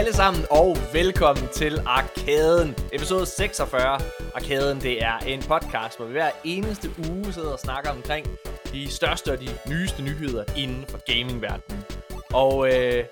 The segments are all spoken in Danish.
Alle sammen, og velkommen til Arkaden, episode 46. Arkaden, det er en podcast, hvor vi hver eneste uge sidder og snakker omkring de største og de nyeste nyheder inden for gamingverdenen. Og øh,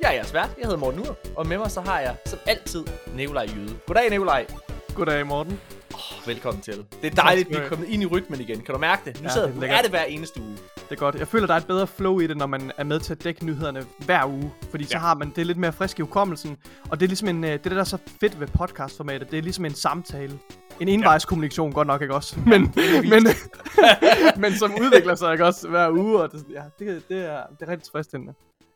jeg er jeres vært, jeg hedder Morten Ur, og med mig så har jeg som altid Nikolaj Jyde. Goddag Nikolaj. Goddag, Morten. Oh, velkommen til. Det er dejligt, at vi er kommet ind i rytmen igen. Kan du mærke det? Nu, Ja, sidder, det er er det hver eneste uge. Det er godt. Jeg føler, der er et bedre flow i det, når man er med til at dække nyhederne hver uge. Fordi så Ja. har man det lidt mere frisk i hukommelsen. Og det er ligesom en, øh, det, er der er så fedt ved podcastformatet. Det er ligesom en samtale. En envejskommunikation, godt nok ikke også. Men, men, men som udvikler sig ikke også hver uge. Og det, ja, det, det, er, det er rigtig tilfredsstillende.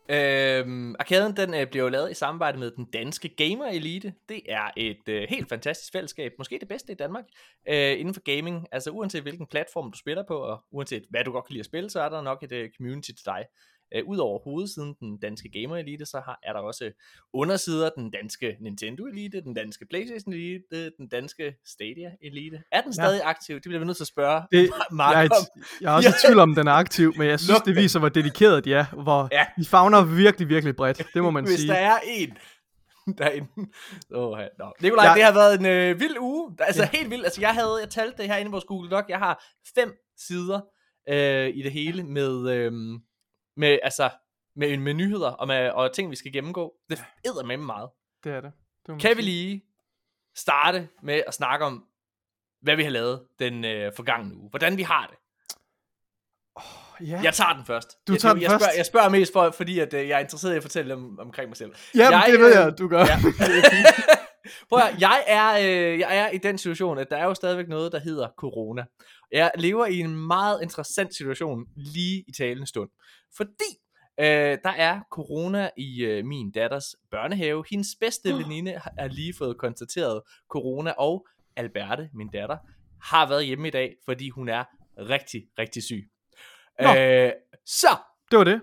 Øhm, Arkaden den øh, bliver jo lavet i samarbejde med den danske Gamer Elite. Det er et øh, helt fantastisk fællesskab, måske det bedste i Danmark, øh, inden for gaming. Altså uanset hvilken platform du spiller på, og uanset hvad du godt kan lide at spille, så er der nok et øh, community til dig. Øh, Udover hovedsiden, den danske Gamer Elite, så har, er der også undersider, den danske Nintendo Elite, den danske Playstation Elite, den danske Stadia Elite. Er den Ja. stadig aktiv? Det bliver vi nødt til at spørge Det, Mark jeg, om. jeg er også i tvivl om, den er aktiv, men jeg synes, Luk det viser, hvor dedikeret de er. Hvor Ja. de fagner virkelig, virkelig bredt. Det må man Hvis sige. der er en derinde. Oh, ja. Nå. Nikolaj, Jeg- det har været en øh, vild uge. Altså Ja. helt vildt. Altså jeg havde, jeg talte det her inde i vores Google Doc. Jeg har fem sider øh, i det hele med, øh, med, altså, med, med nyheder og, med, og ting, vi skal gennemgå. Det æder med meget. Det er det. det Kan vi lige starte med at snakke om, hvad vi har lavet den øh, forgangne uge. Hvordan vi har det. Ja. Jeg tager den først. Du jeg, tager den jeg, først. Spørger, jeg spørger mest, for, fordi at, øh, jeg er interesseret i at fortælle om, omkring mig selv. Jamen, Jeg, det ved øh, jeg, du gør. Ja. Prøv at, jeg er, øh, jeg er i den situation, at der er jo stadigvæk noget, der hedder corona. Jeg lever i en meget interessant situation lige i talende stund. Fordi øh, der er corona i øh, min datters børnehave. Hendes bedste veninde har- er lige fået konstateret corona, og Alberte, min datter, har været hjemme i dag, fordi hun er rigtig, rigtig syg. Nå. Øh, så, Det var det.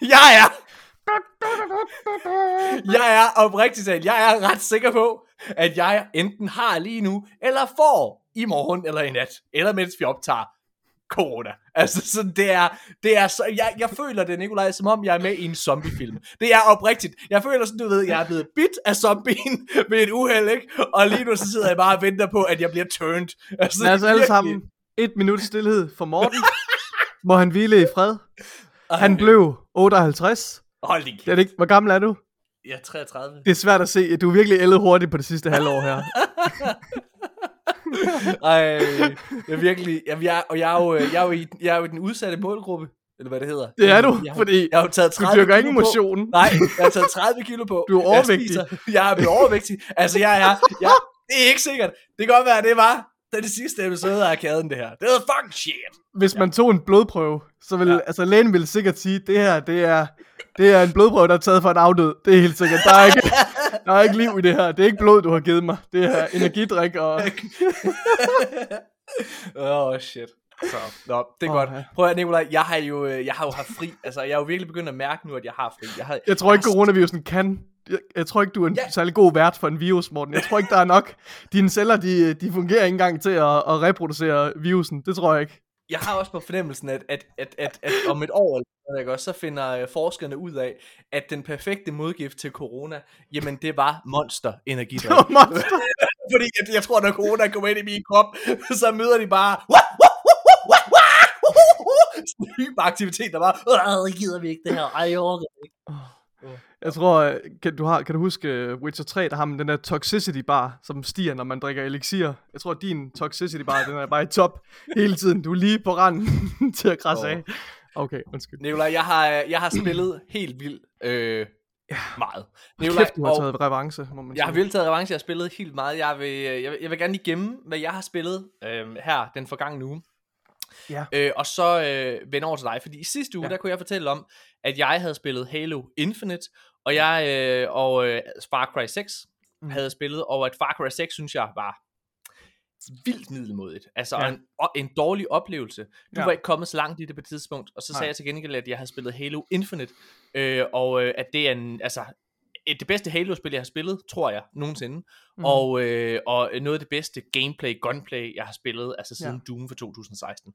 jeg er jeg er oprigtigt talt, jeg er ret sikker på, at jeg enten har lige nu, eller får i morgen eller i nat, eller mens vi optager corona. Altså, så det er, det er så, jeg, jeg føler det, Nikolaj, som om jeg er med i en zombiefilm. Det er oprigtigt. Jeg føler sådan, du ved, jeg er blevet bit af zombien ved et uheld, ikke? Og lige nu så sidder jeg bare og venter på, at jeg bliver turned. Altså, Lad os alle virkelig. sammen et minut stillhed for Morten. Må han hvile i fred. Ej, Han blev 58. Hold din Det er det ikke. Hvor gammel er du? Jeg er 33. Det er svært at se. Du er virkelig ældet hurtigt på det sidste halvår her. Ej, jeg virkelig, jeg, jeg, og jeg er, jo, jeg, er jo i, jeg er jo i den udsatte målgruppe, eller hvad det hedder. Det er du, jeg, fordi jeg har taget du 30 dyrker kilo ikke på. motion. Nej, jeg har taget 30 kilo på. Du er Jeg overvægtig. spiser- Jeg er blevet overvægtig. Altså, jeg er, jeg, det er ikke sikkert. Det kan godt være, at det var den sidste episode af Arkaden, det her. Det er fucking shit. Hvis man tog en blodprøve, så ville Ja. altså, lægen ville sikkert sige, det her, det er, det er en blodprøve, der er taget for en afdød. Det er helt sikkert. Der er ikke, der er ikke liv i det her. Det er ikke blod, du har givet mig. Det er energidrik og... Åh, oh, shit. Så, nå, det er Åh, godt. ja. Prøv at, Nikolaj, jeg har jo, øh, jeg har jo haft fri. Altså, jeg er jo virkelig begyndt at mærke nu, at jeg har fri. Jeg, har, Jeg tror ikke, jeg har- coronavirusen kan... Jeg, jeg tror ikke, du er en Ja. særlig god vært for en virus, Morten. Jeg tror ikke, der er nok... Dine celler, de, de fungerer ikke engang til at, at reproducere virusen. Det tror jeg ikke. jeg har også på fornemmelsen, at, at, at, at, at om et år, ikke, også, så finder øh, forskerne ud af, at den perfekte modgift til corona, jamen det var monster energidrik. Det var monster. Fordi jeg, jeg tror, når corona kommer ind i min krop, så møder de bare hyperaktivitet, der bare, "Åh, det gider vi ikke det her, ej, jeg orker ikke. Jeg tror, øh, kan du, har, kan du huske øh, Witcher 3, der har man den der toxicity bar, som stiger, når man drikker elixir. Jeg tror, at din toxicity bar, den er bare i top hele tiden. Du er lige på randen til at krasse Åh. af. Okay, undskyld. Nikolaj, jeg har, jeg har spillet helt vildt øh, meget. Nikolaj, Kæft, du har taget revanche, må man Jeg har sige. virkelig taget revanche, jeg har spillet helt meget. Jeg vil, jeg vil, jeg vil gerne lige gemme, hvad jeg har spillet øh, her den forgangne uge. Ja. Øh, og så øh, vende over til dig, fordi i sidste uge, ja. Ja. der kunne jeg fortælle om, at jeg havde spillet Halo Infinite, og jeg øh, og øh, Far Cry 6 mm. Havde spillet, og at Far Cry 6, synes jeg, var vildt middelmodigt. Altså Ja. en, en dårlig oplevelse. Du ja. Var ikke kommet så langt i det på et tidspunkt, og så sagde Nej. jeg til gengæld, at jeg havde spillet Halo Infinite, øh, og øh, at det er en, altså, et- det bedste Halo-spil, jeg har spillet, tror jeg, nogensinde. Mm. Og, øh, og noget af det bedste gameplay, gunplay, jeg har spillet, altså siden Ja. Doom for 2016.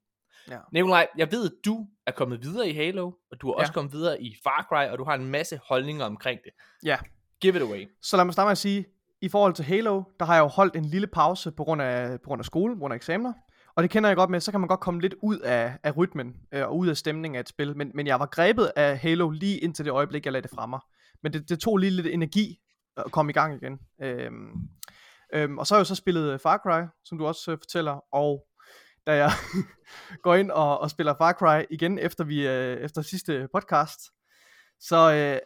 Ja. Nikolaj, jeg ved, at du er kommet videre i Halo, og du er Ja. også kommet videre i Far Cry, og du har en masse holdninger omkring det. Ja. Give it away. Så lad mig starte med at sige, i forhold til Halo, der har jeg jo holdt en lille pause på grund af, på grund af skole, på grund af eksamener. Og det kender jeg godt med, så kan man godt komme lidt ud af, af rytmen øh, og ud af stemningen af et spil. Men, men jeg var grebet af Halo lige indtil det øjeblik, jeg lagde det fra mig. Men det, det tog lige lidt energi at komme i gang igen. Øhm, øhm, og så har jeg jo så spillet Far Cry, som du også øh, fortæller. Og da jeg går ind og, og spiller Far Cry igen efter vi øh, efter sidste podcast, så, øh,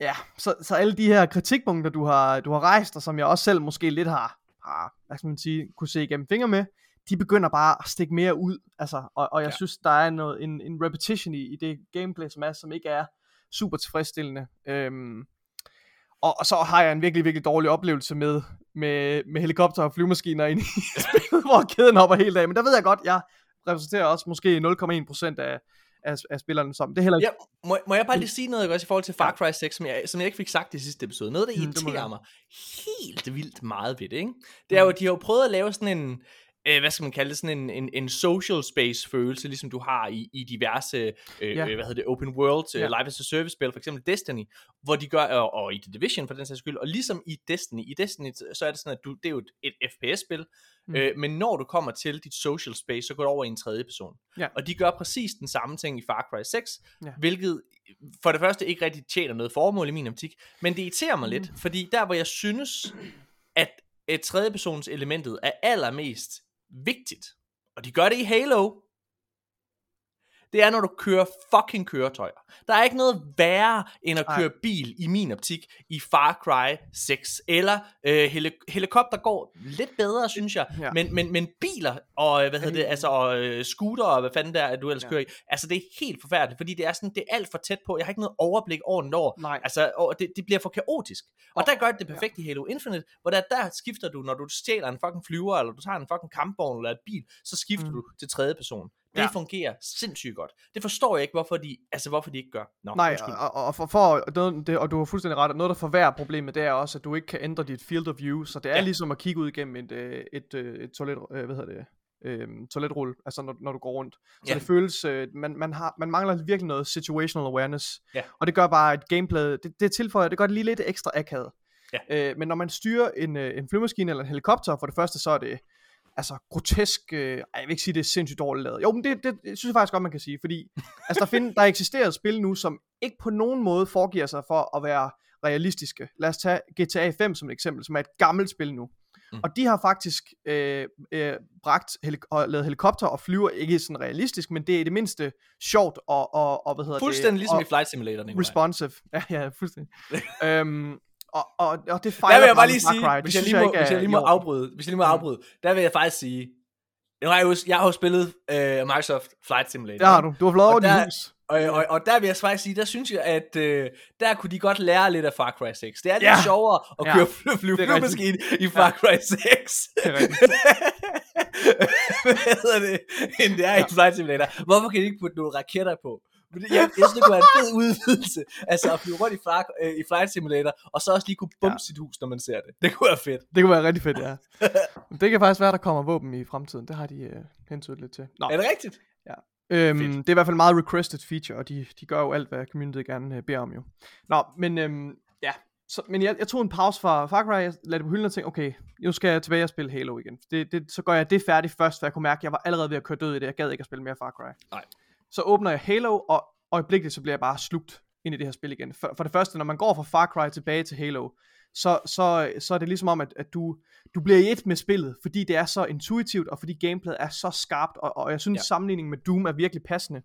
Ja, så, så alle de her kritikpunkter, du har, du har rejst, og som jeg også selv måske lidt har, har hvad skal man sige, kunne se igennem fingre med, de begynder bare at stikke mere ud. Altså, og, og jeg Ja. synes, der er noget, en, en repetition i, i det gameplay, som er, som ikke er super tilfredsstillende. Øhm, og, og så har jeg en virkelig, virkelig dårlig oplevelse med, med, med helikopter og flyvemaskiner inde i spillet, hvor kæden hopper helt af. Men der ved jeg godt, jeg repræsenterer også måske 0,1% af, af, af spillerne som. Det er heller ikke Ja, må, må jeg bare lige sige noget også i forhold til Far Cry 6, som jeg, som jeg ikke fik sagt i sidste episode. Noget, der Mm, irriterer du. mig helt vildt meget ved det, ikke? Det er jo, de har jo prøvet at lave sådan en, øh, hvad skal man kalde det, sådan en, en, en social space følelse, ligesom du har i, i diverse, øh, Ja. hvad hedder det, open world, øh, Ja. live as a service spil, for eksempel Destiny, hvor de gør, og, og i The Division for den sags skyld, og ligesom i Destiny, i Destiny, så er det sådan, at du, det er jo et, et FPS-spil, Mm. øh, men når du kommer til dit social space, så går du over i en tredje person. Ja. Og de gør præcis den samme ting i Far Cry 6, Ja. hvilket for det første ikke rigtig tjener noget formål i min optik, men det irriterer mig Mm. lidt, fordi der hvor jeg synes, at et tredjepersons elementet er allermest vigtigt, og de gør det i Halo, det er, når du kører fucking køretøjer. Der er ikke noget værre, end at køre bil i min optik i Far Cry 6. Eller øh, heli- helikopter går lidt bedre, synes jeg. Ja. Men, men, men biler og øh, hvad hedder det, altså og, øh, scooter og hvad fanden der er, du ellers Ja. ja. kører i. Altså det er helt forfærdeligt, fordi det er sådan, det er alt for tæt på. Jeg har ikke noget overblik over når. Nej. Altså, og det, det bliver for kaotisk. Og Og- der gør det det perfekt i Halo Infinite, hvor der, der skifter du, når du stjæler en fucking flyver, eller du tager en fucking kampvogn eller et bil, så skifter mm. du til tredje person. Det Ja. fungerer sindssygt godt. Det forstår jeg ikke, hvorfor de, altså hvorfor de ikke gør. Nå, Nej, undskyld. og, og for, for noget, det, og du har fuldstændig ret, noget der forværrer problemet, det er også, at du ikke kan ændre dit field of view, så det er ja. Ligesom at kigge ud igennem et, øh, et, øh, et toilet, øh, hvad hedder det, øh, toiletrulle, altså når, når du går rundt. Så Ja. det føles, øh, man, man, har, man mangler virkelig noget situational awareness, Ja. og det gør bare, at gameplay, det, det tilføjer, det gør det lige lidt ekstra akavet. Ja. Øh, men når man styrer en, øh, en flyvemaskine eller en helikopter, for det første, så er det altså grotesk, øh, ej, jeg vil ikke sige, det er sindssygt dårligt lavet. Jo, men det, det, det synes jeg faktisk godt, man kan sige, fordi altså, der, find, der eksisterer et spil nu, som ikke på nogen måde foregiver sig for at være realistiske. Lad os tage GTA 5 som et eksempel, som er et gammelt spil nu. Mm. Og de har faktisk øh, øh, bragt helik- og lavet helikopter og flyver ikke sådan realistisk, men det er i det mindste sjovt og, og, og hvad hedder Fuldstændig det? ligesom og i Flight Simulator, Nikolaj. responsive. Ja, ja, fuldstændig. øhm, og, og, og det fejler Der vil jeg bare lige sige, Cry. Det hvis jeg lige må, ikke hvis jeg lige må afbryde, hvis jeg lige må Mm. afbryde, der vil jeg faktisk sige, jeg har jo, jeg har jo spillet øh, Microsoft Flight Simulator. Der har du. Du har fået over Og dit der- hus. Og, og, og der vil jeg faktisk sige, der synes jeg, at øh, der kunne de godt lære lidt af Far Cry 6. Det er lidt Ja. sjovere at Ja. køre fly, fly, Det flyvemaskine i Far Cry 6. Det er. Hvad hedder det? End det er Ja. i Flight Simulator. Hvorfor kan de ikke putte nogle raketter på? Men Jeg, jeg synes, det kunne være en fed udvidelse. Altså at flyve rundt i, far, øh, i Flight Simulator, og så også lige kunne bumpe Ja. sit hus, når man ser det. Det kunne være fedt. Det kunne være rigtig fedt, ja. Det kan faktisk være, der kommer våben i fremtiden. Det har de øh, hentydet lidt til. Nå, Er det rigtigt? øhm, fedt. det er i hvert fald en meget requested feature, og de, de gør jo alt, hvad community gerne øh, beder om jo. Nå, men øhm, ja. Så, men jeg, jeg tog en pause fra Far Cry, jeg lagde det på hylden og tænkte, okay, nu skal jeg tilbage og spille Halo igen. Det, det, så gør jeg det færdigt først, for jeg kunne mærke, at jeg var allerede ved at køre død i det. Jeg gad ikke at spille mere Far Cry. Nej. Så åbner jeg Halo, og øjeblikkeligt så bliver jeg bare slugt ind i det her spil igen. For, for det første, når man går fra Far Cry tilbage til Halo, så, så, så er det ligesom om, at, at du, du bliver i et med spillet, fordi det er så intuitivt, og fordi gameplayet er så skarpt, og, og jeg synes, ja. Ja. sammenligningen med Doom er virkelig passende.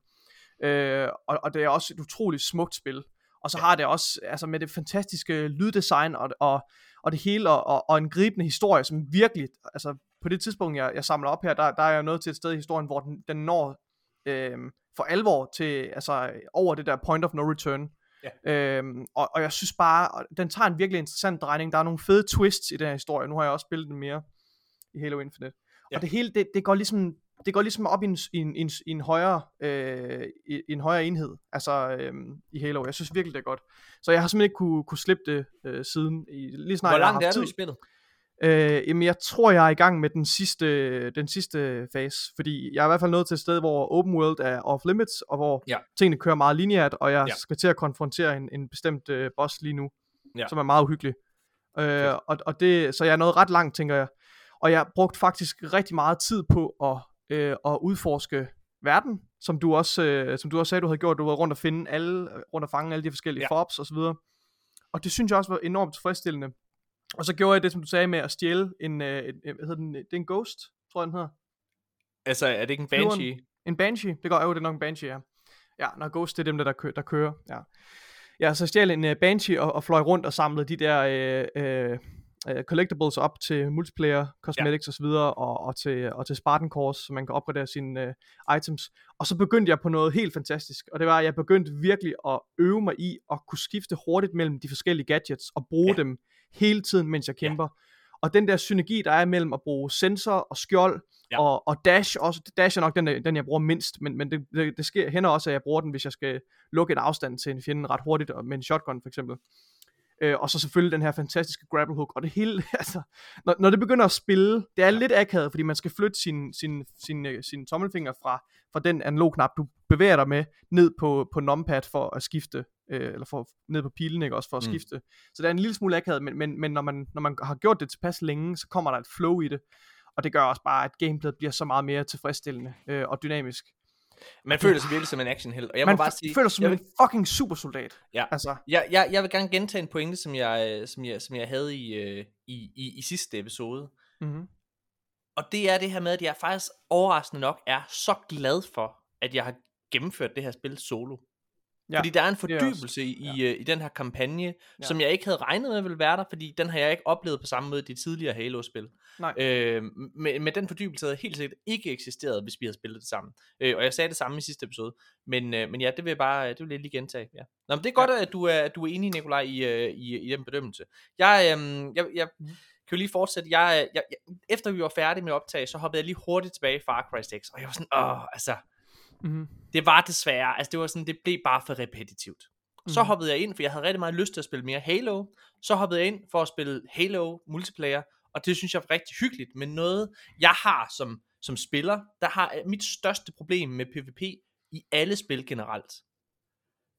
Øh, og, og det er også et utroligt smukt spil. Og så har det også, altså med det fantastiske lyddesign og, og, og det hele, og, og, og en gribende historie, som virkelig, altså på det tidspunkt, jeg, jeg samler op her, der, der er jeg nået til et sted i historien, hvor den, den når øh, for alvor til, altså over det der point of no return. Ja. Øhm, og, og jeg synes bare, den tager en virkelig interessant drejning. Der er nogle fede twists i den her historie. Nu har jeg også spillet den mere i Halo Infinite. Ja. Og det hele, det, det går ligesom det går ligesom op i en, i en, i en, i en højere øh, i, i en højere enhed, altså øh, i Halo. Jeg synes virkelig det er godt. Så jeg har simpelthen ikke kunne, kunne slippe det øh, siden. I, lige snart Hvor jeg har langt er haft du i tid. Øh, jamen, jeg tror, jeg er i gang med den sidste, den sidste fase, fordi jeg er i hvert fald nået til et sted, hvor open world er off limits, og hvor Ja. tingene kører meget lineært, og jeg Ja. skal til at konfrontere en, en bestemt øh, boss lige nu, Ja. som er meget uhyggelig. Øh, og, og det, så jeg er nået ret langt, tænker jeg. Og jeg har brugt faktisk rigtig meget tid på at, øh, at udforske verden, som du også øh, som du også sagde, du havde gjort. Du var rundt og finde alle, rundt og fange alle de forskellige Ja. forbs og så videre. Og det synes jeg også var enormt tilfredsstillende. Og så gjorde jeg det, som du sagde med at stjæle en, øh, en, en hvad hedder den, det er en ghost, tror jeg den hedder. Altså, er det ikke en banshee? En banshee, det går jo, det er nok en banshee, ja. Ja, når ghost, det er dem, der, der, kø, der kører, ja. Ja, så stjal en uh, banshee og, og fløj rundt og samlede de der uh, uh, uh, collectibles op til multiplayer, cosmetics ja. osv., og, og, til, og til Spartan Course, så man kan opgradere sine uh, items. Og så begyndte jeg på noget helt fantastisk, og det var, at jeg begyndte virkelig at øve mig i at kunne skifte hurtigt mellem de forskellige gadgets, og bruge ja. dem hele tiden, mens jeg kæmper. Og den der synergi, der er mellem at bruge sensor og skjold, Ja. ja. og, og dash også, dash er nok den, den jeg bruger mindst, men, men det, det, det sker, hænder også, at jeg bruger den, hvis jeg skal lukke en afstand til en fjende ret hurtigt, med en shotgun for eksempel. Øh, og så selvfølgelig den her fantastiske grapple hook, og det hele, altså, når, når det begynder at spille, det er lidt akavet, fordi man skal flytte sin, sin, sin, øh, sin tommelfinger fra, fra den analogknap, du bevæger dig med, ned på, på numpad for at skifte, øh, eller for, ned på pilen, ikke, også for at mm. skifte. Så det er en lille smule akavet, men, men, men når, man, når man har gjort det tilpas længe, så kommer der et flow i det, og det gør også bare, at gameplayet bliver så meget mere tilfredsstillende øh, og dynamisk. Man føler sig virkelig som en actionheld, og jeg man må bare sige... føler sig som jeg en fucking supersoldat. Ja. Altså, jeg, jeg, jeg vil gerne gentage en pointe, som jeg, øh, som jeg, som jeg havde i, øh, i, i, i sidste episode. mm-hmm. Og det er det her med, at jeg faktisk overraskende nok er så glad for, at jeg har gennemført det her spil solo. Ja, fordi der er en det er også- fordybelse i, i, øh, i den her kampagne, ja. Ja. som jeg ikke havde regnet med ville være der, fordi den har jeg ikke oplevet på samme måde i de tidligere Halo-spil. Nej. Øh, med, med den fordybelse havde helt sikkert ikke eksisteret, hvis vi havde spillet det sammen. Øh, og jeg sagde det samme i sidste episode. Men, øh, men ja, det vil jeg bare det vil jeg lige gentage. Ja. Nå, men det er godt, at du er, at du er enig, Nikolaj, i, øh, i, i den bedømmelse. Jeg, øh, jeg, jeg Mm. kan jo lige fortsætte. Jeg, jeg, jeg, efter vi var færdige med optag, så hoppede jeg lige hurtigt tilbage i Far Cry 6. Og jeg var sådan, åh, altså, Mm-hmm. det var desværre, altså det var sådan, det blev bare for repetitivt. Så Mhm. hoppede jeg ind, for jeg havde rigtig meget lyst til at spille mere Halo. Så hoppede jeg ind for at spille Halo multiplayer, og det synes jeg var rigtig hyggeligt. Men noget, jeg har som, som spiller, der har mit største problem med PvP i alle spil generelt.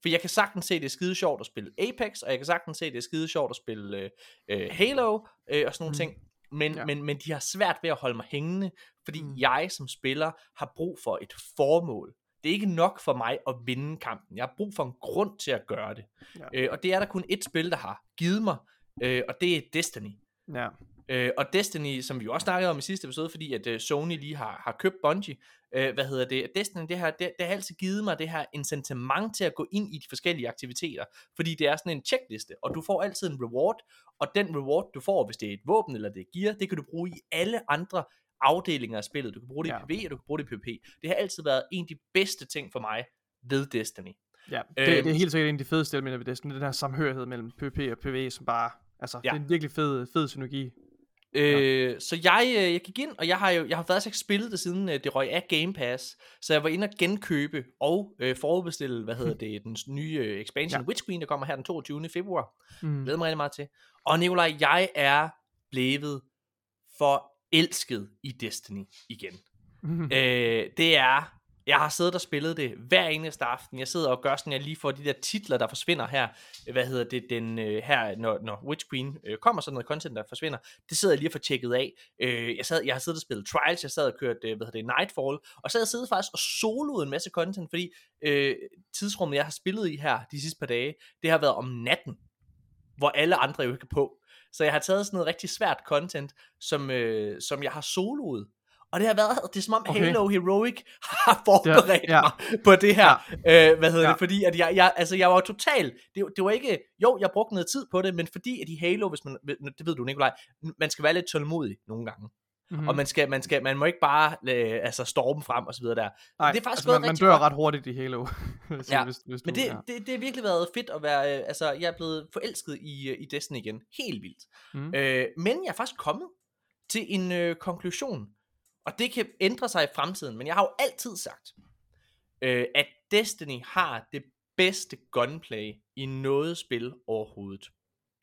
For jeg kan sagtens se, det er skide sjovt at spille Apex, og jeg kan sagtens se, at det er skide sjovt at spille øh, øh, Halo øh, og sådan nogle Mm. ting. Men, ja. Men, men de har svært ved at holde mig hængende, fordi. Mm. jeg som spiller har brug for et formål. Det er ikke nok for mig at vinde kampen. Jeg har brug for en grund til at gøre det. Ja. Øh, og det er der kun et spil, der har givet mig, øh, og det er Destiny. Ja. Øh, og Destiny, som vi jo også snakkede om i sidste episode, fordi at øh, Sony lige har, har købt Bungie, øh, hvad hedder det, Destiny, det, her, det, det har altid givet mig det her incitament til at gå ind i de forskellige aktiviteter, fordi det er sådan en checkliste, og du får altid en reward, og den reward, du får, hvis det er et våben eller det er gear, det kan du bruge i alle andre afdelinger af spillet. Du kan bruge det Ja. i PvE, og du kan bruge det i PvP. Det har altid været en af de bedste ting for mig ved Destiny. Ja, det, det er Øhm, helt sikkert en af de fedeste elementer ved Destiny, den her samhørighed mellem PvP og PvE, som bare, altså, ja. det er en virkelig fed, fed synergi. Øh, så jeg, øh, jeg gik ind, og jeg har jo jeg har faktisk ikke spillet det siden øh, det røg af Game Pass, så jeg var inde og genkøbe og øh, forudbestille, hvad hedder det, den nye øh, expansion ja. Witch Queen, der kommer her den 22. februar. Mm. Glæder mig rigtig meget til. Og Nikolaj, jeg er blevet forelsket i Destiny igen. Mm. Øh, det er, jeg har siddet og spillet det hver eneste aften. Jeg sidder og gør sådan, jeg lige får de der titler, der forsvinder her. Hvad hedder det, den øh, her, når, når Witch Queen øh, kommer, sådan noget content, der forsvinder. Det sidder jeg lige og får tjekket af. Øh, jeg, sad, jeg har siddet og spillet Trials, jeg sad og kørt, øh, hvad hedder det, Nightfall. Og så har jeg siddet faktisk og soloet en masse content, fordi øh, tidsrummet, jeg har spillet i her de sidste par dage, det har været om natten, hvor alle andre jo ikke er på. Så jeg har taget sådan noget rigtig svært content, som, øh, som jeg har soloet. Og det har været, det er som om okay. Halo Heroic har forberedt ja, ja. mig på det her. Ja. Øh, hvad hedder ja. Det? Fordi at jeg, jeg, altså jeg var total, det, det var ikke, jo, jeg brugte noget tid på det, men fordi at i Halo, hvis man, det ved du Nikolaj, man skal være lidt tålmodig nogle gange. Mm. Mm. Og man skal, man skal, man må ikke bare øh, altså storme frem og så videre der. Nej, det er faktisk altså, man, man dør godt. ret hurtigt i Halo. så Ja, hvis, hvis Men du, det, ja. det, det har virkelig været fedt at være, øh, altså jeg er blevet forelsket i, øh, i Destiny igen. Helt vildt. Mm. Øh, men jeg er faktisk kommet til en øh, konklusion, og det kan ændre sig i fremtiden, men jeg har jo altid sagt, øh, at Destiny har det bedste gunplay i noget spil overhovedet.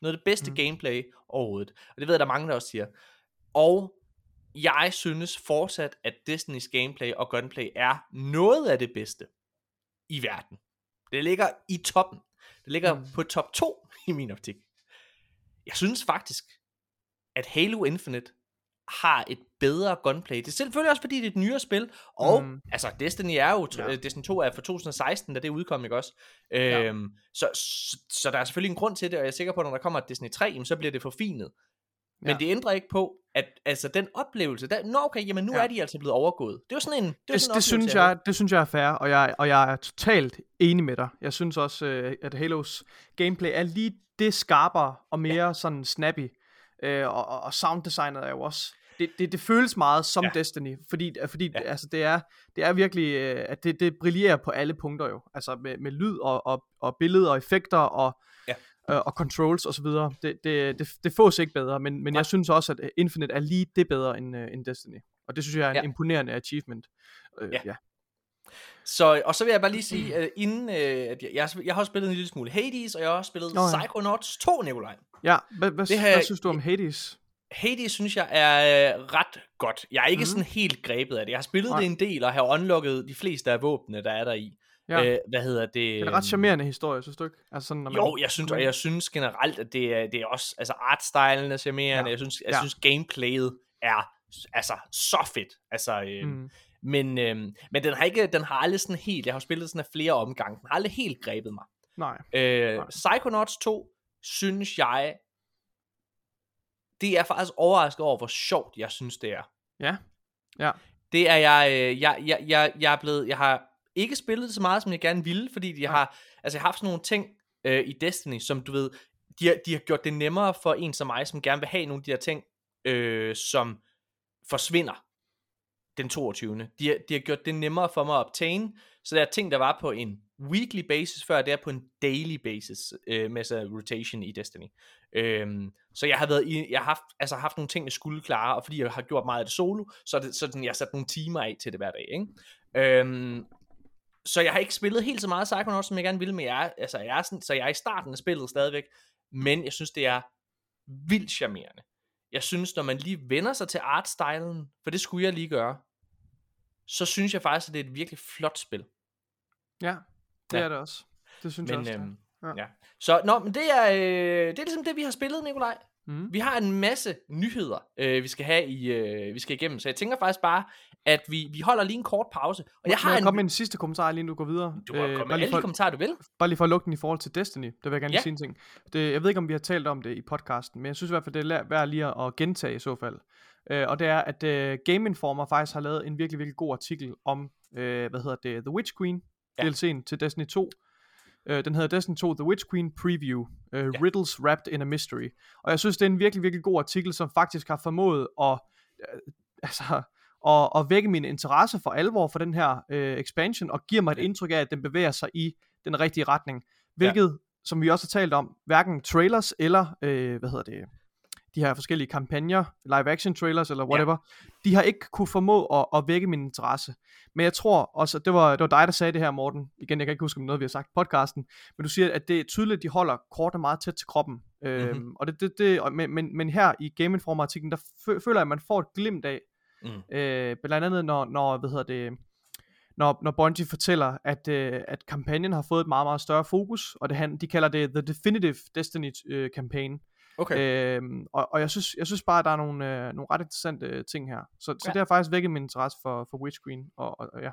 Noget af det bedste mm. gameplay overhovedet. Og det ved jeg, der er mange, der også siger. Og jeg synes fortsat, at Disney's gameplay og gunplay er noget af det bedste i verden. Det ligger i toppen. Det ligger mm. på top 2 i min optik. Jeg synes faktisk, at Halo Infinite har et bedre gunplay. Det er selvfølgelig også fordi det er et nyere spil, og mm. altså Destiny er jo, ja. Destiny 2 er fra 2016, da det udkom, ikke også? Ja. Øhm, så, så, så der er selvfølgelig en grund til det, og jeg er sikker på, at når der kommer Destiny 3, så bliver det forfinet. Men ja. det ændrer ikke på, at altså den oplevelse, der, nå okay, jamen nu ja. er de altså blevet overgået. Det er sådan en, det, det, sådan det synes jeg, det synes jeg er fair, og jeg, og jeg er totalt enig med dig. Jeg synes også, øh, at Halos gameplay er lige det skarpere og mere ja. sådan snappy. Øh, og, og sounddesignet er jo også det, det, det føles meget som ja. Destiny, fordi, fordi ja. altså, det, er, det er virkelig, øh, at det, det brillerer på alle punkter jo, altså med, med lyd og, og, og billeder og effekter og, ja. øh, og controls osv. Det, det, det, det fås ikke bedre, men, men jeg synes også, at Infinite er lige det bedre end, uh, end Destiny, og det synes jeg er en ja. imponerende achievement. Øh, ja. ja. Så, og så vil jeg bare lige sige, uh, inden, uh, at jeg, jeg, jeg har også spillet en lille smule Hades, og jeg har også spillet oh, ja. Psychonauts 2, Nikolaj. Ja, hvad, hvad, det hvad synes du om Hades? Hades synes jeg er øh, ret godt. Jeg er ikke mm. sådan helt grebet af det. Jeg har spillet Nej. det en del, og har unlocket de fleste af våbnene, der er der i. Ja. Øh, hvad hedder det? Det er en ret charmerende historie, synes du ikke? Altså sådan, når man... Jo, jeg synes, og jeg synes generelt, at det er, det er også, altså artstylen er charmerende, ja. jeg synes, jeg ja. synes gameplayet er altså så fedt. Altså, øh, mm. Men, øh, men den har ikke, den har aldrig sådan helt, jeg har spillet sådan af flere omgange, den har aldrig helt grebet mig. Nej. Øh, Nej. Psychonauts 2, synes jeg det er faktisk overrasket over, hvor sjovt jeg synes, det er. Ja, ja. Det er jeg, øh, jeg, jeg, jeg, jeg er blevet, jeg har ikke spillet det så meget, som jeg gerne ville, fordi jeg har, altså jeg har haft sådan nogle ting øh, i Destiny, som du ved, de har, de har gjort det nemmere for en som mig, som gerne vil have nogle af de her ting, øh, som forsvinder den 22. De har, de har gjort det nemmere for mig at obtain, så der er ting, der var på en weekly basis, før det er på en daily basis, øh, med så rotation i Destiny. Øhm, så jeg har været i, jeg har haft, altså haft nogle ting, jeg skulle klare, og fordi jeg har gjort meget af det solo, så, det, så den, jeg har sat nogle timer af til det hver dag, ikke? Øhm, så jeg har ikke spillet helt så meget Psychonauts, som jeg gerne ville, men jeg altså, jeg er sådan, så jeg er i starten af spillet stadigvæk, men jeg synes, det er vildt charmerende. Jeg synes, når man lige vender sig til artstylen, for det skulle jeg lige gøre, så synes jeg faktisk, at det er et virkelig flot spil. Ja, det ja. er det også. Det synes men, jeg også. Øhm, ja. ja. Så nå, men det er, øh, det er ligesom det, vi har spillet, Nikolaj. Mm. Vi har en masse nyheder, øh, vi skal have i, øh, vi skal igennem. Så jeg tænker faktisk bare, at vi, vi holder lige en kort pause. Og jeg har jeg en... komme med en sidste kommentar, lige du går videre? Du må øh, komme med alle for, kommentarer, du vil. Bare lige for at lukke den i forhold til Destiny. Der vil jeg gerne ja. sige en ting. Det, jeg ved ikke, om vi har talt om det i podcasten, men jeg synes i hvert fald, det er værd lige at gentage i så fald. Øh, og det er, at øh, Game Informer faktisk har lavet en virkelig, virkelig god artikel om, øh, hvad hedder det, The Witch Queen, ja. DLC'en til Destiny 2. Øh, den hedder Destiny 2 The Witch Queen Preview. Uh, ja. Riddles Wrapped in a Mystery. Og jeg synes, det er en virkelig, virkelig god artikel, som faktisk har formået at, øh, altså, at, at vække min interesse for alvor for den her øh, expansion, og giver mig et indtryk af, at den bevæger sig i den rigtige retning. Hvilket, ja. som vi også har talt om, hverken trailers eller, øh, hvad hedder det, de her forskellige kampagner, live action trailers eller whatever, ja. de har ikke kunne formå at, at vække min interesse. Men jeg tror også, det var, det var dig, der sagde det her, Morten. Igen, jeg kan ikke huske, om noget vi har sagt i podcasten. Men du siger, at det er tydeligt, at de holder kortet meget tæt til kroppen. Mm-hmm. Øhm, og det, det, det, men, men, men her i Game Informer artiklen, der føler jeg, at man får et glimt af, mm. øh, blandt andet når, når, hvad hedder det, når, når Bungie fortæller, at, øh, at kampagnen har fået et meget, meget større fokus, og det, de kalder det The Definitive Destiny øh. Okay. Øhm, og, og jeg synes, jeg synes bare, at der er nogle, øh, nogle ret interessante øh, ting her. Så, ja. så det har faktisk vækket min interesse for, for Witch Queen. Og, og, og ja.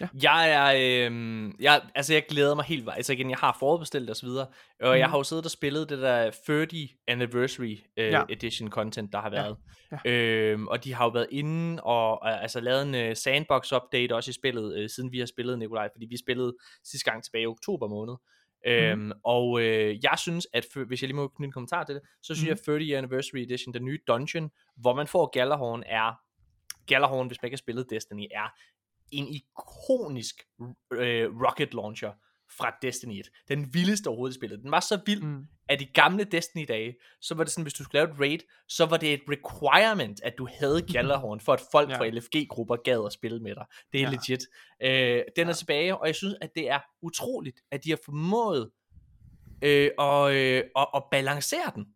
Ja. Jeg er, øh, jeg, altså jeg glæder mig helt, altså igen, jeg har forudbestilt og så videre, og mm. jeg mhm. har jo siddet og spillet det der 30 anniversary øh, ja. edition content, der har været, ja. Ja. Øh, og de har jo været inde og altså lavet en uh, sandbox update også i spillet, øh, siden vi har spillet Nikolaj, fordi vi spillede sidste gang tilbage i oktober måned, Øhm, mm. Og øh, jeg synes, at hvis jeg lige må knytte en kommentar til det, så synes mm. jeg, at 30 Anniversary Edition, den nye dungeon, hvor man får Galahorn, er, Galahorn, hvis man ikke har spillet Destiny, er en ikonisk øh, rocket launcher fra Destiny 1. Den vildeste overhovedet i spillet. Den var så vild, mm. at i gamle Destiny-dage, så var det sådan, hvis du skulle lave et raid, så var det et requirement, at du havde Gjallarhorn, for at folk ja. fra LFG-grupper gad at spille med dig. Det er ja. legit. Øh, den er ja. tilbage, og jeg synes, at det er utroligt, at de har formået øh, og, øh, og, og balancere den.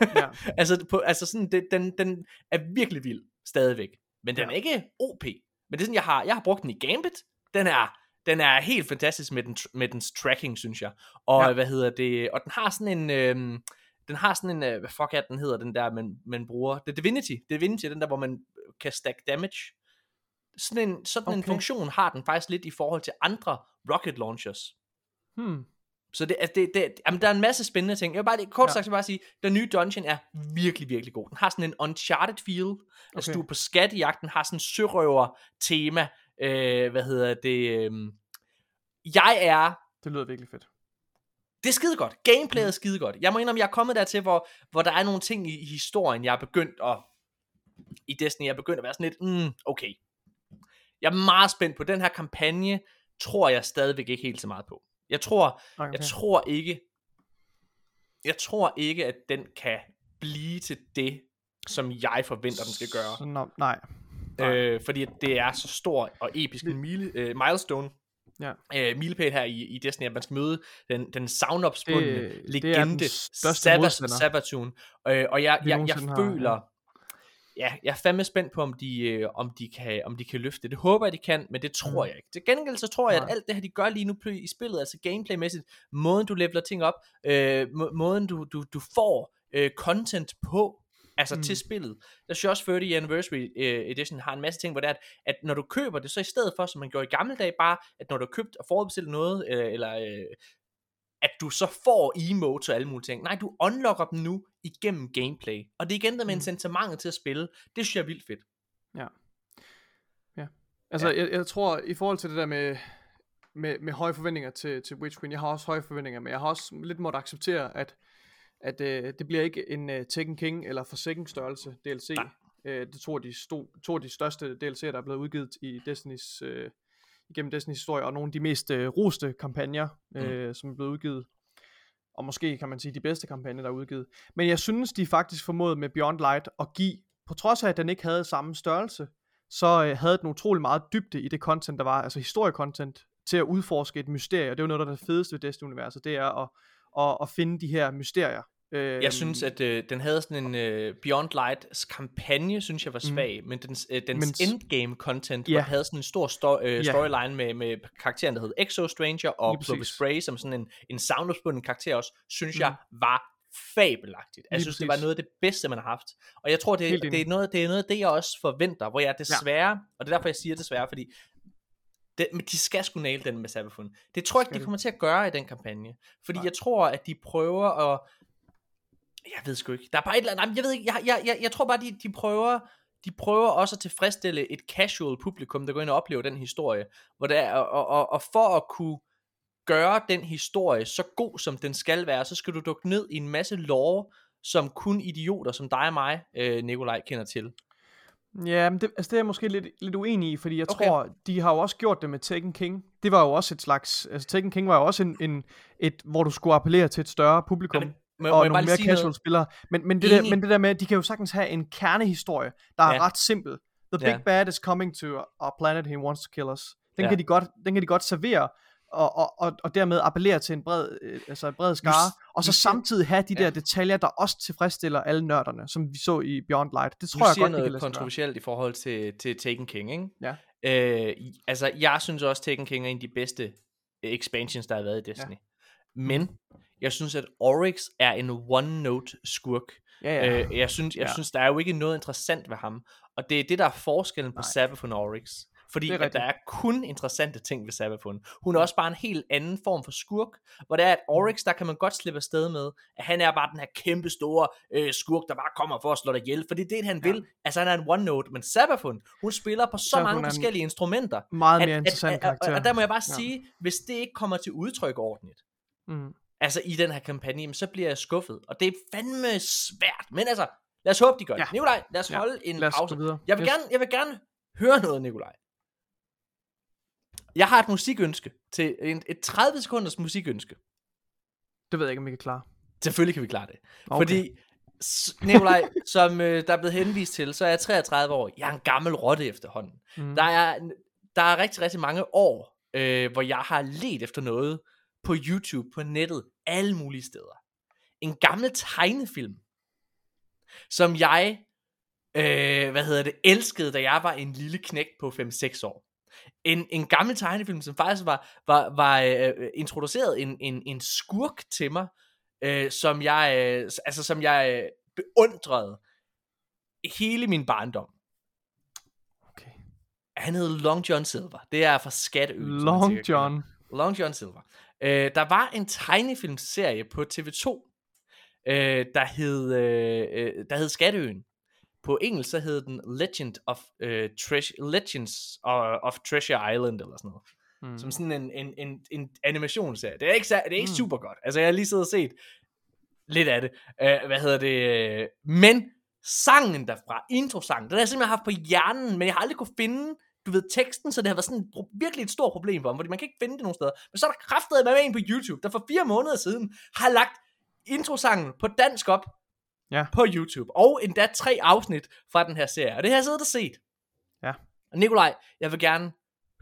Ja. altså, på, altså sådan, det, den, den er virkelig vild stadigvæk. Men den Ja. er ikke OP. Men det er sådan, jeg har, jeg har brugt den i Gambit. Den er, den er helt fantastisk med, den, med dens tracking, synes jeg. Og Ja. ja. hvad hedder det? Og den har sådan en... Øhm, den har sådan en, øh, hvad fuck er den hedder, den der, man, man bruger, det er Divinity, Divinity, den der, hvor man kan stack damage. Sådan en, sådan okay. en funktion har den faktisk lidt i forhold til andre rocket launchers. Hmm. Så det, altså det, det, jamen, der er en masse spændende ting. Jeg vil bare, kort Ja. sagt, jeg bare sige, den nye dungeon er virkelig, virkelig god. Den har sådan en uncharted feel. Okay. Altså Okay. du er på skattejagt, den har sådan en sørøver tema. Øh, hvad hedder det? Øh, jeg er Det lyder virkelig fedt. det er skide godt. Gameplayet er skide godt. Jeg må indrømme, jeg er kommet dertil, hvor, hvor der er nogle ting i, historien, jeg er begyndt at... I Destiny, jeg er begyndt at være sådan lidt, mm, okay. Jeg er meget spændt på den her kampagne, tror jeg stadigvæk ikke helt så meget på. Jeg tror, Okay. jeg tror ikke, jeg tror ikke, at den kan blive til det, som jeg forventer, den skal gøre. Så, no, nej. Øh, fordi det er så stor og episk en mile, øh, milestone, Ja. øh, milepæl her i, i Destiny, at man skal møde den, den er legende, modstander, Sabathun. Øh, og jeg, jeg, jeg har, føler, ja, jeg er fandme spændt på, om de, øh, om de, kan, om de kan løfte det. Det håber jeg, de kan, men det tror Mm. jeg ikke. Til gengæld så tror jeg, at alt det her, de gør lige nu i spillet, altså gameplaymæssigt, måden du leveler ting op, øh, må, måden du, du, du får øh, content på, altså mm. Til spillet. Der synes jeg også 30 Anniversary øh, Edition har en masse ting, hvor det er, at, at når du køber det, så i stedet for, som man gjorde i gamle dage, bare, at når du har købt og forudbestilt noget, øh, eller øh, at du så får emotes og alle mulige ting. Nej, du unlocker dem nu igennem gameplay. Og det er igen der med Mm. incitamentet til at spille. Det synes jeg er vildt fedt. Altså, Ja. jeg, jeg tror, i forhold til det der med, med, med høje forventninger til, til Witch Queen, jeg har også høje forventninger, men jeg har også lidt måttet acceptere, at, at øh, det bliver ikke en uh, Tekken King eller Forsaken størrelse DLC. Nej. Øh, det to af, de sto, to af de største DLC'er, der er blevet udgivet i Destinys, øh, igennem Destinys historie, og nogle af de mest øh, roste kampagner, øh, som er blevet udgivet. Og måske kan man sige de bedste kampagner, der er udgivet. Men jeg synes, de faktisk formåede med Beyond Light at give, på trods af, at den ikke havde samme størrelse, så øh, havde den utrolig meget dybde i det content, der var, altså historiecontent, til at udforske et mysterie. Og det er jo noget, er det fedeste ved Destiny-universet, det er at, at, at finde de her mysterier. Øh, Jeg synes, at øh, den havde sådan en øh, Beyond Lights kampagne, synes jeg var svag, mm. men dens, øh, dens Mens- endgame content, den havde sådan en stor sto- øh, storyline med, med karakteren, der hed Exo Stranger, og præcis. Spray, som sådan en, en savnomspunden karakter også, synes Mm. jeg var fabelagtigt. Jeg Lige synes, det var præcis. noget af det bedste, man har haft. Og jeg tror, det, det, er noget, det er noget af det, jeg også forventer, hvor jeg desværre, ja. og det er derfor, jeg siger desværre, fordi det, men de skal sgu nail den med Sabafun. Det tror jeg ikke, de kommer til at gøre i den kampagne. Fordi Nej. jeg tror, at de prøver at... Jeg ved sgu ikke. Der er bare et eller andet... Nej, Jeg ved ikke, jeg, jeg, jeg, jeg tror bare, de, de prøver... De prøver også at tilfredsstille et casual publikum, der går ind og oplever den historie. Hvor det er, og, og, og for at kunne gøre den historie så god, som den skal være, så skal du dukke ned i en masse lore, som kun idioter som dig og mig, øh, Nikolaj, kender til. Ja, men det, altså det er jeg måske lidt, lidt uenig i, fordi jeg Okay. tror, de har jo også gjort det med Tekken King. Det var jo også et slags, altså Tekken King var jo også en, en et, hvor du skulle appellere til et større publikum. Men- må- må og bare nogle mere casual noget? spillere. Men, men, det der, men det der med, at de kan jo sagtens have en kernehistorie, der er Ja. ret simpel. The Ja. big bad is coming to our planet, he wants to kill us. Den, Ja. kan, de godt, den kan de godt servere, og, og, og, og dermed appellere til en bred, øh, altså en bred skare, og så samtidig have de der Ja. detaljer, der også tilfredsstiller alle nørderne, som vi så i Beyond Light. Det Du tror jeg siger godt, kan noget sig gøre. kontroversielt i forhold til, til Taken King, ikke? Ja. Øh, altså, jeg synes også, Taken King er en af de bedste øh, expansions, der har været i Destiny. Ja. Men, jeg synes, at Oryx er en one-note skurk. Ja, ja. Øh, jeg synes, jeg Ja. synes, der er jo ikke noget interessant ved ham. Og det er det, der er forskellen på Nej. Savathun og Oryx. Fordi at der er kun interessante ting ved Savathun. Hun er også bare en helt anden form for skurk, hvor det er, at Oryx, der kan man godt slippe afsted med, at han er bare den her kæmpe store øh, skurk, der bare kommer for at slå dig ihjel, for det er det, han Ja. vil. Altså, han er en one-note, men Savathun, hun spiller på så Savathun mange forskellige instrumenter. Meget mere at- interessant at- karakter. Og, og der må jeg bare Ja. sige, hvis det ikke kommer til udtryk ordentligt, Mm. altså i den her kampagne, så bliver jeg skuffet. Og det er fandme svært. Men altså, lad os håbe, de gør det. Ja. Nikolaj, lad os Ja. holde en Lad os pause. Jeg vil, Yes. gerne, jeg vil gerne høre noget, Nikolaj. Jeg har et musikønske. Til en, et 30 sekunders musikønske. Det ved jeg ikke, om vi kan klare. Selvfølgelig kan vi klare det. Okay. Fordi, Nikolaj, som øh, der er blevet henvist til, så er jeg 33 år. Jeg er en gammel rotte efterhånden. Mm. Der er, der er rigtig, rigtig mange år, øh, hvor jeg har let efter noget på YouTube, på nettet, alle mulige steder. En gammel tegnefilm, som jeg, øh, hvad hedder det, elskede, da jeg var en lille knæk på 5-6 år. En, en gammel tegnefilm, som faktisk var, var, var øh, introduceret en, en, en skurk til mig, øh, som jeg, øh, altså som jeg øh, beundrede hele min barndom. Okay. Han hed Long John Silver. Det er fra Skatteø. Long. John. Long John Silver. Øh, der var en tegnefilmserie på TV2, øh, der hed øh, øh, der hed Skatteøen. På engelsk så hed den Legend of øh, Treasure, Legends of, of Treasure Island eller sådan noget. Mm. Som sådan en, en, en, en animationsserie. Det er ikke, det er ikke Mm. super godt. Altså jeg har lige siddet og set lidt af det. Øh, hvad hedder det? Men sangen derfra, introsangen, den har jeg simpelthen haft på hjernen, men jeg har aldrig kunne finde du ved, teksten, så det har været sådan et virkelig et stort problem for mig, fordi man kan ikke finde det nogen steder. Men så er der kraftet med en på YouTube, der for fire måneder siden har lagt introsangen på dansk op Ja. på YouTube, og endda tre afsnit fra den her serie, og det har jeg siddet og set. Ja. Og Nikolaj, jeg vil gerne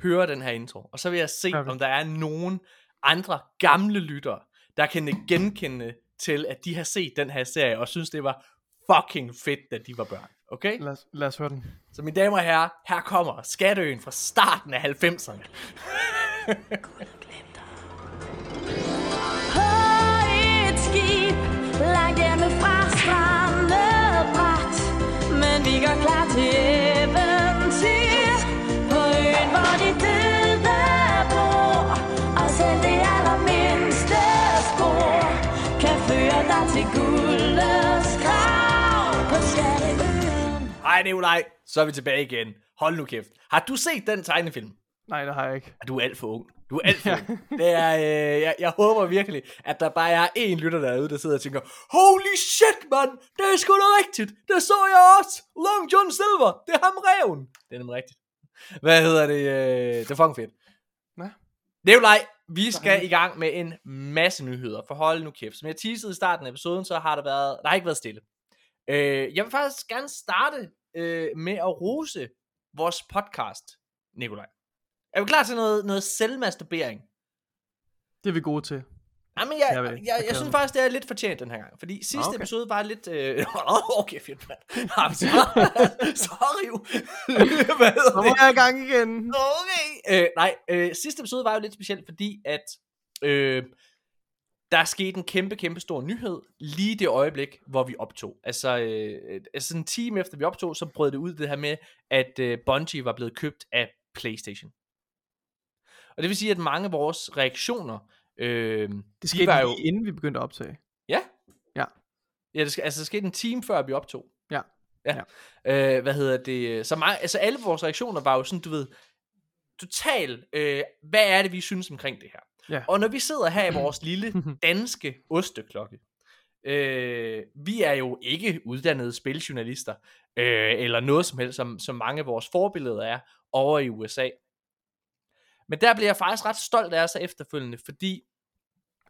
høre den her intro, og så vil jeg se, Perfekt. om der er nogen andre gamle lyttere, der kan genkende til, at de har set den her serie, og synes, det var fucking fedt, da de var børn. Okay? Lad, os, lad os høre den. Så mine damer og herrer, her kommer Skatteøen fra starten af 90'erne. På et skib langt hjemme til eventyr På øen, hvor de døde bor Og selv det allermindste spor Kan føre dig til guldets grav På Skatteøen Hej Nikolaj, så er vi tilbage igen. Hold nu kæft. Har du set den tegnefilm? Nej, det har jeg ikke. Ah, Du er alt for ung. Du er alt ung. Det er, øh, jeg, jeg håber virkelig, at der bare er en lytter derude, der sidder og tænker, Holy shit, mand! Det er sgu da rigtigt! Det så jeg også! Long John Silver! Det er ham reven! Det er nemlig rigtigt. Hvad hedder det? Øh, det er fucking fedt. Hvad? Nikolaj, vi skal i gang med en masse nyheder, for hold nu kæft. Som jeg teasede i starten af episoden, så har der været, der har ikke været stille. Øh, jeg vil faktisk gerne starte øh, med at rose vores podcast, Nikolaj. Er du klar til noget, noget selvmasturbering? Det er vi gode til. Jamen, jeg, Jeg jeg, jeg, jeg jeg, synes faktisk, det er lidt fortjent den her gang. Fordi sidste Okay. okay. episode var lidt... Øh... okay, fedt, mand. Sorry. Så må jeg i gang igen. Okay. Øh, nej, øh, sidste episode var jo lidt specielt, fordi at øh, der skete en kæmpe, kæmpe stor nyhed lige det øjeblik, hvor vi optog. Altså, øh, altså sådan en time efter vi optog, så brød det ud det her med, at øh, Bungie var blevet købt af PlayStation. Og det vil sige, at mange af vores reaktioner, øh, Det de skete var lige jo... inden vi begyndte at optage. Ja. Ja. Ja, det, skal, altså, det skete en time før vi optog. Ja. Ja. Øh, hvad hedder det? Så mange, altså alle vores reaktioner var jo sådan, du ved, total, øh, hvad er det, vi synes omkring det her? Ja. Og når vi sidder her i vores lille danske osteklokke, øh, vi er jo ikke uddannede spiljournalister, øh, eller noget som helst, som, som mange af vores forbilleder er over i USA. Men der bliver jeg faktisk ret stolt af os efterfølgende, fordi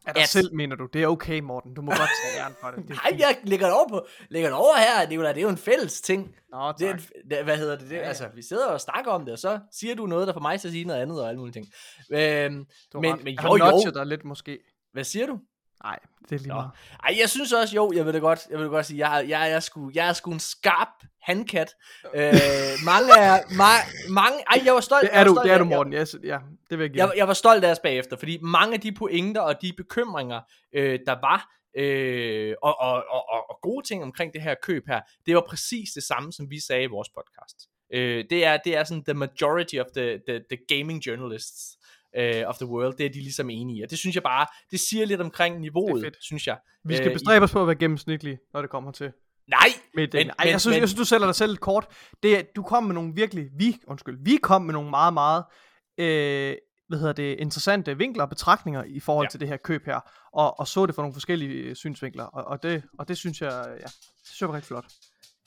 Er dig At- selv, mener du? Det er okay, Morten. Du må godt tage æren for det. det Nej, fint. jeg lægger det over på, lægger det over her, Nicolaj, det er jo en fælles ting. Nå, Det er, tak. en- det, hvad hedder det? det Ja, ja. Altså, vi sidder og snakker om det, og så siger du noget, der får mig at sige noget andet og alle mulige ting. Øhm, men, ret. men Jeg jo, jo. dig lidt måske. Hvad siger du? Nej, det er lige Nå. meget. Ej, jeg synes også, jo, jeg vil da godt, jeg vil da godt sige, jeg, er- jeg, jeg, er sgu, jeg er sgu en skarp handkat. Øh, mange er, ma- mange, ej, jeg var stolt. Det jeg er du, stolt det er du, Morten. Yes, ja, det vil jeg give. Jeg, jeg var stolt af os bagefter, fordi mange af de pointer og de bekymringer, øh, der var, øh, og, og, og, og, og gode ting omkring det her køb her, det var præcis det samme, som vi sagde i vores podcast. Øh, det, er, det er sådan the majority of the, the, the gaming journalists uh, of the world, det er de ligesom enige i. Og det synes jeg bare, det siger lidt omkring niveauet, fedt. synes jeg. Vi skal Øh, i- bestræbe os på at være gennemsnitlige, når det kommer til. Nej! Med Men- men, Ej, jeg, synes, men- jeg synes, du sælger dig selv lidt kort. Det, er- du kom med nogle virkelig, vi, undskyld, vi kom med nogle meget, meget, øh, hvad hedder det, interessante vinkler og betragtninger i forhold Ja. ja. til det her køb her, og, og så det fra nogle forskellige øh, synsvinkler, og, og, det, og det synes jeg, ja, det synes jeg var rigtig flot.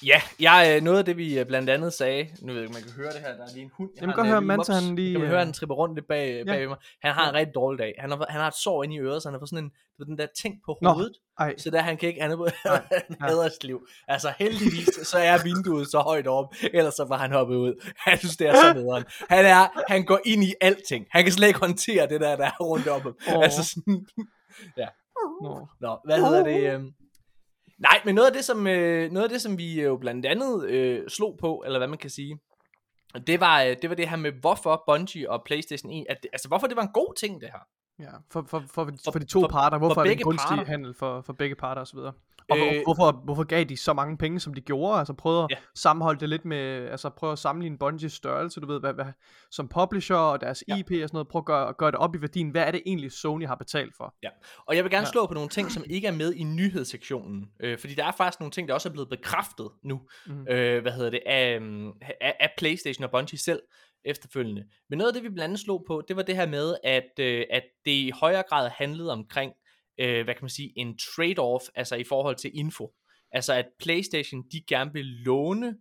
Ja, jeg, øh, noget af det vi øh, blandt andet sagde, nu ved jeg ikke, man kan høre det her, der er lige en hund. Jeg Jamen, øh, høre, Manta, han lige, Kan man øh, høre, han tripper rundt lidt bag, Ja. bag mig. Han har en rigtig dårlig dag. Han har, han har et sår inde i øret, så han har fået sådan en, ved, den der ting på Nå. hovedet. Ej, Så der han kan ikke, han er liv. Altså heldigvis, så er vinduet så højt op, ellers så var han hoppet ud. Han synes, det er så nederen. Han, er, han går ind i alting. Han kan slet ikke håndtere det der, der er rundt om ham. Åh. Altså sådan, ja. Nå. Nå, hvad hedder det? Øh... Nej, men noget af det, som, øh, noget af det, som vi øh, jo blandt andet øh, slog på, eller hvad man kan sige, det var, øh, det var det her med, hvorfor Bungie og PlayStation 1, at det, altså hvorfor det var en god ting, det her. Ja, for, for, for, for, For- de to for- parter. Hvorfor for er det en gunstig parter. handel for, for begge parter osv.? Og Øh, øh, hvorfor, hvorfor gav de så mange penge, som de gjorde? Altså prøvede at Ja. sammenholde det lidt med, altså prøve at sammenligne Bungies størrelse, du ved, hvad, hvad, som publisher og deres Ja. IP og sådan noget, prøve at gøre, gøre det op i værdien. Hvad er det egentlig, Sony har betalt for? Ja, og jeg vil gerne Ja. slå på nogle ting, som ikke er med i nyhedssektionen, øh, fordi der er faktisk nogle ting, der også er blevet bekræftet nu, Mhm. øh, hvad hedder det, af, af, af PlayStation og Bungie selv efterfølgende. Men noget af det, vi blandt andet slog på, det var det her med, at, øh, at det i højere grad handlede omkring, øh, hvad kan man sige, en trade-off, altså i forhold til info. Altså at PlayStation, de gerne vil låne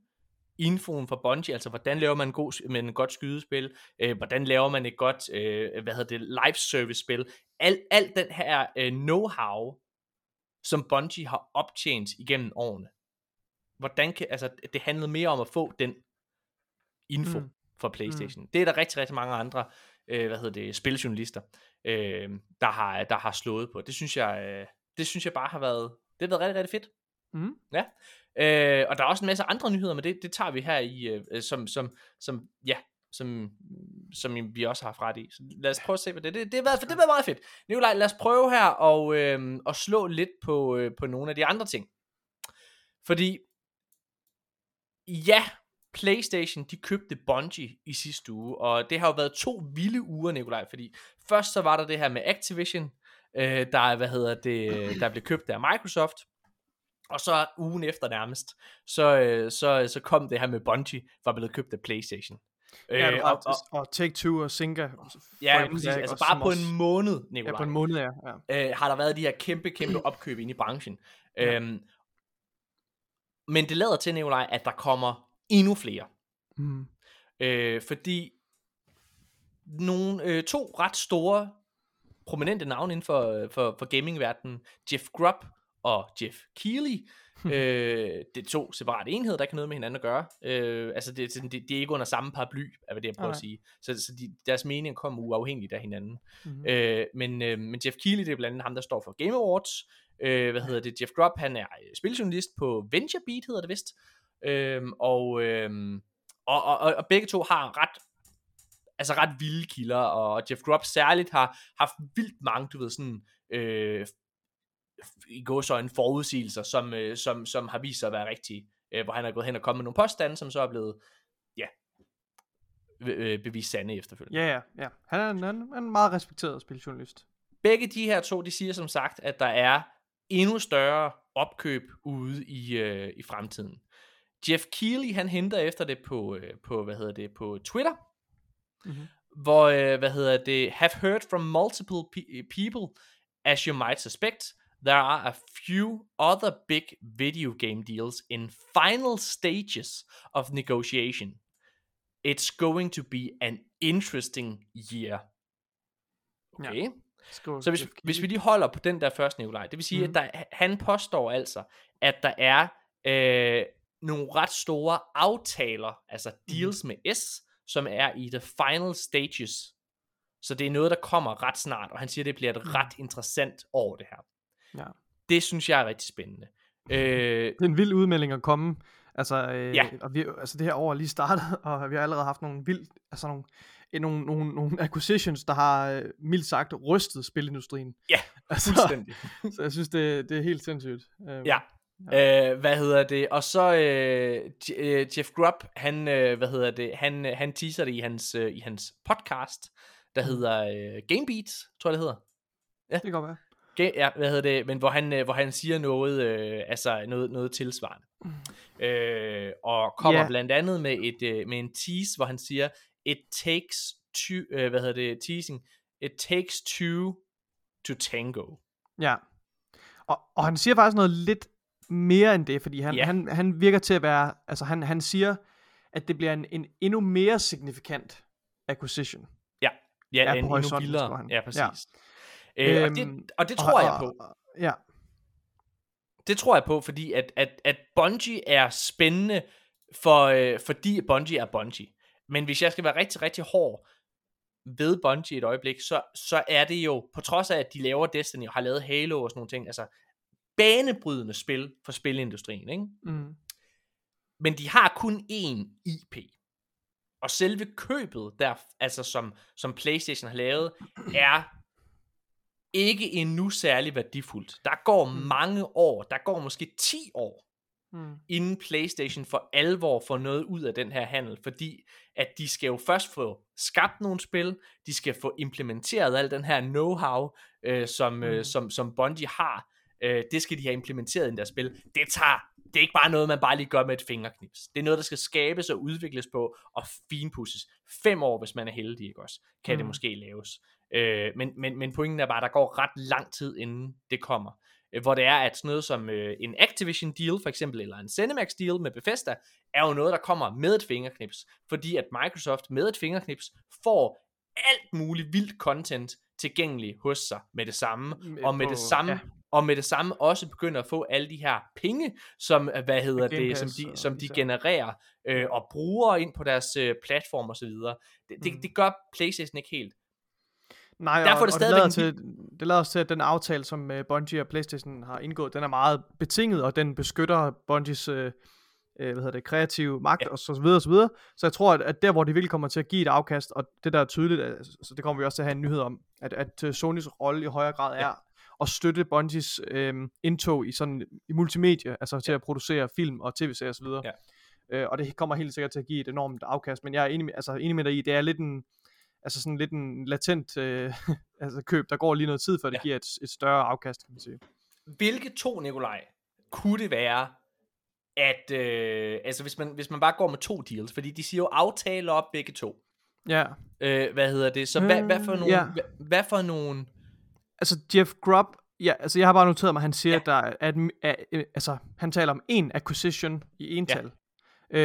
infoen fra Bungie, altså hvordan laver man en, god, med en godt skydespil, øh, hvordan laver man et godt, øh, hvad hedder det, live service spil, alt al den her øh, know-how, som Bungie har optjent igennem årene. Hvordan kan, altså det handlede mere om at få den info Mm mm. fra PlayStation. Mm. Det er der rigtig, rigtig mange andre, øh, hvad hedder det, spiljournalister, øh, der har, der har slået på. Det synes jeg, øh, det synes jeg bare har været, det har været rigtig, rigtig fedt. Mhm. Ja. Øh, og der er også en masse andre nyheder, men det, det tager vi her i, øh, som, som, som, ja, som, som vi også har haft ret i. Så lad os prøve at se, hvad det er. Det, det, har været, det har været meget fedt. Nikolaj, lad os prøve her og, øh, og slå lidt på, øh, på nogle af de andre ting. Fordi, ja, PlayStation, de købte Bungie i sidste uge, og det har jo været to vilde uger, Nikolaj, fordi først så var der det her med Activision, øh, der, hvad hedder det, øh, der blev købt af Microsoft, og så ugen efter nærmest, så, øh, så, så kom det her med Bungie, var blevet købt af PlayStation. Ja, Øh, og, og, og, Take-Two og Zynga. ja, præcis, altså bare på en måned, Nikolaj Ja, på en måned, ja. ja. øh, har der været de her kæmpe, kæmpe opkøb ind i branchen. Ja. Øhm, men det lader til, Nikolaj, at der kommer endnu flere. Mm. Øh, fordi nogle, øh, to ret store, prominente navne inden for, øh, for, for gamingverdenen, Jeff Grubb og Jeff Keighley, øh, det er to separate enheder, der har noget med hinanden at gøre. Øh, altså, det, det, det er ikke under samme paraply, er hvad det, jeg prøver Nej. at sige. Så, så de, deres mening kommer uafhængigt af hinanden. Mm. Øh, men, øh, men Jeff Keighley, det er blandt andet ham, der står for Game Awards. Øh, hvad hedder det? Jeff Grubb, han er øh, spiljournalist på VentureBeat, hedder det vist. Øh, og, øh, og, og, og, og begge to har ret altså ret vilde kilder, og Jeff Grubb særligt har haft vildt mange, du ved, sådan, øh, i gåsøjne forudsigelser, som, øh, som, som har vist sig at være rigtige, øh, hvor han er gået hen og kommet med nogle påstande, som så er blevet, ja, øh, bevist sande efterfølgende. Ja, ja, ja. Han er en, han er en meget respekteret spiljournalist. Begge de her to, de siger som sagt, at der er endnu større opkøb ude i, øh, i fremtiden. Jeff Keighley, han henter efter det på, øh, på hvad hedder det, på Twitter, Mhm. hvor, øh, hvad hedder det, have heard from multiple pe- people, as you might suspect, there are a few other big video game deals in final stages of negotiation. It's going to be an interesting year. Okay. Ja. Skål, Så hvis, Jeff hvis vi lige holder på den der første, Nikolaj, det vil sige, mm. at der, han påstår altså, at der er øh, nogle ret store aftaler, altså deals mm. med S, som er i the final stages. Så det er noget, der kommer ret snart, og han siger, det bliver et Mhm. ret interessant år, det her. Ja. Det synes jeg er rigtig spændende. Øh, Det er en vild udmelding at komme. Altså, øh, Ja. og vi, altså det her år er lige startet, og vi har allerede haft nogle vildt, altså nogle, nogle, nogle, nogle acquisitions, der har øh, mildt sagt rystet spilindustrien. Ja, altså, fuldstændig. så jeg synes, det, det er helt sindssygt. Øh, Ja. Øh, hvad hedder det? Og så øh, øh, Jeff Grubb, han øh, hvad hedder det? Han øh, han teaser det i hans øh, i hans podcast, der Mm. hedder øh, Game Beats, tror jeg det hedder. Det kan godt være. Ga- ja, hvad hedder det? Men hvor han øh, hvor han siger noget øh, altså noget noget tilsvarende. Øh, og kommer Ja. blandt andet med et øh, med en tease, hvor han siger it takes two øh, hvad hedder det? Teasing. It takes two to tango. Ja. Og, og han siger faktisk noget lidt mere end det, fordi han, Ja. han, han virker til at være, altså han, han siger, at det bliver en, en endnu mere signifikant acquisition. Ja, Ja, en endnu vildere. Ja, præcis. Ja. Øh, og, Øhm, det, og det tror jeg på. Og, og, ja, Det tror jeg på, fordi at, at, at Bungie er spændende, for, øh, fordi Bungie er Bungie. Men hvis jeg skal være rigtig, rigtig hård, ved Bungie et øjeblik, så, så er det jo, på trods af, at de laver Destiny og har lavet Halo og sådan nogle ting, altså banebrydende spil for spilindustrien, ikke? Mm. Men de har kun én IP. Og selve købet, der, altså som, som PlayStation har lavet, er ikke endnu særlig værdifuldt. Der går mange år, der går måske 10 år, Mm. inden PlayStation for alvor får noget ud af den her handel, fordi at de skal jo først få skabt nogle spil, de skal få implementeret al den her know-how, øh, som, øh, Mm. som, som Bungie har, øh, det skal de have implementeret i deres spil. Det tager, det er ikke bare noget, man bare lige gør med et fingerknips. Det er noget, der skal skabes og udvikles på, og finpudses. Fem år, hvis man er heldig, ikke også, kan mm. det måske laves. Øh, men, men, men pointen er bare, at der går ret lang tid, inden det kommer. Øh, hvor det er, at sådan noget som øh, en Activision deal for eksempel, eller en Cinemax deal med Bethesda, er jo noget, der kommer med et fingerknips, fordi at Microsoft med et fingerknips får alt muligt vildt content tilgængeligt hos sig med det samme, Med- og med på- det samme, ja. og med det samme også begynder at få alle de her penge, som, øh, hvad hedder det, som de, som de genererer, øh, og bruger ind på deres øh, platform og så videre. Det, det, Mm. det gør PlayStation ikke helt. Nej, Derfor og, er det og stadigvæk det lader, til, det lader også til, at den aftale, som uh, Bungie og Playstation har indgået, den er meget betinget, og den beskytter Bungies uh, uh, hvad hedder det, kreative magt, Ja. ja. og så videre, og så videre. Så jeg tror, at, at der, hvor de virkelig kommer til at give et afkast, og det der er tydeligt, at, så det kommer vi også til at have en nyhed om, at, at uh, Sonys rolle i højere grad er at støtte Bungies øhm, indtog i sådan i multimedie, altså til at producere film og tv-serier osv. Ja. Øh, og det kommer helt sikkert til at give et enormt afkast, men jeg er enig med, altså, enig med dig i, det er lidt en, altså sådan lidt en latent øh, altså køb, der går lige noget tid, før det Ja. ja. giver et, et større afkast, kan man sige. Hvilke to, Nikolaj, kunne det være, at, øh, altså hvis man, hvis man bare går med to deals, fordi de siger jo aftaler op begge to. Ja, Øh, hvad hedder det? Så hvad, hvad for Øh, nogle, ja. hvad, hvad for nogle, altså Jeff Grubb, ja, altså jeg har bare noteret mig, at han siger, Ja. at der er, at, er, er, altså han taler om en acquisition i ental. Ja.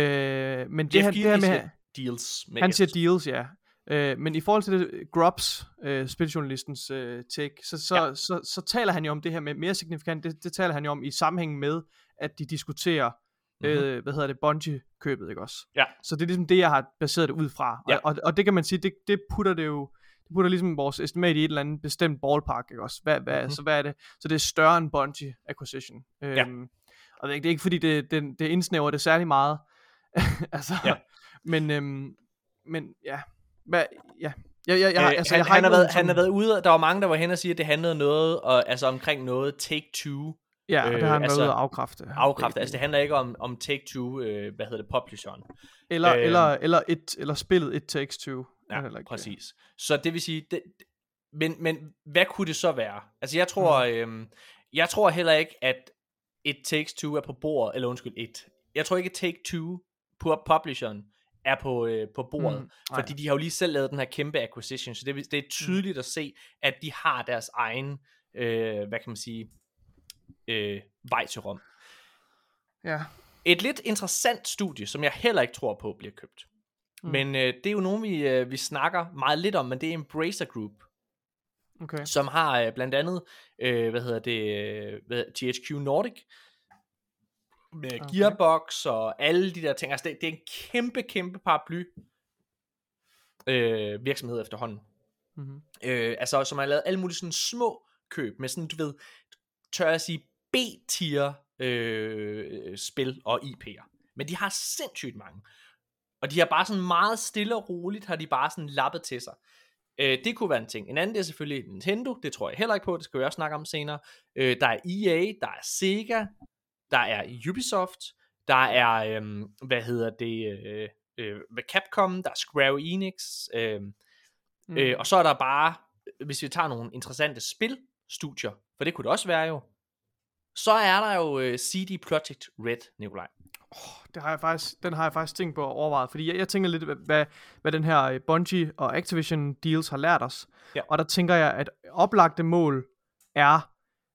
Øh, men det, Jeff her, det her med, deals med Han siger deals, ja. Øh, men i forhold til det, Grubbs, øh, spiljournalistens øh, take, så, så, Ja. så, så, så taler han jo om det her med mere signifikant, det, det taler han jo om i sammenhæng med, at de diskuterer. Mm-hmm. øh, hvad hedder det, Bungie-købet, ikke også? Ja. Så det er ligesom det, jeg har baseret det ud fra. Ja. Og, og, og det kan man sige, det, det putter det jo, det putter ligesom vores estimat i et eller andet bestemt ballpark, ikke også? Hvad, hvad, Mhm. mm-hmm. Så hvad er det? Så det er større end Bungie Acquisition. Ja. Øhm, og det er, ikke, fordi, det, det, det indsnæver det særlig meget. altså, Ja. men, øhm, men ja, hvad, ja. Jeg, jeg, Øh, altså, han, jeg har han, har været, nogen han har sådan- været ude, der var mange, der var hen og sige, at det handlede noget, og, altså omkring noget Take-Two Ja, og det øh, har han altså, været ude at afkræfte. afkræftet. Begge Altså det handler ikke om, om Take-Two, øh, hvad hedder det, publisheren. Eller, øh, eller, eller, et, eller spillet It Takes Two. Ja, ikke- præcis. Så det vil sige, det, men, men hvad kunne det så være? Altså jeg tror, Mm. øhm, jeg tror heller ikke, at It Takes Two er på bordet, eller undskyld, et. Jeg tror ikke, at Take Two på publisheren er på, øh, på bordet, Mm, mm, fordi de har jo lige selv lavet den her kæmpe acquisition, så det, det er tydeligt at se, at de har deres egen, øh, hvad kan man sige, øh, vej til Rom. Ja. Et lidt interessant studie, som jeg heller ikke tror på bliver købt. Mm. Men øh, det er jo nogen, vi, øh, vi snakker meget lidt om, men det er Embracer Group, Okay. som har øh, blandt andet, øh, hvad hedder det, øh, hvad, THQ Nordic, med okay. Gearbox og alle de der ting. Altså det, det er en kæmpe, kæmpe paraply øh, virksomhed efterhånden. Mm-hmm. Øh, altså som har lavet alle mulige sådan små køb med sådan, du ved, tør jeg sige, B-tier øh, spil og IP'er. Men de har sindssygt mange. Og de har bare sådan meget stille og roligt, har de bare sådan lappet til sig. Øh, det kunne være en ting. En anden det er selvfølgelig Nintendo, det tror jeg heller ikke på, det skal vi også snakke om senere. Øh, der er EA, der er Sega, der er Ubisoft, der er, øh, hvad hedder det, øh, øh, Capcom, der er Square Enix, øh, Mm. Øh, og så er der bare, hvis vi tager nogle interessante spilstudier, for det kunne det også være jo, så er der jo øh, CD Projekt Red, Nikolaj. Det har jeg faktisk, den har jeg faktisk tænkt på at overveje, fordi jeg, jeg tænker lidt, hvad- hvad, den her øh, Bungie og Activision deals har lært os. Ja. Og der tænker jeg, at oplagte mål er,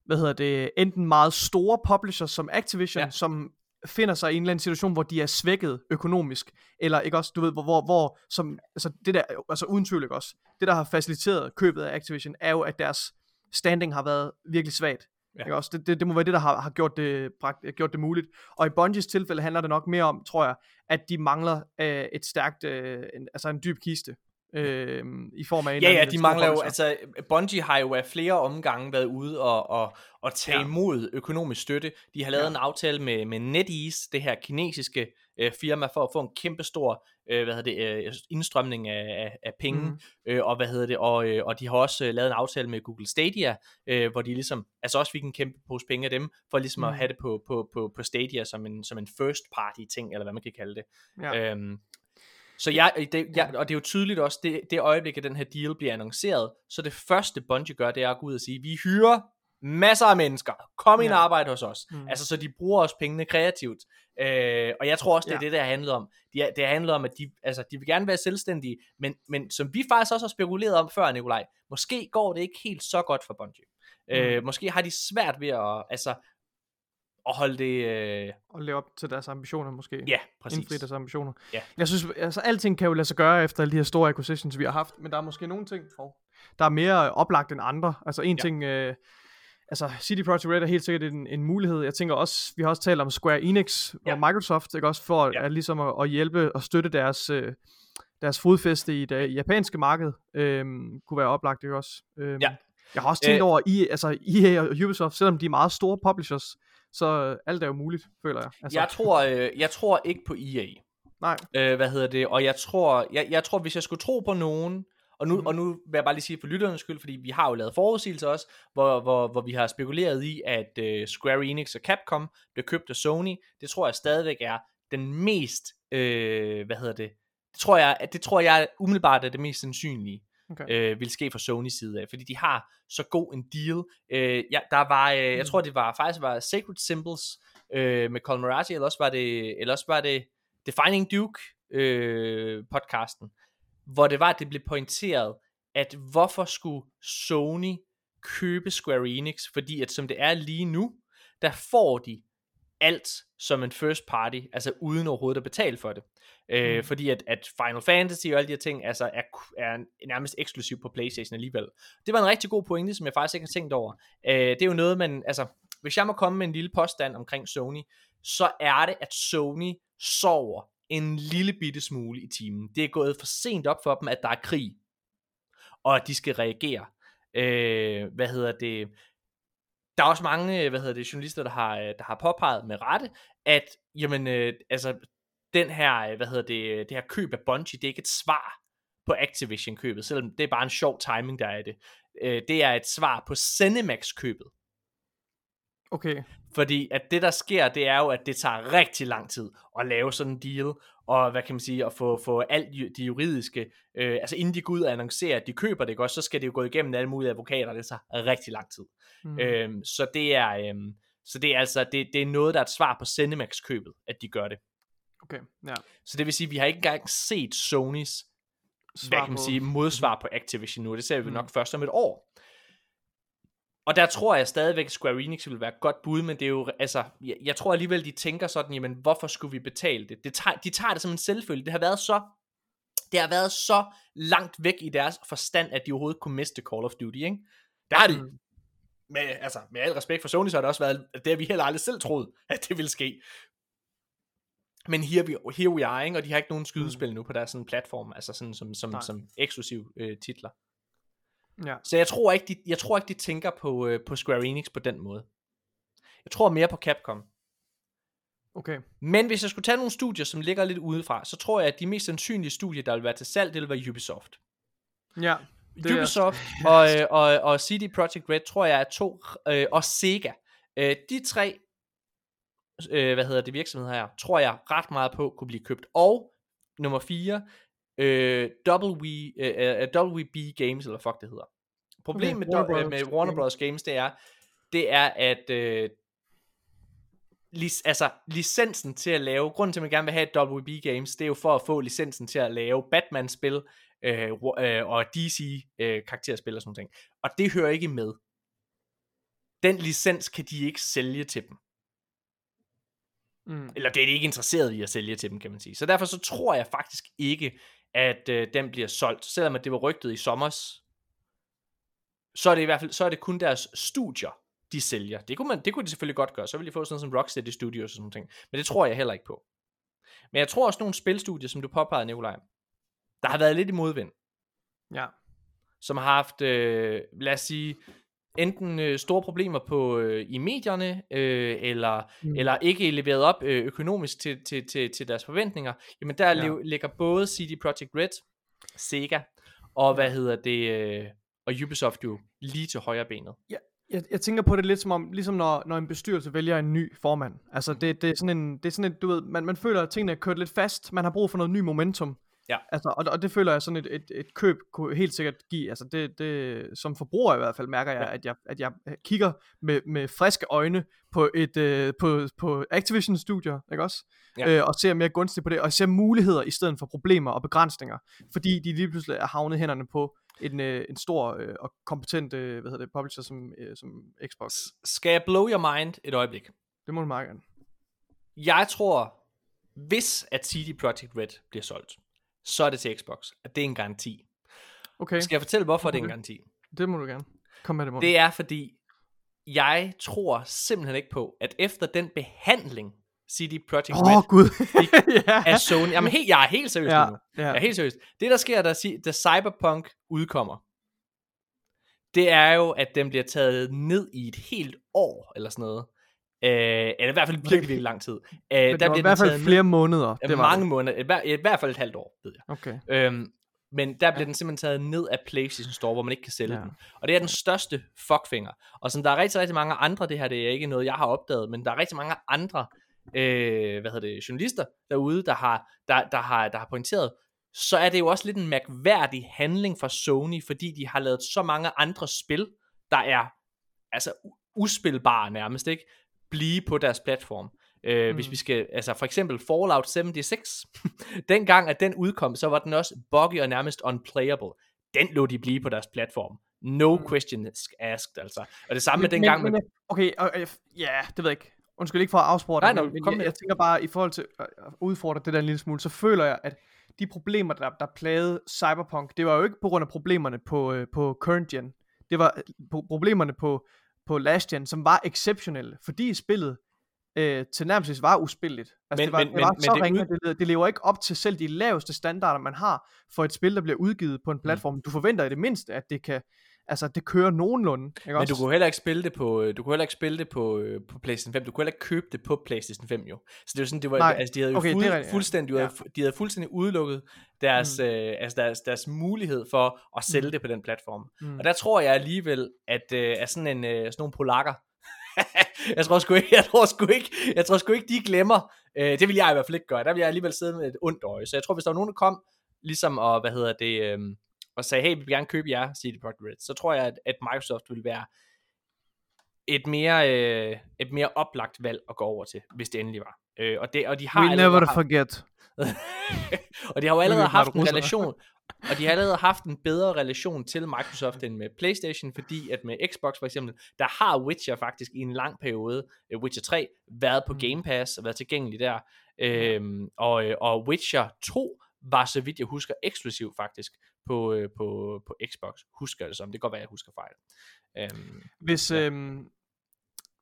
hvad hedder det, enten meget store publishers som Activision, ja. som finder sig i en eller anden situation, hvor de er svækket økonomisk, eller ikke også, du ved, hvor, hvor, hvor som, altså det der, altså uden tvivl ikke også, det der har faciliteret købet af Activision, er jo, at deres standing har været virkelig svagt. Ja. Ikke også? Det, det, det må være det, der har, har gjort, det, bragt, gjort det muligt. Og i Bungies tilfælde handler det nok mere om, tror jeg, at de mangler øh, et stærkt, øh, en, altså en dyb kiste. øh, i form af en Ja, ja, de mangler jo, altså Bungie har jo af flere omgange været ude og, og, og tage Ja. imod økonomisk støtte. De har lavet ja. en aftale med, med NetEase, det her kinesiske øh, firma, for at få en kæmpe stor øh, hvad hedder det, øh, indstrømning af, af, af penge, mm. øh, og hvad hedder det, og, øh, og de har også øh, lavet en aftale med Google Stadia, øh, hvor de ligesom, altså også fik en kæmpe pose penge af dem, for ligesom mm. At have det på, på, på, på Stadia som en, som en first party ting, eller hvad man kan kalde det. Ja. Øhm, så jeg, det, jeg, og det er jo tydeligt også, det, det øjeblik, at den her deal bliver annonceret, så det første Bungie gør, det er at gå ud og sige, vi hyrer masser af mennesker, kom ind Ja. og arbejde hos os. Mm. Altså, så de bruger også pengene kreativt. Øh, og jeg tror også, det er Ja. det, der handler om. De, det har handlet om, at de, altså, de vil gerne være selvstændige, men, men som vi faktisk også har spekuleret om før, Nikolaj, måske går det ikke helt så godt for Bungie. Mm. Øh, måske har de svært ved at, altså, at holde det... Øh, Og leve op til deres ambitioner måske. ja, præcis. Indfri deres ambitioner. Ja. Jeg synes, altså alting kan jo lade sig gøre efter alle de her store acquisitions, vi har haft, men der er måske nogle ting, der er mere oplagt end andre. Altså en Ja. ting, øh, altså CD Projekt Red er helt sikkert en, en mulighed. Jeg tænker også, vi har også talt om Square Enix Ja. og Microsoft, ikke også, for Ja. at, ligesom at, at hjælpe og støtte deres, øh, deres fodfæste i det japanske marked, øh, kunne være oplagt, ikke også? Øh, Ja. Jeg har også tænkt Øh. over, I, altså EA og Ubisoft, selvom de er meget store publishers, så alt er jo muligt, føler jeg. Altså, Jeg tror, øh, jeg tror ikke på EA. Nej. Øh, hvad hedder det? Og jeg tror, jeg, jeg tror, hvis jeg skulle tro på nogen, og nu, Mhm. mm. og nu vil jeg bare lige sige for lytternes skyld, fordi vi har jo lavet forudsigelser også, hvor, hvor, hvor vi har spekuleret i, at øh, Square Enix og Capcom blev købt af Sony. Det tror jeg stadigvæk er den mest, øh, hvad hedder det? Det tror jeg, at det tror jeg umiddelbart er det mest sandsynlige Okay. øh, vil ske fra Sony side af, fordi de har så god en deal. Øh, ja, der var, øh, jeg Mm. tror det var faktisk var Sacred Symbols øh, med Colin Morathi, eller også var det, eller også var det Defining Duke øh, podcasten, hvor det var, at det blev pointeret, at hvorfor skulle Sony købe Square Enix, fordi at som det er lige nu, der får de alt som en first party, altså uden overhovedet at betale for det. Øh, Mm. Fordi at, at Final Fantasy og alle de her ting, altså er, er nærmest eksklusiv på Playstation alligevel. Det var en rigtig god pointe, som jeg faktisk ikke har tænkt over. Øh, det er jo noget, man, altså, hvis jeg må komme med en lille påstand omkring Sony, så er det, at Sony sover en lille bitte smule i timen. Det er gået for sent op for dem, at der er krig, og at de skal reagere. Øh, hvad hedder det? Der er også mange, øh, hvad hedder det, journalister, der har, øh, der har påpeget med rette, at jamen, øh, altså, den her, øh, hvad hedder det, det her køb af Bungie, det er ikke et svar på Activision-købet, selvom det er bare en sjov timing, der er i det. Øh, det er et svar på Cinemax-købet. Okay. Fordi at det der sker, det er jo, at det tager rigtig lang tid at lave sådan en deal, og hvad kan man sige, at få, få alt ju- de juridiske, øh, altså inden de går ud og annoncerer, at de køber det godt, så skal det jo gå igennem alle mulige advokater, det tager rigtig lang tid. Mm. Mm. Øhm, så det er, øhm, så det er altså, det, det er noget, der er et svar på Cinemax købet, at de gør det. Okay, ja. Så det vil sige, at vi har ikke engang set Sonys hvad kan man sige, modsvar på Activision nu, det ser vi Mhm. nok først om et år. Og der tror jeg stadigvæk, at Square Enix vil være et godt bud, men det er jo, altså, jeg, jeg tror alligevel, de tænker sådan, jamen, hvorfor skulle vi betale det? det tager, de tager det som en selvfølge. Det har været så, det har været så langt væk i deres forstand, at de overhovedet kunne miste Call of Duty, ikke? Der har de, Mm. med, altså, med al respekt for Sony, så har det også været, det har vi heller aldrig selv troet, at det ville ske. Men here we, here we are, ikke? og de har ikke nogen skydespil nu på deres sådan platform, altså sådan som, som, Nej. som eksklusiv øh, titler. Ja. Så jeg tror ikke, de, jeg tror ikke, de tænker på, øh, på Square Enix på den måde. Jeg tror mere på Capcom. Okay. Men hvis jeg skulle tage nogle studier, som ligger lidt udefra, så tror jeg, at de mest sandsynlige studier, der vil være til salg, det vil være Ubisoft. Ja. Det Ubisoft og, øh, og, og CD Projekt Red, tror jeg er to, øh, og Sega. Øh, de tre, øh, hvad hedder det, virksomheder her, tror jeg ret meget på, kunne blive købt. Og nummer 4, øh, WB, øh, øh, WB Games, eller fuck det hedder. Problemet Okay, Warner med, Brothers med Warner Games. Bros. Games, det er, det er at øh, lic, altså, licensen til at lave, grunden til at man gerne vil have et WB Games, det er jo for at få licensen til at lave Batman-spil, øh, øh, og DC øh, karakterspil og sådan noget. Og det hører ikke med. Den licens kan de ikke sælge til dem. Mm. Eller det er de ikke interesseret i at sælge til dem, kan man sige. Så derfor så tror jeg faktisk ikke, at øh, den bliver solgt. Selvom at det var rygtet i sommers, så er det i hvert fald så er det kun deres studier, de sælger. Det kunne, man, det kunne de selvfølgelig godt gøre. Så ville de få sådan noget som Rocksteady Studios og sådan noget. Men det tror jeg heller ikke på. Men jeg tror også nogle spilstudier, som du påpegede, Nikolaj, der har været lidt i modvind. Ja. som har haft, øh, lad os sige, enten øh, store problemer på øh, i medierne, øh, eller, Mm. mm. eller ikke leveret op øh, økonomisk til, til, til, til deres forventninger, jamen der Ja. ja. ligger både CD Projekt Red, Sega, og hvad hedder det, øh, og Ubisoft jo lige til højre benet. Jeg, jeg tænker på det lidt som om, ligesom når, når en bestyrelse vælger en ny formand. Altså det, det er sådan en, det er sådan en, du ved, man, man føler, at tingene er kørt lidt fast. Man har brug for noget ny momentum. Ja. Altså, og, og det føler jeg sådan et, et, et køb kunne helt sikkert give. Altså det, det, som forbruger i hvert fald mærker jeg, Ja. at jeg, at jeg kigger med, med friske øjne på et øh, på, på Activision studier, ikke også? Ja. Øh, og ser mere gunstigt på det, og ser muligheder i stedet for problemer og begrænsninger, fordi de lige pludselig er havnet hænderne på en, øh, en stor øh, og kompetent øh, hvad hedder det, publisher som, øh, som Xbox. Skal jeg blow your mind et øjeblik? Det må du meget gerne. Jeg tror, hvis at CD Projekt Red bliver solgt, så er det til Xbox, at det er en garanti. Okay, Skal jeg fortælle, hvorfor det er en Okay. garanti? det må du gerne. Kom med det, Morten. Det er fordi, jeg tror simpelthen ikke på, at efter den behandling, CD Projekt Åh, Red oh, Gud. ja. af Sony, jamen helt, jeg er helt seriøs ja, nu. Jeg er helt seriøs. Det der sker, da, da Cyberpunk udkommer, det er jo, at den bliver taget ned i et helt år, eller sådan noget. Øh, eller i hvert fald virkelig, virkelig lang tid. Øh, der det var i bliver hvert fald flere måneder. ned, Det var mange det. måneder, i, hver, i hvert fald et halvt år, ved jeg. Okay. Øhm, men der bliver den simpelthen taget ned af PlayStation Store, hvor man ikke kan sælge Ja. ja. den. Og det er den største fuckfinger. Og som der er rigtig, rigtig mange andre, det her det er ikke noget, jeg har opdaget, men der er rigtig mange andre øh, hvad hedder det, journalister derude, der har, der, der, har, der har pointeret, så er det jo også lidt en mærkværdig handling fra Sony, fordi de har lavet så mange andre spil, der er altså uspilbare nærmest, ikke? Blive på deres platform. Øh, mm. Hvis vi skal, altså for eksempel Fallout 76, dengang at den udkom, så var den også buggy og nærmest unplayable. Den lå de blive på deres platform. No Mm. questions asked, altså. Og det samme med Men- dengang men, med... Okay, og, og, ja, det ved jeg ikke. Undskyld ikke for at afspore dig, nej, men, men kom jeg, med jeg tænker bare, i forhold til at at udfordre det der en lille smule, så føler jeg, at de problemer, der, der plagede Cyberpunk, det var jo ikke på grund af problemerne på, øh, på current gen. Det var øh, på problemerne på, på last gen, som var exceptionelle, fordi spillet øh, til nærmest var uspilligt. Altså, Men- det var, men- det var men- så men det ringe, ud- det, det lever ikke op til selv de laveste standarder, man har for et spil, der bliver udgivet på en platform. Du forventer i det mindste, at det kan, altså det kører nogenlunde. Ikke Men også? du kunne heller ikke spille det på, øh, du kunne heller ikke spille det på, øh, på PlayStation 5. Du kunne heller ikke købe det på PlayStation 5 jo. Så det var sådan, det var, Nej, altså de havde jo okay, fuld, rigtigt, ja. fuldstændig, de, Ja. havde, de havde fuldstændig udelukket deres, Mm. øh, altså deres, deres mulighed for at sælge Mm. det på den platform. Mm. Og der tror jeg alligevel, at øh, er sådan en, øh, sådan nogle polakker, jeg tror sgu ikke, jeg tror sgu ikke, jeg tror sgu ikke, de glemmer, øh, det vil jeg i hvert fald ikke gøre, der vil jeg alligevel sidde med et ondt øje, så jeg tror, hvis der var nogen, der kom, ligesom og, hvad hedder det, øh, og sagde, hey, vi vil gerne købe jer, CD Projekt Red, så tror jeg, at, at Microsoft vil være et mere, øh, et mere oplagt valg at gå over til, hvis det endelig var. Øh, og, det, og de har We never haft- forget. og de har jo allerede haft en relation, og de har allerede haft en bedre relation til Microsoft end med PlayStation, fordi at med Xbox for eksempel, der har Witcher faktisk i en lang periode, øh, Witcher 3, været på Mm. Game Pass og været tilgængelig der. Øhm, og, øh, og Witcher 2 var, så vidt jeg husker, eksklusiv faktisk på, øh, på, på Xbox. Husker jeg det som. Det kan godt være, jeg husker fejl. Øhm, Hvis, Ja. øhm,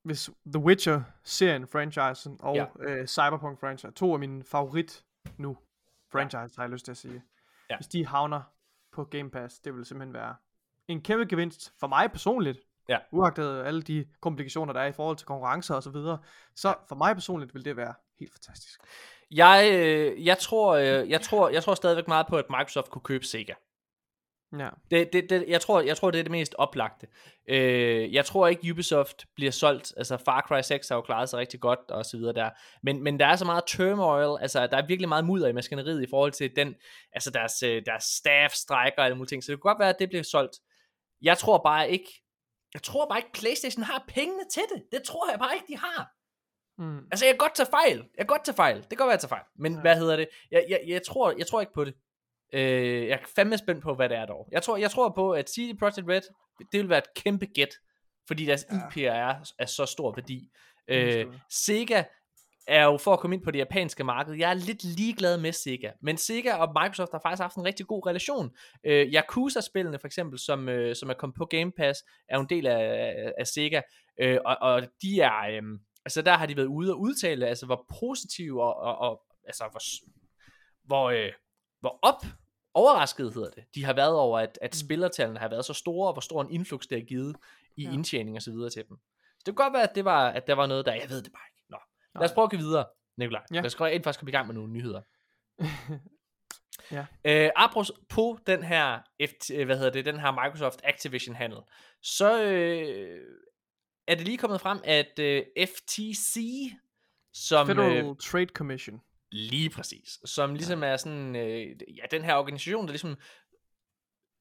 hvis The Witcher-serien, franchisen, og Ja. øh, Cyberpunk-franchise, to af mine favorit nu, franchise har jeg lyst til at sige. Ja. Hvis de havner på Game Pass, det vil simpelthen være en kæmpe gevinst for mig personligt. Ja. Uagtet alle de komplikationer, der er i forhold til konkurrencer og så videre. Så for mig personligt vil det være helt fantastisk. jeg, øh, jeg, tror, øh, jeg, tror, jeg tror stadigvæk meget på, at Microsoft kunne købe Sega. Ja. Det, det, det, jeg, tror, jeg tror, det er det mest oplagte. Øh, jeg tror ikke, Ubisoft bliver solgt. Altså, Far Cry 6 har jo klaret sig rigtig godt, og så videre der. Men, men der er så meget turmoil, altså, der er virkelig meget mudder i maskineriet i forhold til den, altså deres, øh, deres staff strækker og alle mulige ting. Så det kunne godt være, at det bliver solgt. Jeg tror bare ikke, jeg tror bare ikke, PlayStation har pengene til det. Det tror jeg bare ikke, de har. Mm. Altså, jeg kan godt tage fejl. Jeg kan godt tage fejl. Det kan godt være, at jeg tager fejl. Men Ja. hvad hedder det? Jeg, jeg, jeg, tror, jeg tror ikke på det. Øh, jeg er fandme spændt på, hvad det er dog. Jeg tror, jeg tror på, at CD Projekt Red, det vil være et kæmpe gæt. Fordi deres Ja. IP er, er så stor værdi. Øh. Sega er jo for at komme ind på det japanske marked. Jeg er lidt ligeglad med Sega. Men Sega og Microsoft har faktisk haft en rigtig god relation. Øh, Yakuza-spillene for eksempel, som, øh, som er kommet på Game Pass, er jo en del af, af, af Sega. Øh, og, og de er... Øh, altså der har de været ude og udtale, altså hvor positive og, og, og altså hvor, hvor, øh, hvor op overrasket, hedder det, de har været over, at, at Mm. spillertallene har været så store, og hvor stor en influx det har givet i Ja. indtjening og så videre til dem. Så det kan godt være, at det var, at der var noget der, jeg ved det bare ikke. Nå, lad os Nej. prøve at gå videre, Nikolaj. Ja. Lad os gå ind faktisk komme i gang med nogle nyheder. Ja. Øh, apropos på den her, hvad hedder det, den her Microsoft Activision handel, så øh, er det lige kommet frem, at øh, FTC, som øh, Federal Trade Commission. lige præcis, som ligesom er sådan, øh, ja, den her organisation, der ligesom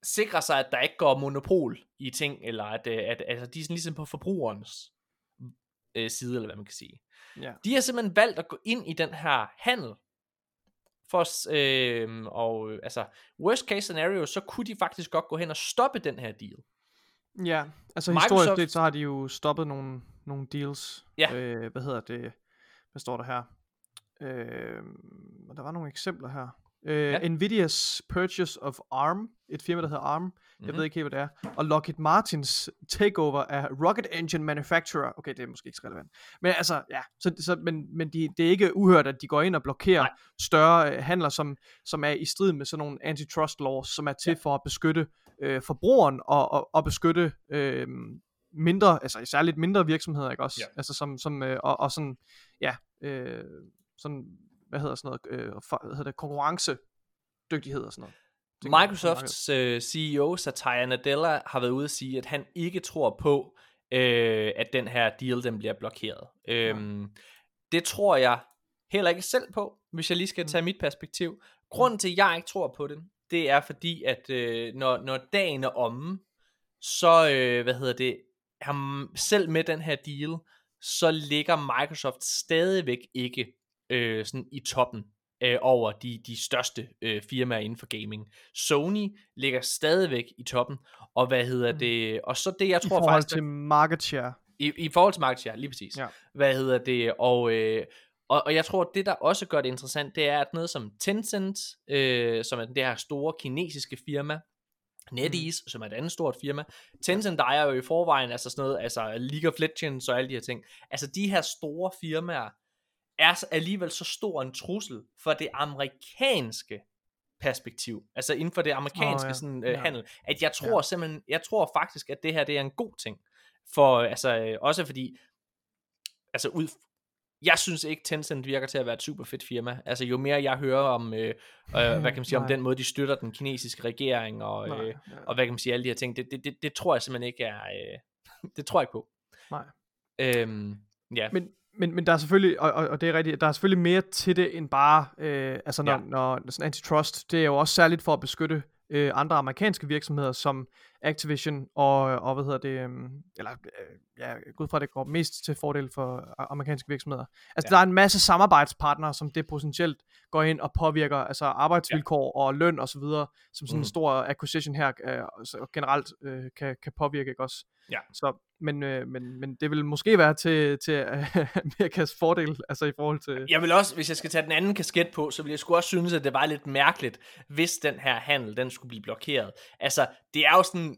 sikrer sig, at der ikke går monopol i ting, eller at, øh, at altså, de er sådan ligesom på forbrugerens øh, side, eller hvad man kan sige. Ja. De har simpelthen valgt at gå ind i den her handel, for, s- øh, og øh, altså, worst case scenario, så kunne de faktisk godt gå hen og stoppe den her deal. Ja, altså Microsoft- historisk set, så har de jo stoppet nogle, nogle deals. Ja. Øh, hvad hedder det? Hvad står der her? Øh, der var nogle eksempler her. Øh, Ja. Nvidias purchase of ARM, et firma, der hedder ARM. Mm-hmm. Jeg Mhm. ved ikke helt, hvad det er. Og Lockheed Martins takeover af Rocket Engine Manufacturer. Okay, det er måske ikke så relevant. Men altså, ja. Så, så, men men de, det er ikke uhørt, at de går ind og blokerer Nej. Større øh, handler, som, som er i strid med sådan nogle antitrust laws, som er til ja. for at beskytte øh, forbrugeren og, og, og beskytte øh, mindre, altså særligt mindre virksomheder, ikke også? Ja. Altså som, som øh, og, og sådan, ja, øh, sådan, hvad hedder sådan noget, øh, for, hvad hedder det, konkurrencedygtighed og sådan noget. Microsofts øh, CEO Satya Nadella har været ude at sige, at han ikke tror på, øh, at den her deal den bliver blokeret. Øhm, det tror jeg heller ikke selv på, hvis jeg lige skal tage mit perspektiv. Grunden til, at jeg ikke tror på det, det er fordi, at øh, når, når dagen er omme, så, øh, hvad hedder det, ham, selv med den her deal, så ligger Microsoft stadigvæk ikke øh, sådan i toppen øh, over de, de største øh, firmaer inden for gaming. Sony ligger stadigvæk i toppen, og hvad hedder Mm. det, og så det jeg I tror forhold faktisk, til market share. i, i forhold til market share, lige præcis. Ja. Hvad hedder det, og, øh, og, og jeg tror, det der også gør det interessant, det er, at noget som Tencent, øh, som er det her store kinesiske firma, NetEase, mm. som er et andet stort firma. Tencent ejer jo i forvejen altså sådan noget, altså League of Legends og alle de her ting. Altså de her store firmaer er alligevel så stor en trussel for det amerikanske perspektiv, altså inden for det amerikanske Åh, ja. sådan, øh, Ja. handel, at jeg tror simpelthen, jeg tror faktisk, at det her det er en god ting, for altså øh, også fordi, altså ud, jeg synes ikke Tencent virker til at være et super fedt firma, altså jo mere jeg hører om, øh, øh, hvad kan man sige, om Nej. den måde de støtter den kinesiske regering, og, Nej, øh, ja. og hvad kan man sige, alle de her ting, det, det, det, det tror jeg simpelthen ikke er, øh, det tror jeg ikke på. Nej. Øhm, ja. Men, men, men der er selvfølgelig, og, og, og det er rigtigt, der er selvfølgelig mere til det end bare, øh, altså når, ja. når, når sådan antitrust, det er jo også særligt for at beskytte øh, andre amerikanske virksomheder, som Activision og, og hvad hedder det, øh, eller øh, ja, jeg går ud fra, det går mest til fordel for a- amerikanske virksomheder. Altså Ja. der er en masse samarbejdspartnere, som det potentielt går ind og påvirker, altså arbejdsvilkår ja. og løn og så videre, som sådan Mhm. en stor acquisition her øh, generelt øh, kan, kan påvirke, ikke også? Ja. Så, men, øh, men, men det vil måske være til, til øh, Amerikas fordel, altså i forhold til... Jeg vil også, hvis jeg skal tage den anden kasket på, så vil jeg sgu også synes, at det var lidt mærkeligt, hvis den her handel, den skulle blive blokeret. Altså, det er jo sådan,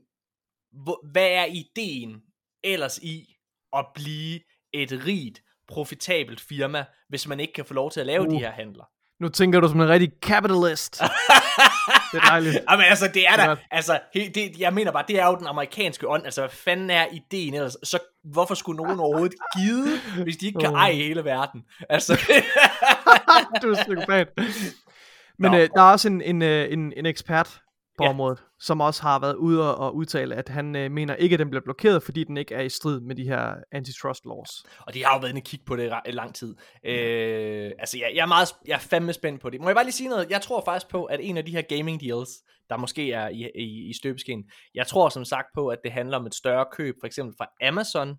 hvor, hvad er ideen ellers i at blive et rigt, profitabelt firma, hvis man ikke kan få lov til at lave uh. de her handler? Nu tænker du som en rigtig capitalist. det er dejligt. Jamen altså, det er er godt. altså, det, jeg mener bare, det er jo den amerikanske ånd, altså, hvad fanden er ideen ellers? Så hvorfor skulle nogen overhovedet give, hvis de ikke kan eje hele verden? Altså, du er psykopat. Men Nå. øh, der er også en, en, øh, en, en ekspert på Ja. området, som også har været ude og, udtale, at han øh, mener ikke, at den bliver blokeret, fordi den ikke er i strid med de her antitrust laws. Og de har jo været inde og kigge på det i lang tid. Øh, altså, jeg, jeg, er meget, jeg er fandme spændt på det. Må jeg bare lige sige noget? Jeg tror faktisk på, at en af de her gaming deals, der måske er i, i, i støbeskeen, jeg tror som sagt på, at det handler om et større køb, for eksempel fra Amazon,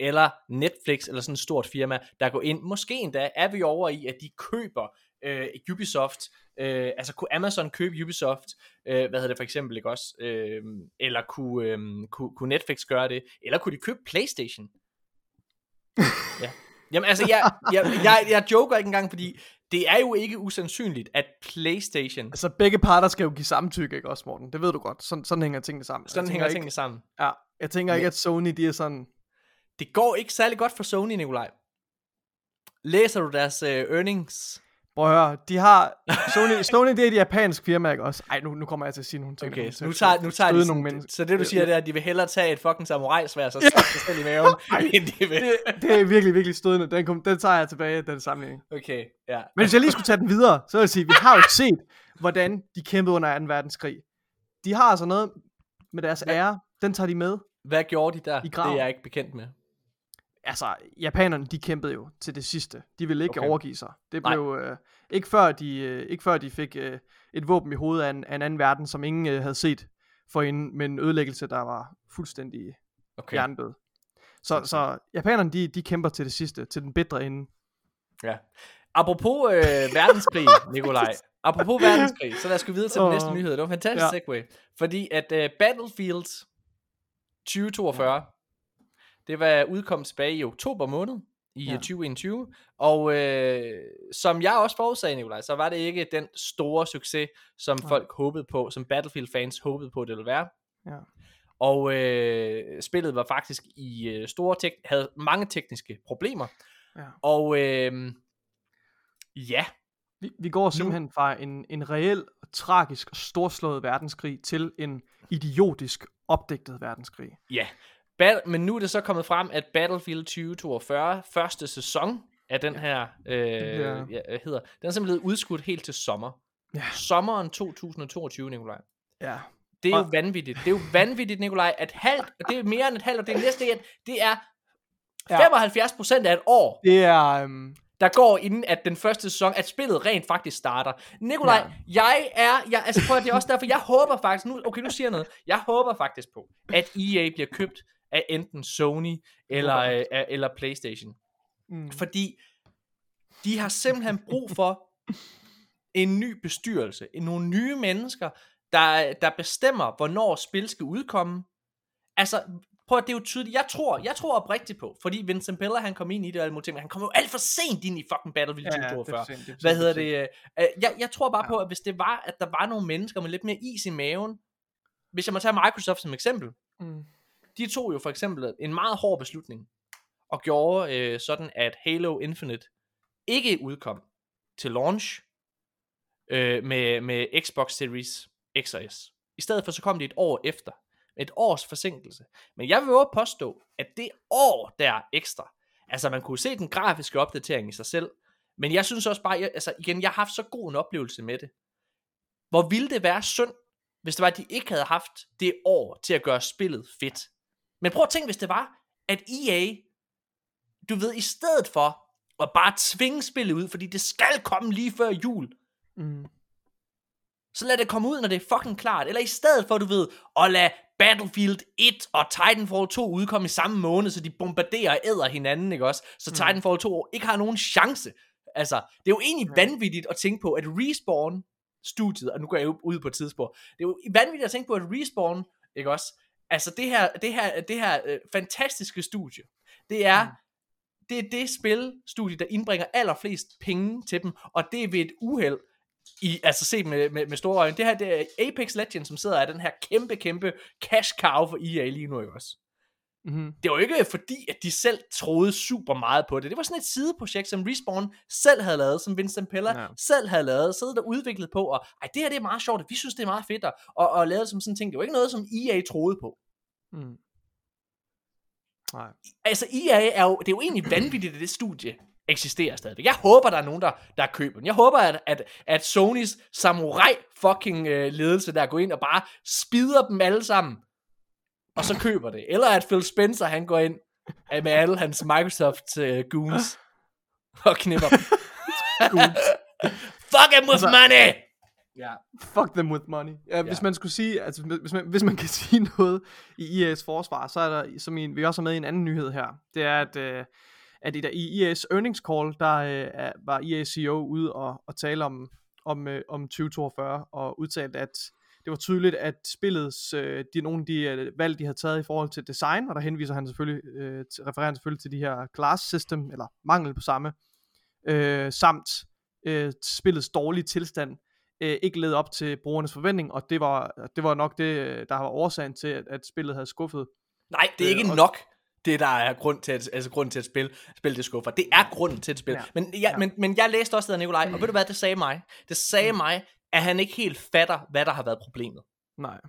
eller Netflix, eller sådan et stort firma, der går ind. Måske endda er vi over i, at de køber øh, Ubisoft, øh, altså kunne Amazon købe Ubisoft, øh, hvad hedder det for eksempel, ikke også? Øh, eller kunne, øh, kunne, kunne Netflix gøre det, eller kunne de købe Playstation? ja. Jamen altså, jeg, jeg, jeg, jeg joker ikke engang, fordi det er jo ikke usandsynligt, at Playstation, Altså begge parter skal jo give samtykke, ikke også, Morten? Det ved du godt. Sådan, sådan hænger tingene sammen. sådan jeg hænger tænker tingene sammen. Ikke, ja, jeg tænker ikke, at Sony, de er sådan... Det går ikke særlig godt for Sony, Nikolaj. Læser du deres øh, earnings? Prøv at høre, de har... Sony, Sony det er et japansk firma, ikke også? Ej, nu, nu kommer jeg til at sige nogle ting. Okay, så nu tager, nu tager de nogle mennesker. så det du siger, det er, at de vil hellere tage et fucking samurai-svær, så stikke sig selv i maven, end de vil. Det, det er virkelig, virkelig stødende. Den, kom, den tager jeg tilbage, den sammenligning. Okay, ja. Men hvis jeg lige skulle tage den videre, så vil jeg sige, vi har jo set, hvordan de kæmpede under 2. verdenskrig. De har altså noget med deres Hvad? ære, den tager de med. Hvad gjorde de der? I Det graven. er jeg ikke bekendt med. Altså, japanerne, de kæmpede jo til det sidste. De ville ikke Okay. okay. overgive sig. Det Nej. blev øh, ikke før de øh, ikke før de fik øh, et våben i hovedet af en, af en anden verden, som ingen øh, havde set for en, med en ødelæggelse, der var fuldstændig Okay. okay. hjernedød. Så, så japanerne, de, de kæmper til det sidste, til den bedre ende. Ja. Apropos øh, verdenskrig, Nikolaj. Apropos verdenskrig, så lad os gå videre til den næste nyhed. Det var en fantastisk Ja. segue. Fordi at øh, Battlefield 2042, det var udkommet tilbage i oktober måned i ja. Ja. 2021. Og øh, som jeg også forudsagde, Nikolaj, så var det ikke den store succes, som Nej. folk håbede på, som Battlefield-fans håbede på, det ville være. Ja. Og øh, spillet var faktisk i øh, store tek- havde mange tekniske problemer. Ja. Og øh, ja, Vi, vi går simpelthen fra en, en reel, tragisk, storslået verdenskrig til en idiotisk, opdigtet verdenskrig. ja. Bat- men nu er det så kommet frem, at Battlefield 2042, første sæson af den her, øh, ja, hvad hedder, den er simpelthen udskudt helt til sommer. Ja. Sommeren 2022, Nikolaj. Ja. Det er jo vanvittigt. Det er jo vanvittigt, Nikolaj, at halvt, det er mere end et halvt, og det er næste et, det er Ja. 75 procent af et år, Det er... Øhm, der går inden at den første sæson, at spillet rent faktisk starter. Nikolaj, Ja. jeg er, jeg, altså prøv at det er også derfor, jeg håber faktisk, nu, okay, nu siger jeg noget, jeg håber faktisk på, at EA bliver købt af enten Sony eller, øh, eller Playstation. mm, Fordi de har simpelthen brug for en ny bestyrelse, nogle nye mennesker, der, der bestemmer, hvornår spil skal udkomme. Altså, prøv at det er jo tydeligt. Jeg tror, jeg tror oprigtigt på, fordi Vincent Bella, han kom ind i det og men han kom jo alt for sent ind i fucking Battlefield ja, ja, det er 2042. for sent, det er for Hvad hedder det? øh, øh, jeg, jeg tror bare Ja. på, at hvis det var, at der var nogle mennesker med lidt mere is i maven, hvis jeg må tage Microsoft som eksempel. Mm de tog jo for eksempel en meget hård beslutning, og gjorde øh, sådan, at Halo Infinite ikke udkom til launch øh, med, med Xbox Series X og S. I stedet for så kom det et år efter. Et års forsinkelse. Men jeg vil jo påstå, at det år der ekstra, altså man kunne se den grafiske opdatering i sig selv, men jeg synes også bare, jeg, altså igen, jeg har haft så god en oplevelse med det. Hvor ville det være synd, hvis det var, at de ikke havde haft det år til at gøre spillet fedt. Men prøv at tænke, hvis det var, at EA, du ved, i stedet for at bare tvinge spillet ud, fordi det skal komme lige før jul, Mm. så lad det komme ud, når det er fucking klart. Eller i stedet for, du ved, at lade Battlefield 1 og Titanfall 2 udkomme i samme måned, så de bombarderer og æder hinanden, ikke også? Så Mm. Titanfall 2 ikke har nogen chance. Altså, det er jo egentlig Ja. vanvittigt at tænke på, at Respawn studiet, og nu går jeg ud på et tidspunkt, det er jo vanvittigt at tænke på, at Respawn, ikke også? Altså, det her, det her, det her øh, fantastiske studie, det er, Mm. det er det spilstudie, der indbringer allerflest penge til dem, og det er ved et uheld, i, altså set med, med, med store øjne. Det her, det er Apex Legends, som sidder af den her kæmpe, kæmpe cash cow for EA lige nu, ikke også? Mm-hmm. Det var jo ikke fordi, at de selv troede super meget på det. Det var sådan et sideprojekt, som Respawn selv havde lavet, som Vincent Pella ja. Selv havde lavet, siddet og udviklet på, og ej, det her det er meget sjovt, og vi synes, det er meget fedt, og, og, og lavet som sådan ting. Det var ikke noget, som EA troede på. Mm. Nej. Altså, EA er jo, det er jo egentlig vanvittigt, at det studie eksisterer stadigvæk. Jeg håber, der er nogen, der, der køber den. Jeg håber, at, at, at Sonys samurai fucking øh, ledelse, der går ind og bare spider dem alle sammen, og så køber det. Eller at Phil Spencer, han går ind øh, med alle hans Microsoft øh, goons og knipper dem. Fuck him with Altså- money! Ja. Fuck them with money. Ja, Ja. Hvis man skulle sige, altså hvis man, hvis man kan sige noget i EA's forsvar, så er der, som i, vi også har med i en anden nyhed her, det er, at, øh, at i, der, i EA's earnings call, der øh, var EA CEO ude og, og tale om, om, øh, om 2042, og udtalte, at det var tydeligt, at spillets, øh, de, nogle af de øh, valg, de havde taget i forhold til design, og der henviser han selvfølgelig, øh, til, refererer han selvfølgelig til de her class system, eller mangel på samme, øh, samt øh, spillets dårlige tilstand, øh, ikke levede op til brugernes forventning, og det var, det var nok det, øh, der var årsagen til, at, at spillet havde skuffet. Nej, det er Øh, ikke og- nok. det, der er grund til, at, altså grund til at spille, spille det skuffer. Det er grunden til at spille. Ja. Men, jeg, ja. men, men jeg læste også det af Nikolaj, og ved du hvad, det sagde mig? Det sagde Mm. mig, at han ikke helt fatter, hvad der har været problemet. Nej.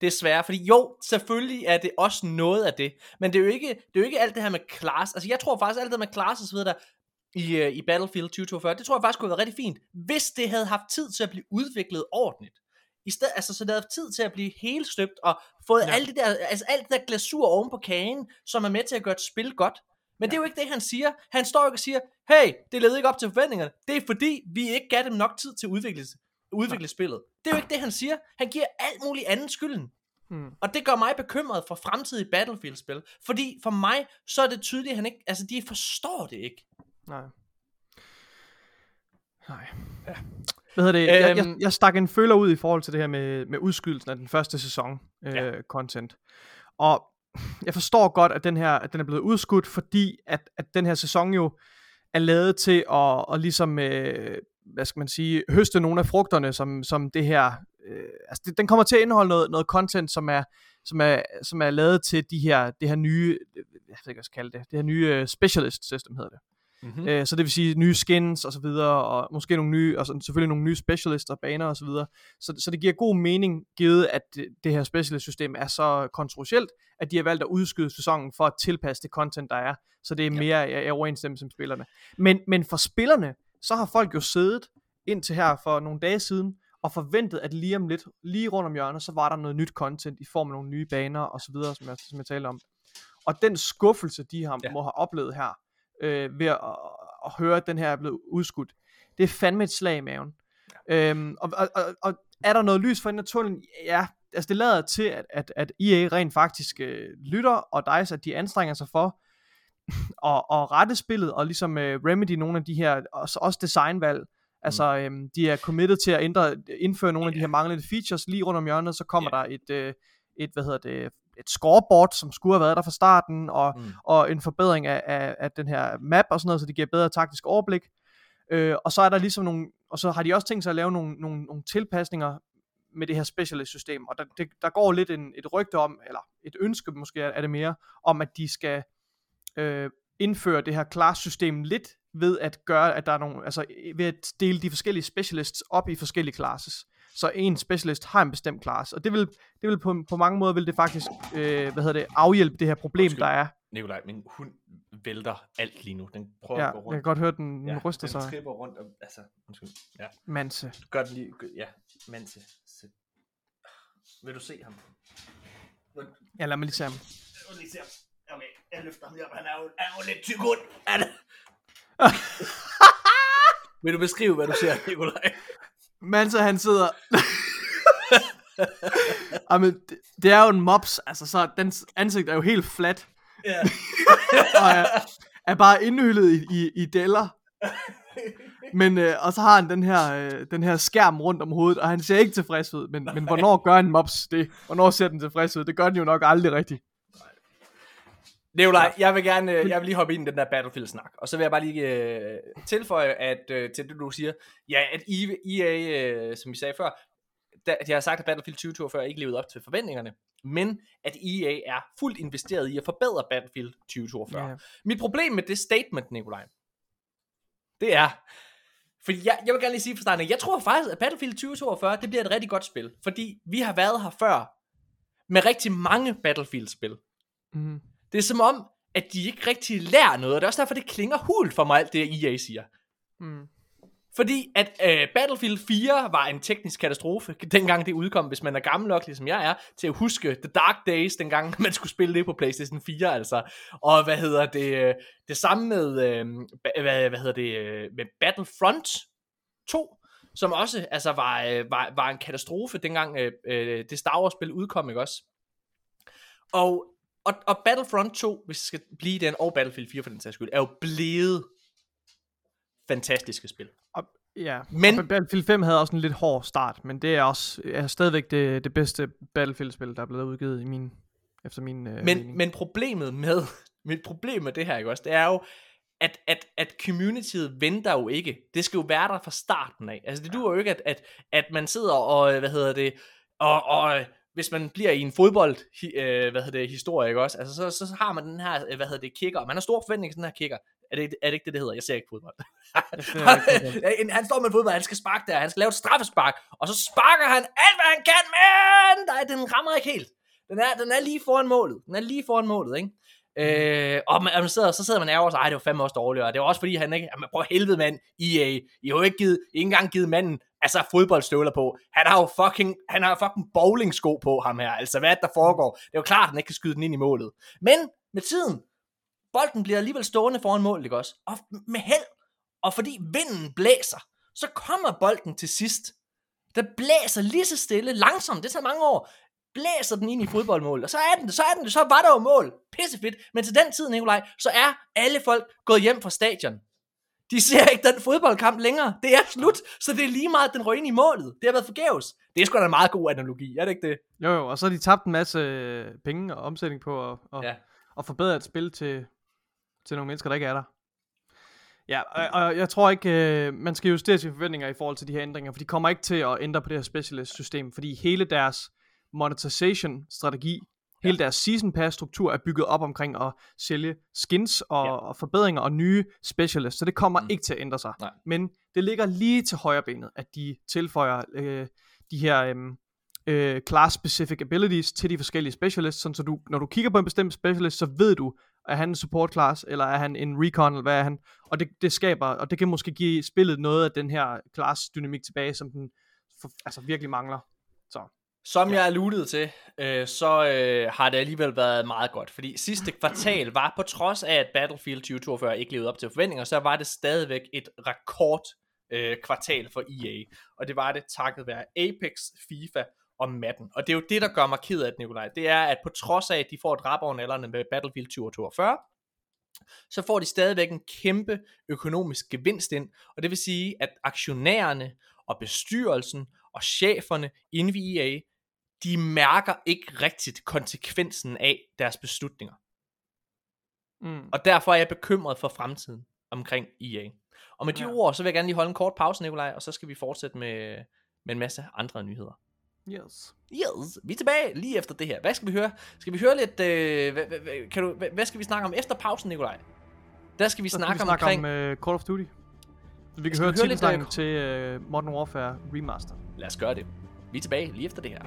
Desværre, fordi jo, selvfølgelig er det også noget af det, men det er jo ikke, det er jo ikke alt det her med class. Altså jeg tror faktisk, alt det med class og så videre der, i, øh, i Battlefield 2042, det tror jeg faktisk kunne have været rigtig fint, hvis det havde haft tid til at blive udviklet ordentligt. I stedet, altså, så det havde tid til at blive helt støbt, og fået Ja. ja. alt det der, altså alt det der glasur oven på kagen, som er med til at gøre et spil godt. Men det er jo ikke det, han siger. Han står ikke og siger, hey, det levede ikke op til forventningerne. Det er fordi, vi ikke gav dem nok tid til at udvikle, spillet. Det er jo ikke det, han siger. Han giver alt muligt andet skylden. Hmm. Og det gør mig bekymret for fremtidige Battlefield-spil. Fordi for mig, så er det tydeligt, at han ikke, altså de forstår det ikke. Nej. Nej. Ja. Hvad hedder det? Jeg, jeg, Øhm. jeg stak en føler ud i forhold til det her med, med udskydelsen af den første sæson øh, Ja. content. Og jeg forstår godt, at den her at den er blevet udskudt, fordi at, at den her sæson jo er lavet til at, at ligesom, øh, hvad skal man sige, høste nogle af frugterne, som, som det her, øh, altså det, den kommer til at indeholde noget, noget content, som er, som er, som er lavet til de her, det her nye, jeg ved ikke, hvad skal kalde det, det her nye øh, specialist system hedder det. Mm-hmm. Mm. Øh, så det vil sige nye skins og så videre, og måske nogle nye, og selvfølgelig nogle nye specialister, baner og så videre. Så, så det giver god mening, givet at det, det her specialist system er så kontroversielt, at de har valgt at udskyde sæsonen for at tilpasse det content, der er, så det er Ja. mere i- i overensstemmelse med spillerne. Men, men for spillerne, så har folk jo siddet indtil her for nogle dage siden, og forventet, at lige om lidt, lige rundt om hjørnet, så var der noget nyt content i form af nogle nye baner og så videre, som jeg, som jeg talte om. Og den skuffelse, de har, ja. Må have oplevet her, øh, ved at, at høre, at den her er blevet udskudt, det er fandme et slag i maven. Ja. Øhm, og, og, og, og er der noget lys for enden af tunnelen? Ja, altså det lader til, at, at, at EA rent faktisk øh, lytter, og DICE, at de anstrenger sig for at, at rette spillet, og ligesom øh, remedy nogle af de her, også, også designvalg. Altså, øhm, de er committed til at ændre, indføre nogle af de her manglende features lige rundt om hjørnet, så kommer der et, øh, et, hvad hedder det, et scoreboard, som skulle have været der fra starten, og, Mm. og en forbedring af, af, af den her map og sådan noget, så det giver bedre taktisk overblik. Øh, og så er der ligesom nogle, og så har de også tænkt sig at lave nogle, nogle, nogle tilpasninger med det her specialist system, og der, det, der går lidt en, et rygte om, eller et ønske måske er det mere, om at de skal øh, indføre det her class-system lidt ved at gøre, at der er nogle, altså ved at dele de forskellige specialists op i forskellige classes. Så en specialist har en bestemt class, og det vil, det vil på, på mange måder vil det faktisk, øh, hvad hedder det, afhjælpe det her problem, Undskyld. der er. Nikolaj, min hund vælter alt lige nu. Den prøver Ja, at gå jeg rundt. kan godt høre, den, den ja, ryster den sig. tripper rundt. Og, altså, undskyld. Ja, Manse. gør den lige. Gør, ja, Manse. Sæt. Vil du se ham? Ja, lad mig lige se ham. du lige se ham? Okay, jeg løfter ham op. Han er jo, er jo lidt tyk. Er det? Vil du beskrive, hvad du ser, Nikolaj? Manse, han sidder... Jamen, det, det er jo en mops, altså så dens ansigt er jo helt fladt, Ja. og er, er bare indhyllet i, i, i deller. Men, øh, og så har han den her, øh, den her skærm rundt om hovedet, og han ser ikke tilfreds ud. Men, men hvornår gør en mops det? Hvornår ser den tilfreds ud? Det gør den jo nok aldrig rigtigt. Nikolaj, jeg vil gerne, øh, jeg vil lige hoppe ind i den der Battlefield-snak, og så vil jeg bare lige øh, tilføje, at øh, til det du siger, ja, at EA, øh, som vi sagde før, der, de har sagt, at Battlefield 2042 ikke levede op til forventningerne, men at EA er fuldt investeret i at forbedre Battlefield 2042. Ja. Mit problem med det statement, Nikolaj, det er, fordi jeg, jeg vil gerne lige sige fra starten, jeg tror faktisk, at Battlefield 2042, det bliver et rigtig godt spil, fordi vi har været her før, med rigtig mange Battlefield-spil. Mm. Det er som om, at de ikke rigtig lærer noget, og det er også derfor, det klinger hult for mig, alt det EA siger. Mm. Fordi at øh, Battlefield 4 var en teknisk katastrofe, dengang det udkom, hvis man er gammel nok, ligesom jeg er, til at huske The Dark Days, dengang man skulle spille det på PlayStation 4, altså. Og hvad hedder det, øh, det samme med, øh, hvad, hvad hedder det, øh, med Battlefront 2, som også altså, var, øh, var, var en katastrofe, dengang øh, det Star Wars-spil udkom, ikke også? Og, og, og Battlefront 2, hvis det skal blive den, og Battlefield 4 for den sags skyld, er jo blevet fantastiske spil. Og, ja, Men- og Battlefield 5 havde også en lidt hård start, men det er også er stadigvæk det, det bedste Battlefield-spil, der er blevet udgivet i min, efter min øh, Men, mening. men problemet med, mit problem med det her, ikke også, det er jo, at, at, at communityet venter jo ikke. Det skal jo være der fra starten af. Altså det duer jo ikke, at, at, at man sidder og, øh, hvad hedder det, og, og hvis man bliver i en fodbold, øh, hvad hedder det, historie, ikke også? Altså, så, så har man den her, øh, hvad hedder det, kicker, og man har stor forventning til den her kicker. Er det, er det ikke det, det hedder? Jeg ser ikke fodbold. En- han står med fodbold, han skal sparke der, han skal lave et straffespark, og så sparker han alt, hvad han kan, men nej, den rammer ikke helt. Den er, den er lige foran målet. Den er lige foran målet, ikke? Øh, og man, man sidder, så sidder man ærger sig, ej, det var fandme også dårligt, og det var også fordi, han ikke, jamen, prøv helvede mand, EA, I har jo ikke givet, I ikke engang givet manden, altså fodboldstøvler på, han har jo fucking, han har fucking bowlingsko på ham her, altså hvad der foregår, det er jo klart, at han ikke kan skyde den ind i målet, men med tiden, bolden bliver alligevel stående foran målet, ikke også, og med held, og fordi vinden blæser, så kommer bolden til sidst, der blæser lige så stille, langsomt, det tager mange år, blæser den ind i fodboldmålet, og så er den det, så er den det, så var der jo mål. Pissefedt. Men til den tid, Nikolaj, så er alle folk gået hjem fra stadion. De ser ikke den fodboldkamp længere. Det er slut, så det er lige meget, at den røg ind i målet. Det har været forgæves. Det er sgu da en meget god analogi, er det ikke det? Jo, jo, og så har de tabt en masse øh, penge og omsætning på at, Ja. ja. at forbedre et spil til, til nogle mennesker, der ikke er der. Ja, og, og jeg tror ikke, øh, man skal justere sine forventninger i forhold til de her ændringer, for de kommer ikke til at ændre på det her specialist-system, fordi hele deres monetization-strategi, ja. hele deres season pass-struktur er bygget op omkring at sælge skins og, Ja. og forbedringer og nye specialists, så det kommer Mm. ikke til at ændre sig. Nej. Men det ligger lige til højre benet, at de tilføjer øh, de her øhm, øh, class-specific abilities til de forskellige specialists, sådan så du, når du kigger på en bestemt specialist, så ved du, er han en support class, eller er han en recon, eller hvad er han? Og det, det skaber, og det kan måske give spillet noget af den her class-dynamik tilbage, som den for, altså virkelig mangler. Så, Som jeg alludede til, øh, så øh, har det alligevel været meget godt, fordi sidste kvartal var, på trods af, at Battlefield 2042 ikke levede op til forventninger, så var det stadigvæk et rekord øh, kvartal for EA, og det var det takket være Apex, FIFA og Madden. Og det er jo det, der gør mig ked af det, Nikolaj. Det er, at på trods af, at de får et rap over nallerne med Battlefield 2042, så får de stadigvæk en kæmpe økonomisk gevinst ind, og det vil sige, at aktionærerne og bestyrelsen og cheferne inde ved EA, de mærker ikke rigtigt konsekvensen af deres beslutninger. mm. Og derfor er jeg bekymret for fremtiden omkring EA. Og med de ja. Ord, så vil jeg gerne lige holde en kort pause, Nikolaj, og så skal vi fortsætte med, med en masse andre nyheder. Yes. Yes, vi er tilbage lige efter det her. Hvad skal vi høre? Skal vi høre lidt, øh, hvad, hvad, hvad, kan du, hvad, hvad skal vi snakke om efter pausen, Nikolaj? Der skal vi skal snakke, vi snakke omkring... om uh, Call of Duty. Så vi kan Skal høre øh, til uh, Modern Warfare Remaster. Lad os gøre det. Vi er tilbage lige efter det her.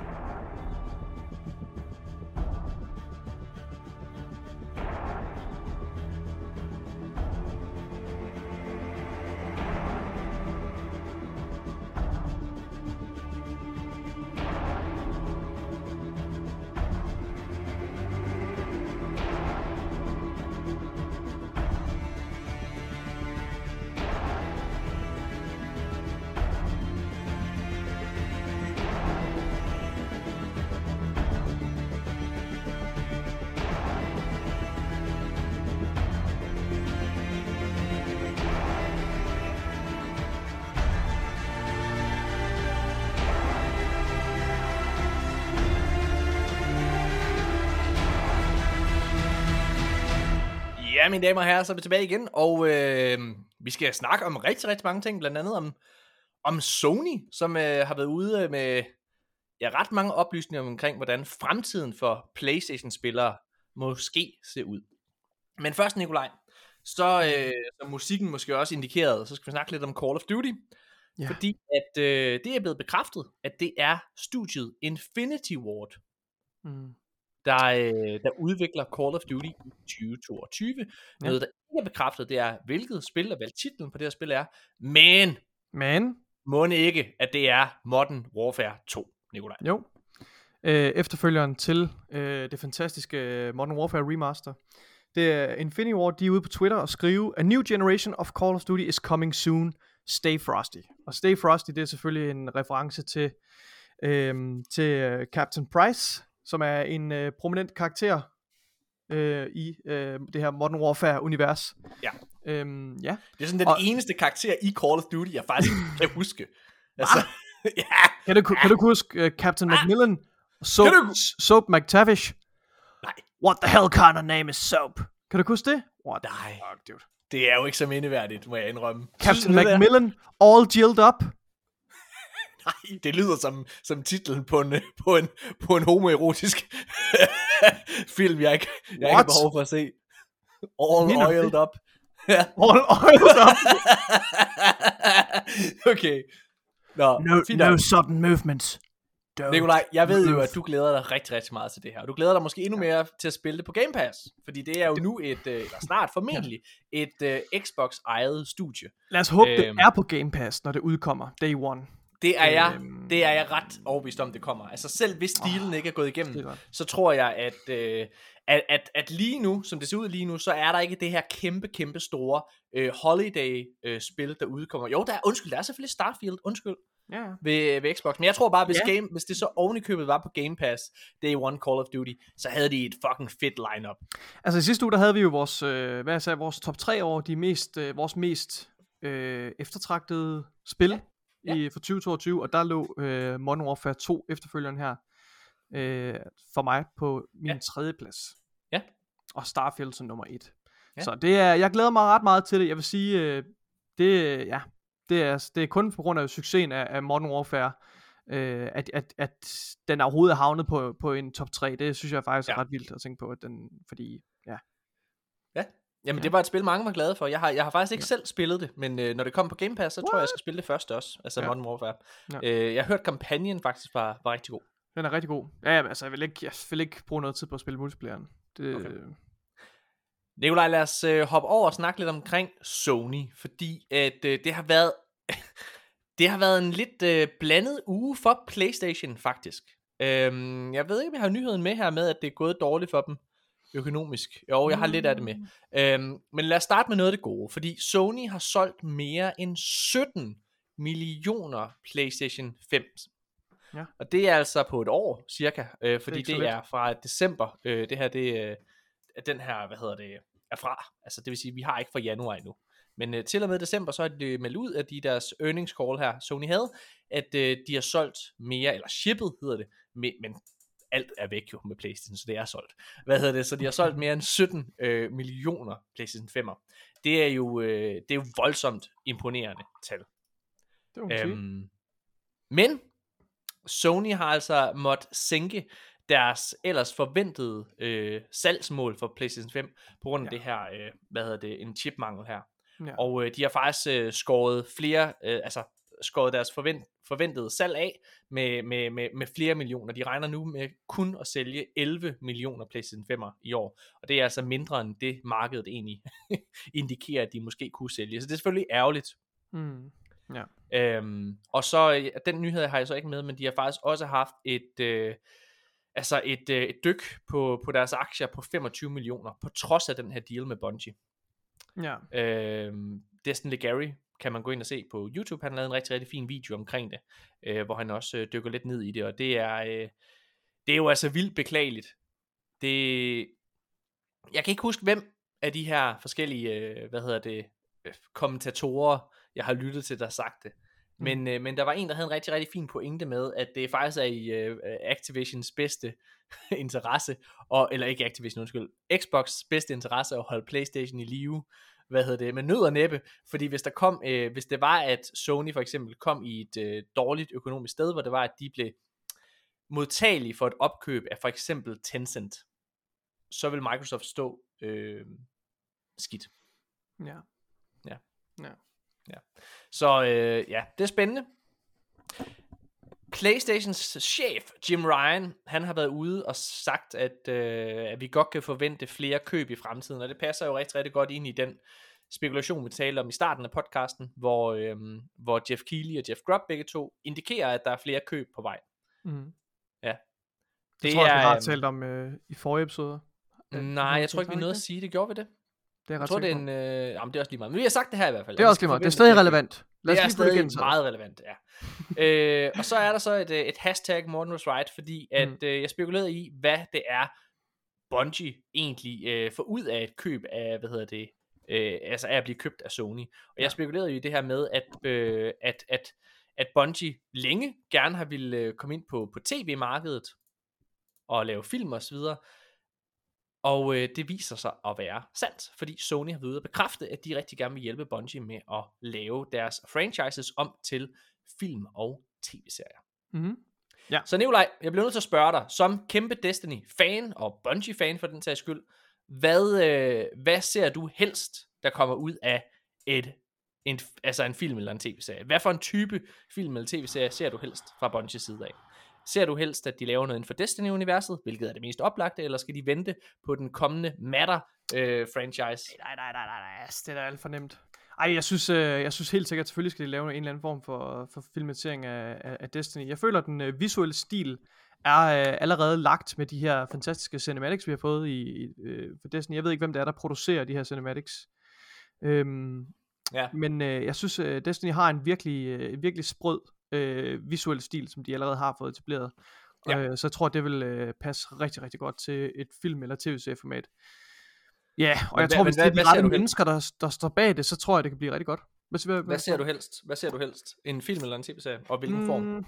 Ja, mine damer og herrer, så er vi tilbage igen, og øh, vi skal snakke om rigtig, rigtig mange ting, blandt andet om, om Sony, som øh, har været ude med ja, ret mange oplysninger omkring, hvordan fremtiden for Playstation-spillere måske ser ud. Men først, Nikolaj, så øh, som musikken måske også indikerede, så skal vi snakke lidt om Call of Duty, Ja. fordi at øh, det er blevet bekræftet, at det er studiet Infinity Ward, Mm. Der, øh, der udvikler Call of Duty i 2022. Ja. Noget, der ikke er bekræftet, det er, hvilket spil og hvad titlen på det her spil er. Men Men, må ikke, at det er Modern Warfare 2, Nikolaj. jo. Øh, efterfølgeren til øh, det fantastiske øh, Modern Warfare Remaster. Det er Infinity Ward, de er ude på Twitter og skrive, A new generation of Call of Duty is coming soon. Stay frosty. Og Stay frosty, det er selvfølgelig en reference til, øh, til øh, Captain Price, som er en øh, prominent karakter øh, i øh, det her Modern Warfare-univers. Ja. Øhm, ja. Det er sådan den Og- eneste karakter i Call of Duty, jeg faktisk kan huske. Altså, ja, Kan du, kan du huske uh, Captain Macmillan? Soap, du- Soap McTavish? Nej. What the hell kind of name is Soap? Kan du huske det? What Nej. fuck, dude. det er jo ikke så mindeværdigt, må jeg indrømme. Captain? Macmillan, all gilled up. Nej, det lyder som, som titlen på en, på en, på en homoerotisk film, jeg ikke, jeg ikke har behov for at se. All Mener det? oiled up. All oils up. okay. Nå, No, fint no sudden movements. Don't Nikolaj, jeg ved jo, move. at du glæder dig rigtig, rigtig meget til det her. Og du glæder dig måske endnu mere til at spille det på Game Pass. Fordi det er jo nu et, øh, eller snart formentlig, et uh, Xbox-ejet studie. Lad os håbe, Øhm. det er på Game Pass, når det udkommer. Day one. Det er jeg, Øhm. det er jeg ret overbevist om, det kommer. Altså selv hvis stilen ikke er gået er igennem, godt. så tror jeg, at, øh, at, at, at lige nu, som det ser ud lige nu, så er der ikke det her kæmpe, kæmpe store øh, holiday-spil, der udkommer. Jo, der er, undskyld, der er selvfølgelig Starfield, undskyld, Ja, ja. ved, ved Xbox. Men jeg tror bare, hvis, Ja. game, hvis det så ovenikøbet var på Game Pass, Day One Call of Duty, så havde de et fucking fedt lineup. Altså i sidste uge, der havde vi jo vores, øh, hvad jeg sagde, vores top 3 over de mest, øh, vores mest øh, eftertragtede spil Ja. Ja. i, for 2022, og der lå øh, Modern Warfare 2 efterfølgeren her øh, for mig på min Ja. tredje plads. Ja. Og Starfield som nummer 1. Ja. Ja. Så det er, jeg glæder mig ret meget til det. Jeg vil sige, øh, det, ja, det, er, det er kun på grund af succesen af, af Modern Warfare, øh, at, at, at den overhovedet er havnet på, på en top 3. Det synes jeg faktisk Ja. er ret vildt at tænke på, at den, fordi ja, Jamen, Ja. det var et spil, mange var glade for. Jeg har, jeg har faktisk ikke ja. selv spillet det, men øh, når det kommer på Game Pass, så tror jeg, jeg skal spille det først også. Altså ja. Modern Warfare. Ja. Øh, jeg har hørt, kampagnen faktisk var, var rigtig god. Den er rigtig god. Ja, jamen, altså, jeg vil, ikke, jeg vil ikke bruge noget tid på at spille multiplayeren. Det, Okay. okay. Nikolaj, lad os øh, hoppe over og snakke lidt omkring Sony, fordi at øh, det har været det har været en lidt øh, blandet uge for PlayStation faktisk. Øhm, jeg ved ikke, om jeg har nyheden med her med, at det er gået dårligt for dem økonomisk. Jo, jeg har lidt af det med. Øhm, men lad os starte med noget af det gode, fordi Sony har solgt mere end 17 millioner PlayStation 5. Ja. Og det er altså på et år, cirka, øh, fordi det, så det er fra december. Øh, det her, det øh, er den her, hvad hedder det, er fra. Altså det vil sige, vi har ikke fra januar endnu. Men øh, til og med december, så er det meldt ud, at de deres earnings call her, Sony havde, at øh, de har solgt mere, eller shippet hedder det, men alt er væk jo med Playstation, så det er solgt. Hvad hedder det? Så de har solgt mere end 17 øh, millioner Playstation 5'er. Det er jo, øh, det er jo voldsomt imponerende tal. det man sige. Øhm, men Sony har altså måttet sænke deres ellers forventede øh, salgsmål for PlayStation 5 på grund af. Ja. det her, øh, hvad hedder det, en chipmangel her. Ja. Og øh, de har faktisk øh, skåret flere, øh, altså skåret deres forvent, forventede salg af med, med, med, med flere millioner. De regner nu med kun at sælge 11 millioner PlayStation 5'er i år. Og det er altså mindre end det markedet egentlig indikerer, at de måske kunne sælge. Så det er selvfølgelig ærgerligt. Mm. Ja. Øhm, og så, øh, den nyhed har jeg så ikke med, men de har faktisk også haft et, øh, altså et, øh, et dyk på, på deres aktier på 25 millioner, på trods af den her deal med Bungie. ja. Øhm, Destin Legary kan man gå ind og se på YouTube. Han lavet en rigtig, rigtig fin video omkring det, øh, hvor han også øh, dykker lidt ned i det, og det er, øh, det er jo altså vildt beklageligt. Det, jeg kan ikke huske, hvem af de her forskellige, øh, hvad hedder det, øh, kommentatorer, jeg har lyttet til, der har sagt det. Men, øh, men der var en, der havde en rigtig, rigtig fin pointe med, at det faktisk er i øh, Activisions bedste interesse, og, eller ikke Activision, undskyld, Xbox bedste interesse at holde Playstation i live, hvad hedder det, med nød og næppe, fordi hvis der kom, øh, hvis det var, at Sony for eksempel kom i et øh, dårligt økonomisk sted, hvor det var, at de blev modtagelige for et opkøb af for eksempel Tencent, så vil Microsoft stå øh, skidt. Ja. Ja. Ja. Så øh, ja, det er spændende. Playstations chef, Jim Ryan, han har været ude og sagt, at, øh, at vi godt kan forvente flere køb i fremtiden, og det passer jo rigtig, rigtig godt ind i den spekulation, vi talte om i starten af podcasten, hvor, øh, hvor Jeff Keighley og Jeff Grubb begge to indikerer, at der er flere køb på vej. Mm. Ja. Det, det tror jeg, også, vi har øhm, talt om øh, i forrige episoder. Øh, Nej, jeg tror ikke, vi nåede at sige det. Gjorde vi det? Det er Jeg ret tror, det er en... Øh, jamen, det er også lige meget. Men vi har sagt det her i hvert fald. Det er også lige meget. Det er stadig relevant. Lad det os er det stadig igen, så. meget relevant, ja. øh, og så er der så et, øh, et hashtag Morten was right, fordi at Mm. øh, jeg spekulerede i, hvad det er, Bungie egentlig øh, får ud af et køb af, hvad hedder det, øh, altså af at blive købt af Sony. Og jeg spekulerede jo i det her med, at, øh, at, at, at Bungie længe gerne har ville øh, komme ind på, på tv-markedet og lave film og så videre. Og øh, det viser sig at være sandt, fordi Sony har været ude at bekræfte, at de rigtig gerne vil hjælpe Bungie med at lave deres franchises om til film og tv-serier. Mhm. Så Nikolaj, jeg bliver nødt til at spørge dig, som kæmpe Destiny-fan og Bungie-fan for den sags skyld, hvad, øh, hvad ser du helst, der kommer ud af et, en, altså en film eller en tv-serie? Hvad for en type film eller tv-serie ser du helst fra Bungies side af? Ser du helst, at de laver noget inden for Destiny-universet, hvilket er det mest oplagte, eller skal de vente på den kommende Matter-franchise? Nej, nej, nej, nej, nej, altså, det er da alt for nemt. Ej, jeg synes, øh, jeg synes helt sikkert, selvfølgelig skal de lave en eller anden form for, for filmatisering af, af, af Destiny. Jeg føler, at den øh, visuelle stil er øh, allerede lagt med de her fantastiske cinematics, vi har fået i, i øh, for Destiny. Jeg ved ikke, hvem det er, der producerer de her cinematics. Øhm, Ja. Men øh, jeg synes, øh, Destiny har en virkelig, øh, virkelig sprød øh, visuel stil, som de allerede har fået etableret. Ja. Øh, så jeg tror, det vil øh, passe rigtig, rigtig godt til et film- eller tv-serieformat. Ja, og Men jeg hvad- tror, hvis det hvad- er de hvad rette mennesker, der, der står bag det, så tror jeg, det kan blive rigtig godt. Hvad, hvad, Hvad ser du helst? Hvad ser du helst? En film eller en tv-serie? Og hvilken mm. form?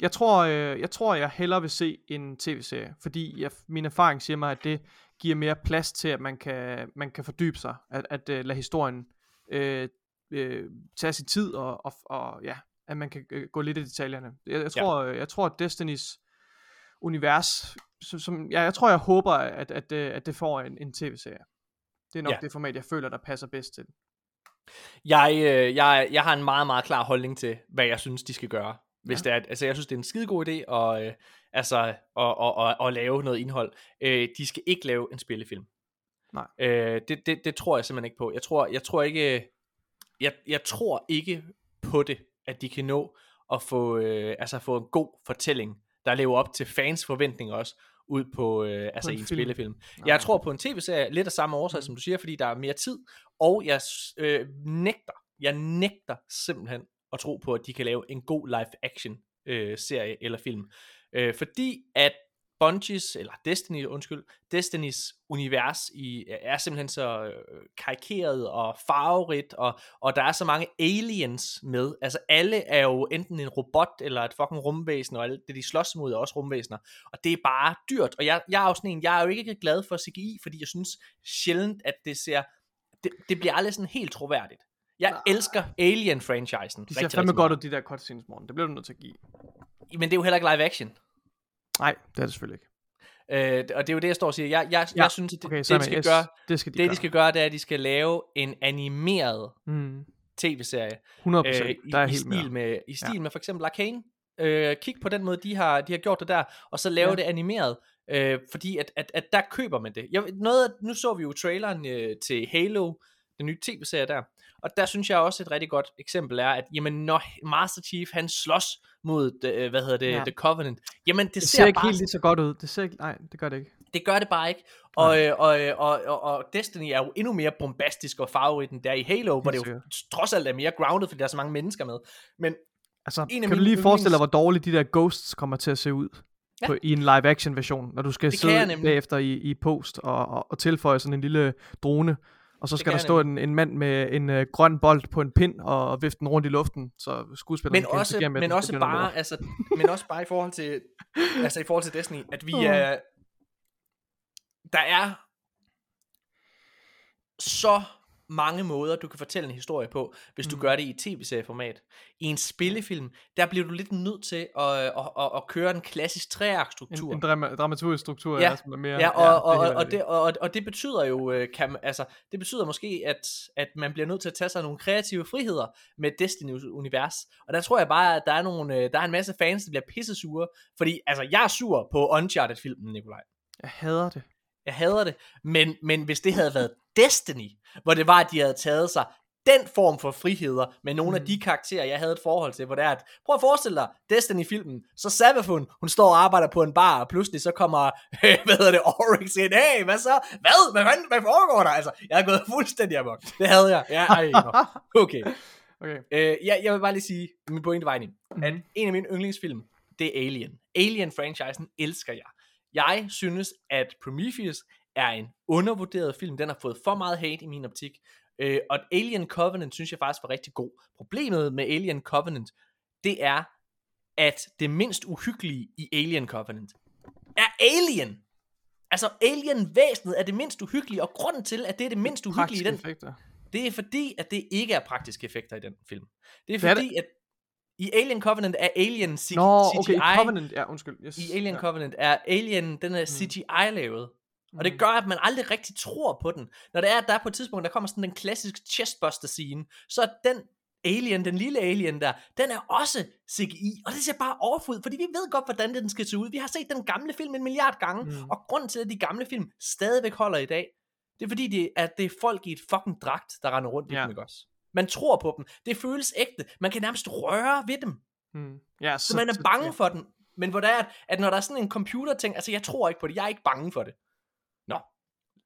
Jeg tror, øh, jeg tror, jeg hellere vil se en tv-serie, fordi jeg, min erfaring siger mig, at det giver mere plads til, at man kan, man kan fordybe sig, at, at uh, lade historien øh, øh, tage sin tid, og, og, og ja, at man kan øh, gå lidt i detaljerne. Jeg, jeg, tror, ja. jeg tror, at Destinys univers, som, som ja, jeg tror, jeg håber, at, at, at, at det får en, en tv-serie. Det er nok ja. det format, jeg føler, der passer bedst til. Jeg, øh, jeg, jeg har en meget, meget klar holdning til, hvad jeg synes, de skal gøre. Hvis Ja. det er, altså jeg synes, det er en skide god idé at, øh, altså, at, at, at, at lave noget indhold. Øh, de skal ikke lave en spillefilm. Nej. Øh, det, det, det tror jeg simpelthen ikke på. Jeg tror, jeg tror ikke, jeg, jeg tror ikke på det, at de kan nå at få, øh, altså få en god fortælling, der lever op til fans forventninger også, ud på, øh, altså en i en film. spillefilm. Nej. Jeg tror på en tv-serie, lidt af samme årsag, Mm. som du siger, fordi der er mere tid, og jeg øh, nægter, jeg nægter simpelthen at tro på, at de kan lave en god live-action øh, serie eller film. Øh, fordi at Bungies, eller Destiny, undskyld, Destinys univers i, er simpelthen så øh, karikeret og farverigt, og, og der er så mange aliens med. Altså alle er jo enten en robot eller et fucking rumvæsen, og alt det de slås mod er også rumvæsener. Og det er bare dyrt, og jeg, jeg er jo sådan en, jeg er jo ikke glad for CGI, fordi jeg synes sjældent, at det ser, det, det bliver aldrig sådan helt troværdigt. Jeg Nej. elsker Alien-franchisen. De ser fandme godt ud, de der cutscenes, morgen. Det bliver du nødt til at give. Men det er jo heller ikke live action. Nej, det er det selvfølgelig ikke. Øh, og det er jo det, jeg står og siger. Jeg, jeg, Ja, jeg synes, at det, Okay, det, de skal gøre, det skal de det, gøre. de skal gøre, det er, at de skal lave en animeret Mm, tv-serie. 100 Øh, i, der er i, helt stil med. med, I stil ja. med for eksempel Arcane. Øh, kig på den måde, de har, de har gjort det der, og så lave ja. Det animeret. Øh, fordi at, at, at der køber man det. Jeg, noget, nu så vi jo traileren øh, til Halo, den nye tv-serie der, og der synes jeg også et rigtig godt eksempel er, at jamen, når Master Chief han slås mod, øh, hvad hedder det, Ja. The Covenant, jamen det, Det ser, ser ikke bare helt lige så godt ud. Det ser ikke, nej, det gør det ikke. det gør det bare ikke. Og, øh, og, øh, og, og, og Destiny er jo endnu mere bombastisk og farverig end der i Halo, hvor det jo sikkert. trods alt er mere grounded, fordi der er så mange mennesker med. Men Altså, En kan du lige forestille dig, hvor dårligt de der ghosts kommer til at se ud? Ja. På, I en live-action version, når du skal Det sidde bagefter i, i post og, og, og tilføje sådan en lille drone, og så skal der stå en, en mand med en øh, grøn bold på en pind og, vifte den rundt i luften, så skuespilleren men kan også, med men den. også bare, altså, men også bare i forhold til, altså i forhold til Destiny, at vi er, der er så mange måder, du kan fortælle en historie på, hvis du Mm. gør det i tv-serieformat. I en spillefilm, der bliver du lidt nødt til at, at, at, at køre en klassisk treaktstruktur. en, en drama, dramaturgisk struktur, Ja. ja, som er mere... Ja, og, og, det er og, og, helt det, og, og det betyder jo, øh, kan, altså, det betyder måske, at, at man bliver nødt til at tage sig nogle kreative friheder med Destiny's univers. Og der tror jeg bare, at der er, nogle, øh, der er en masse fans, der bliver pissesure. Fordi, altså, jeg er sur på Uncharted-filmen, Nikolaj. Jeg hader det. Jeg hader det. Men, men hvis det havde været Destiny, hvor det var, at de havde taget sig den form for friheder med nogle mm. af de karakterer, jeg havde et forhold til, hvor det er at, prøv at forestille dig, Destiny-filmen, så Savafun, hun står og arbejder på en bar, og pludselig så kommer, øh, hvad hedder det, Oryx ind, hey, hvad så, hvad, hvad, fanden, hvad foregår der, altså, jeg er gået fuldstændig amok, det havde jeg, ja, ej, nå. okay, Okay. øh, jeg, jeg vil bare lige sige, min pointe var egentlig, at Mhm. en af mine yndlingsfilm, det er Alien. Alien-franchisen elsker jeg. Jeg synes, at Prometheus er en undervurderet film. Den har fået for meget hate i min optik. Øh, og Alien Covenant synes jeg faktisk var rigtig god. Problemet med Alien Covenant, det er, at det mindst uhyggelige i Alien Covenant er Alien. Altså Alien-væsenet er det mindst uhyggelige, og grunden til, at det er det mindst uhyggelige i den effekter. det er fordi, at det ikke er praktiske effekter i den film. Det er Hvad er fordi, at I Alien Covenant er Alien C- Nå, CGI. okay, Covenant, ja, undskyld. Yes. I Alien ja. Covenant er Alien, den er CGI-lavet. Og det gør, at man aldrig rigtig tror på den. Når det er, at der er på et tidspunkt, der kommer sådan den klassiske chestbuster scene, så er den alien, den lille alien der, den er også CGI, og det ser bare off ud, fordi vi ved godt, hvordan den skal se ud. Vi har set den gamle film en milliard gange, Mm. mm. og grunden til, at de gamle film stadigvæk holder i dag, det er fordi, det, at det er folk i et fucking dragt, der render rundt i Ja. dem, ikke også? Man tror på dem. Det føles ægte. Man kan nærmest røre ved dem. Mm. Ja, Så, man er bange ja. for den. Men hvor det er, at når der er sådan en computer ting, altså jeg tror ikke på det, jeg er ikke bange for det.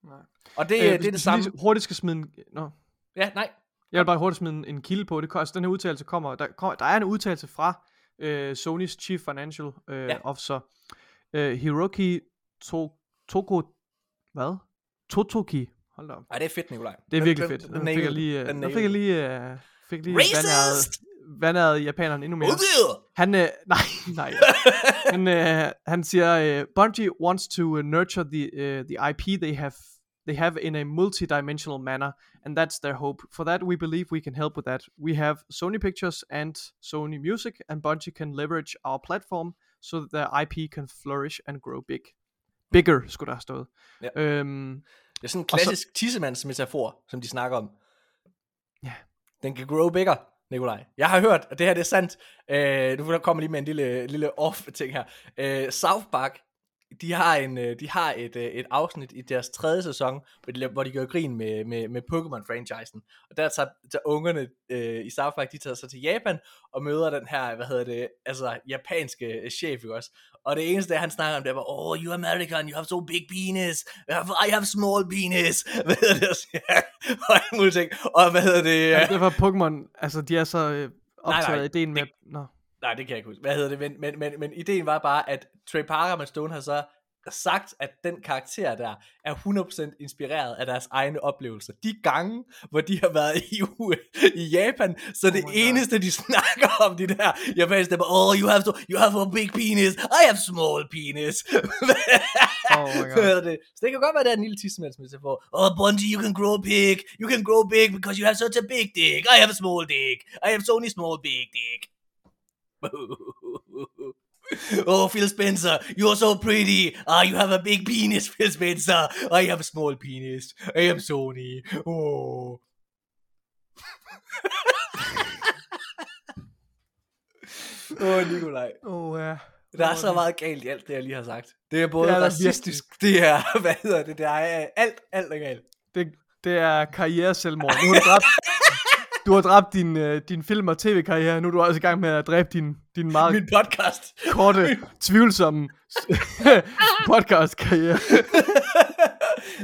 Nej. Og det, Øh, øh, det er det samme. Lige hurtigt skal smide en... Nå. Ja, nej. Jeg vil bare hurtigt smide en, en kilde på det. Altså, den her udtalelse kommer... Der, kommer, der er en udtalelse fra øh, Sonys Chief Financial øh, Ja. Officer. Øh, Hiroki to, Toko... Hvad? Totoki. Hold da op. Ej, det er fedt, Nikolaj. Det er Den- virkelig den- fedt. den Den fik jeg lige, den. øh, Den fik jeg lige, øh, fik lige vandæret, vandæret japaneren endnu mere. Udvider! Han, øh, nej, nej. han, øh, han siger, øh, Bungie wants to uh, nurture the, uh, the IP they have they have in a multi-dimensional manner, and that's their hope. For that, we believe we can help with that. We have Sony Pictures and Sony Music, and Bungie can leverage our platform so that their IP can flourish and grow big. Bigger, skulle der have stået. Ja. Øhm, Det er sådan en Og så- klassisk tissemandsmetafor, som de snakker om. Ja. Den kan grow bigger, Nikolaj. Jeg har hørt, og det her det er sandt. Øh, nu kommer lige med en lille, lille off-ting her. Øh, South Park, de har, en, øh, de har et, øh, et afsnit i deres tredje sæson, hvor de, gør grin med, med, med Pokémon-franchisen. Og der tager, tager ungerne øh, i South Park, de tager sig til Japan og møder den her, hvad hedder det, altså japanske øh, chef, ikke også? Og det eneste, han snakker om, det bare, oh, you American, you have so big penis, I have, I have small penis, hvad hedder det, og alt muligt ting. Og hvad hedder det, ja. Derfor er Pokémon, altså de er så optaget af ideen med... det- Nå. Nej, det kan jeg ikke huske. Hvad hedder det? Men, men, men, men ideen var bare, at Trey Parker og Stone har så sagt, at den karakter der er 100% inspireret af deres egne oplevelser. De gange, hvor de har været i, i Japan, så oh det my God. eneste, de snakker om, de der japanske, er bare, oh, you have, to, you have a big penis, I have small penis. Oh my God. Det? Så det kan godt være, det er en lille tissemandsmetafor. Oh, Bungie, you can grow big. You can grow big because you have such a big dick. I have a small dick. I have Sony small big dick. oh, Phil Spencer, you're so pretty. Ah, you have a big penis, Phil Spencer. I have a small penis. I am Sony. Oh. Åh, oh, Nikolaj. Oh, ja. Der er så meget galt i alt det, jeg lige har sagt. Det er både Det er racistisk, det er, hvad hedder det, det er alt, alt er galt. Det, det er karriereselvmord. Nu har du dræbt, du har dræbt din, øh, din film- og tv-karriere. Nu er du også i gang med at dræbe din, din meget Min podcast. korte, tvivlsomme podcast-karriere.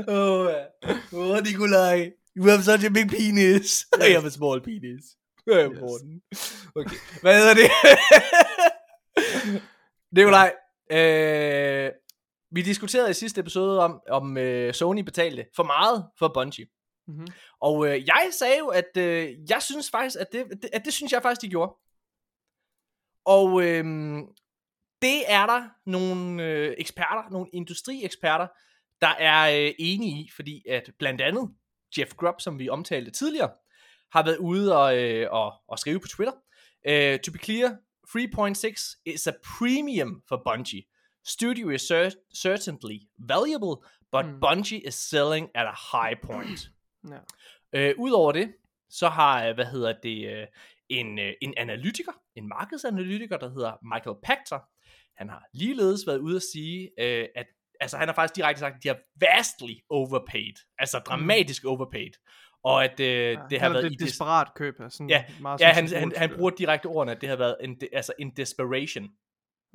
Oh, oh, Nikolaj. You have such a big penis. I have a small penis. Yes. Morten. Okay, hvad hedder det? Nikolaj, øh, vi diskuterede i sidste episode om, om øh, Sony betalte for meget for Bungie. Mm-hmm. Og øh, jeg sagde jo, at øh, jeg synes faktisk, at det, det, at det synes jeg faktisk, de gjorde. Og øh, det er der nogle øh, eksperter, nogle industrieksperter, der er øh, enige i, fordi at blandt andet Jeff Grubb, som vi omtalte tidligere, har været ude og, øh, og, og skrive på Twitter. Uh, to be clear, 3.6 is a premium for Bungie. Studio is cer- certainly valuable, but mm. Bungie is selling at a high point. Ja. Øh, Udover det, så har, øh, hvad hedder det, øh, en, øh, en analytiker, en markedsanalytiker, der hedder Michael Pachter, han har ligeledes været ude at sige, øh, at altså han har faktisk direkte sagt, at de har vastly overpaid, altså dramatisk overpaid, og at øh, Ja, det har været det et des- desperat køb. Sådan Ja, meget ja han, han, han bruger direkte ordene, at det har været en, de, altså en desperation.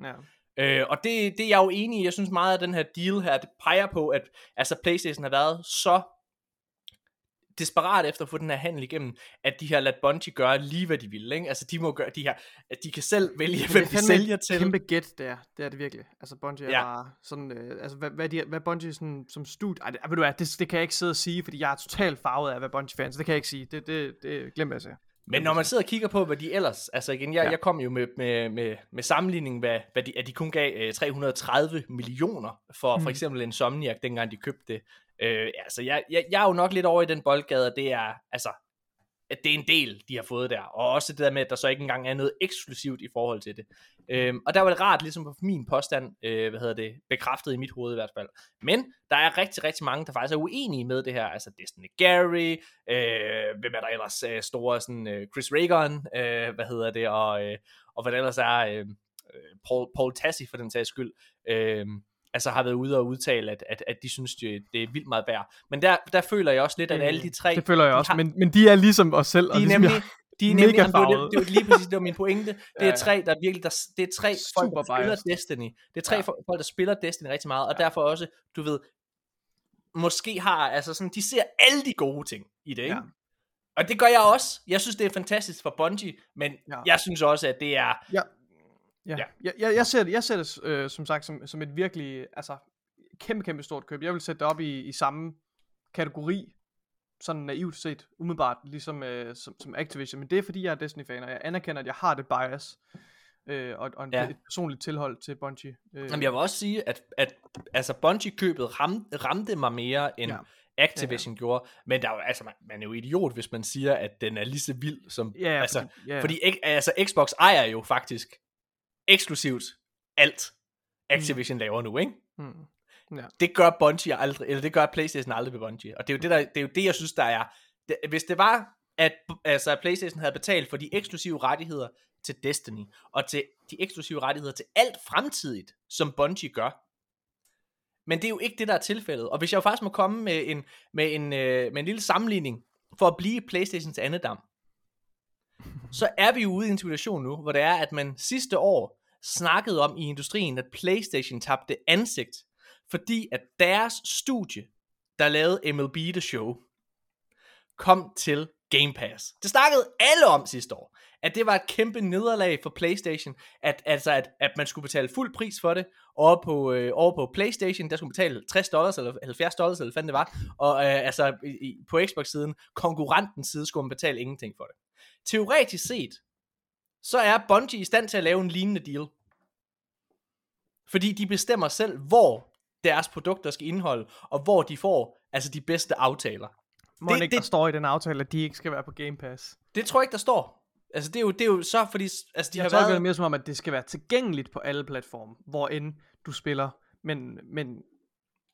Ja. Øh, og det, det er jeg jo enig i. Jeg synes meget, at den her deal her, det peger på, at altså PlayStation har været så desperat efter at få den her handel igennem, at de har ladt Bungie gøre lige, hvad de ville. Ikke? Altså, de må gøre de her, at de kan selv vælge, hvem det er de sælger til. kæmpe gæt, det er. Det er det virkelig. Altså, Bungie Ja. er bare sådan... Øh, altså, hvad, hvad, de, hvad Bungie sådan, som stud... Ej, det, ved du hvad, det, det kan jeg ikke sidde og sige, fordi jeg er totalt farvet af, hvad Bungie fans. Det kan jeg ikke sige. Det, det, det glemmer jeg at sige. Men når man sidder og kigger på, hvad de ellers, altså igen, jeg, Ja. jeg kom jo med, med, med, med sammenligning, hvad, hvad de, at de kun gav øh, 330 millioner for Mm. for eksempel Insomniac, dengang de købte det. Øh, altså, jeg, jeg, jeg er jo nok lidt over i den boldgade, og det er, altså, at det er en del, de har fået der. Og også det der med, at der så ikke engang er noget eksklusivt i forhold til det. Øhm, og der var det rart, ligesom på min påstand, øh, hvad hedder det, bekræftet i mit hoved i hvert fald. Men der er rigtig, rigtig mange, der faktisk er uenige med det her. Altså Destiny Gary, øh, hvem er der ellers øh, store, sådan øh, Chris Reagan, øh, hvad hedder det, og, øh, og hvad der ellers er, øh, øh Paul, Paul Tassi for den sags skyld. Øh, altså har været ude og udtale, at, at, at de synes, det, det er vildt meget værd. Men der, der føler jeg også lidt, at alle de tre... Det føler jeg også, har- men, men de er ligesom os selv. og de er ligesom nemlig, jeg. de er mega nemlig, jamen, det, var, det, det var lige præcis, det var min pointe. Det Ja, er ja. tre, der virkelig, der, det er tre folk, Super der spiller biased. Destiny. Det er tre Ja. folk, der spiller Destiny rigtig meget, og derfor også, du ved, måske har, altså sådan, de ser alle de gode ting i det, ikke? Ja. Og det gør jeg også. Jeg synes, det er fantastisk for Bungie, men Ja. jeg synes også, at det er... Ja. Ja. Ja. Jeg, jeg, jeg ser det, jeg ser det øh, som sagt som, som et virkelig, altså kæmpe, kæmpe stort køb. Jeg vil sætte det op i, i samme kategori, sådan naivt set, umiddelbart, ligesom øh, som, som Activision. Men det er fordi, jeg er Destiny-fan, og jeg anerkender, at jeg har det bias, øh, og, og en, Ja. ja. et personligt tilhold til Bungie. Øh, Jamen, jeg vil også sige, at, at altså Bungie-købet ram, ramte mig mere, end Ja. ja. Activision ja, ja. gjorde. Men der er jo, altså, man, man er jo idiot, hvis man siger, at den er lige så vild som... Ja, altså, fordi- ja, ja. fordi altså, Xbox ejer jo faktisk eksklusivt alt, Activision mm. laver nu, ikke? Hmm. Ja. Det gør Bungie aldrig, eller det gør PlayStation aldrig ved Bungie. Og det er jo det, der, det, er jo det jeg synes, der er... Det, hvis det var, at altså, at PlayStation havde betalt for de eksklusive rettigheder til Destiny, og til de eksklusive rettigheder til alt fremtidigt, som Bungie gør, men det er jo ikke det, der er tilfældet. Og hvis jeg jo faktisk må komme med en, med en, øh, med en lille sammenligning, for at blive Playstations andedam, så er vi jo ude i en situation nu, hvor det er, at man sidste år snakkede om i industrien, at PlayStation tabte ansigt, fordi at deres studie, der lavede MLB The Show, kom til Game Pass. Det snakkede alle om sidste år, at det var et kæmpe nederlag for PlayStation, at, altså at, at man skulle betale fuld pris for det, over på, øh, over på PlayStation, der skulle man betale 60 dollars, eller 70 dollars, eller hvad det var, og øh, altså i, på Xbox-siden, konkurrentens side, skulle man betale ingenting for det. Teoretisk set, så er Bungie i stand til at lave en lignende deal. Fordi de bestemmer selv, hvor deres produkter skal indeholde, og hvor de får altså de bedste aftaler. Må det- ikke, det- der står i den aftale, at de ikke skal være på Game Pass. Det tror jeg ikke, der står. Altså, det er jo, det er jo så, fordi altså, de jeg har været... det mere som om, at det skal være tilgængeligt på alle platforme, hvor end du spiller. Men, men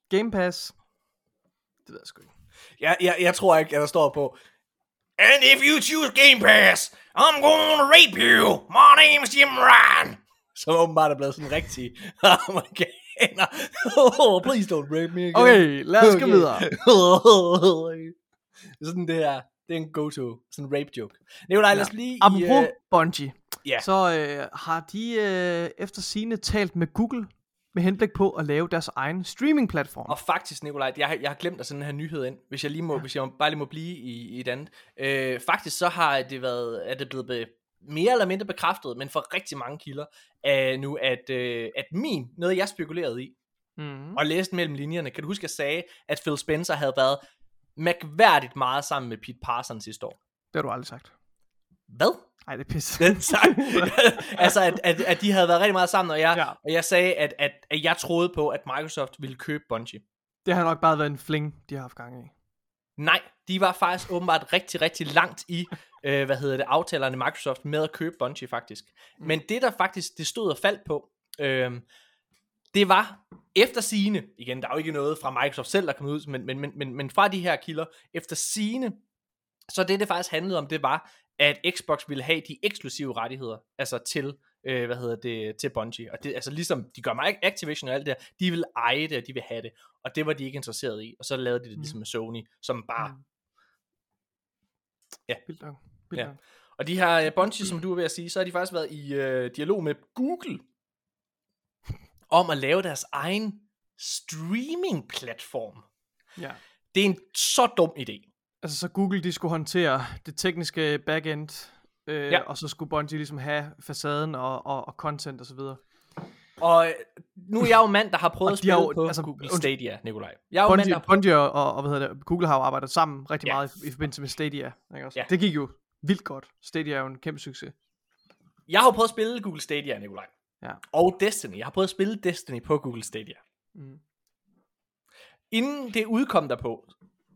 Game Pass, det ved jeg sgu ikke. Jeg, jeg, jeg tror ikke, at der står på... And if you choose Game Pass, I'm gonna rape you. My name's Jim Ryan. Som åbenbart er blevet sådan rigtig amerikaner. oh, please don't rape me again. Okay, lad os gå videre. sådan det her. Det er en go-to. Sådan en rape joke. Nikolaj, lad os lige... i, Apropos øh, Bungie, ja. så øh, har de øh, efter sine talt med Google med henblik på at lave deres egen streaming-platform. Og faktisk, Nikolaj, jeg, har- jeg har glemt at sende den her nyhed ind, hvis jeg lige må, ja. hvis jeg bare lige må blive i, i et andet. Øh, faktisk så har det været, er det blevet be, mere eller mindre bekræftet, men for rigtig mange kilder, øh, nu, at, øh, at min, noget jeg spekulerede i, Mm. og læste mellem linjerne, kan du huske, at jeg sagde, at Phil Spencer havde været mærkværdigt meget sammen med Pete Parsons sidste år. Det har du aldrig sagt. Hvad? Nej, det er pis. Den sang. altså, at, at, at de havde været rigtig meget sammen, og jeg, Ja. og jeg sagde, at, at, at jeg troede på, at Microsoft ville købe Bungie. det har nok bare været en fling, de har haft gang i. Nej, de var faktisk åbenbart rigtig, rigtig langt i, øh, hvad hedder det, aftalerne Microsoft med at købe Bungie faktisk. Mm. Men det der faktisk, det stod og faldt på, øh, det var efter sine, igen, der er jo ikke noget fra Microsoft selv, der kom ud, men, men, men, men, men fra de her kilder, efter sine, så det det faktisk handlede om, det var, at Xbox ville have de eksklusive rettigheder, altså til, øh, hvad hedder det, til Bungie. Og det, altså ligesom, de gør mig Activision og alt det der, de vil eje det, og de vil have det. Og det var de ikke interesseret i. Og så lavede de det ligesom med Sony, som bare, Mm. Ja. Vildt nok. Vildt Ja. Og de her uh, Bungie, som du er ved at sige, så har de faktisk været i uh, dialog med Google om at lave deres egen streaming-platform. Ja. Det er en så dum idé. Altså så Google, de skulle håndtere det tekniske backend, øh, Ja. og så skulle Bungie ligesom have facaden og, og, og content og så videre. Og øh, nu er jeg jo mand, der har prøvet Og at spille jo- på altså, Google. Stadia, Nikolaj. Jeg er jo mand, der Bungie, har prøvet... Bungie og, og, og, hvad hedder det, Google har jo arbejdet sammen rigtig Ja. meget i, i forbindelse med Stadia. Ikke også? Ja. Det gik jo vildt godt. Stadia er jo en kæmpe succes. Jeg har jo prøvet at spille Google Stadia, Nikolaj. Ja. Og Destiny. Jeg har prøvet at spille Destiny på Google Stadia. Mm. Inden det udkom der på,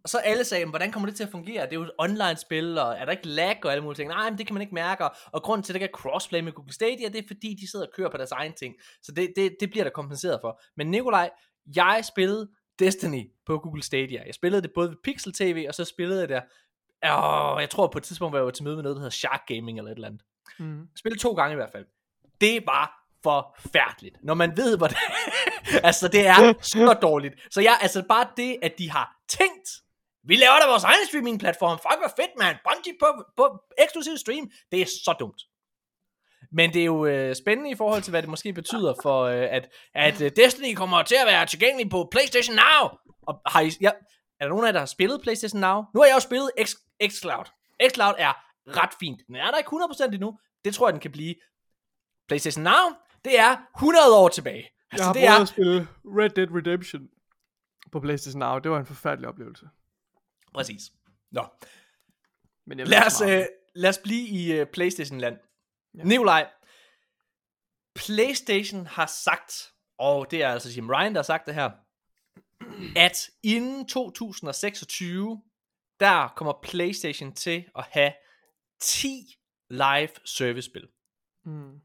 Og så alle sagde, hvordan kommer det til at fungere? Det er jo et online-spil, og er der ikke lag og alle mulige ting? Nej, men det kan man ikke mærke. Og, grunden til, at det ikke er crossplay med Google Stadia, det er fordi, de sidder og kører på deres egen ting. Så det, det, det bliver der kompenseret for. Men Nikolaj, jeg spillede Destiny på Google Stadia. Jeg spillede det både ved Pixel TV, og så spillede jeg det og jeg tror på et tidspunkt, hvor jeg var til møde med noget, der hedder Shark Gaming eller et eller andet. Mm. Jeg spillede to gange i hvert fald. Det var forfærdeligt. Når man ved, hvordan... altså, det er så dårligt. Så jeg, altså bare det, at de har tænkt, vi laver da vores egen streaming-platform. Fuck, hvor fedt, man. Bungie på, på eksklusiv stream. Det er så dumt. Men det er jo øh, spændende i forhold til, hvad det måske betyder for, øh, at, at øh, Destiny kommer til at være tilgængelig på PlayStation Now. Og har I, ja, er der nogen af jer, der har spillet PlayStation Now? Nu har jeg jo spillet X, xCloud. xCloud er ret fint. Den er der ikke 100% endnu. Det tror jeg, den kan blive. PlayStation Now, det er 100 år tilbage. Jeg har Altså, det prøvet er, at spille Red Dead Redemption på PlayStation Now. Det var en forfærdelig oplevelse. Præcis. Nå, Men jeg lad os, øh, lad os blive i uh, PlayStation-land. Ja. Nikolaj, PlayStation har sagt, og det er altså Jim Ryan, der har sagt det her, at inden 2026, der kommer PlayStation til at have 10 live service-spil. Mm.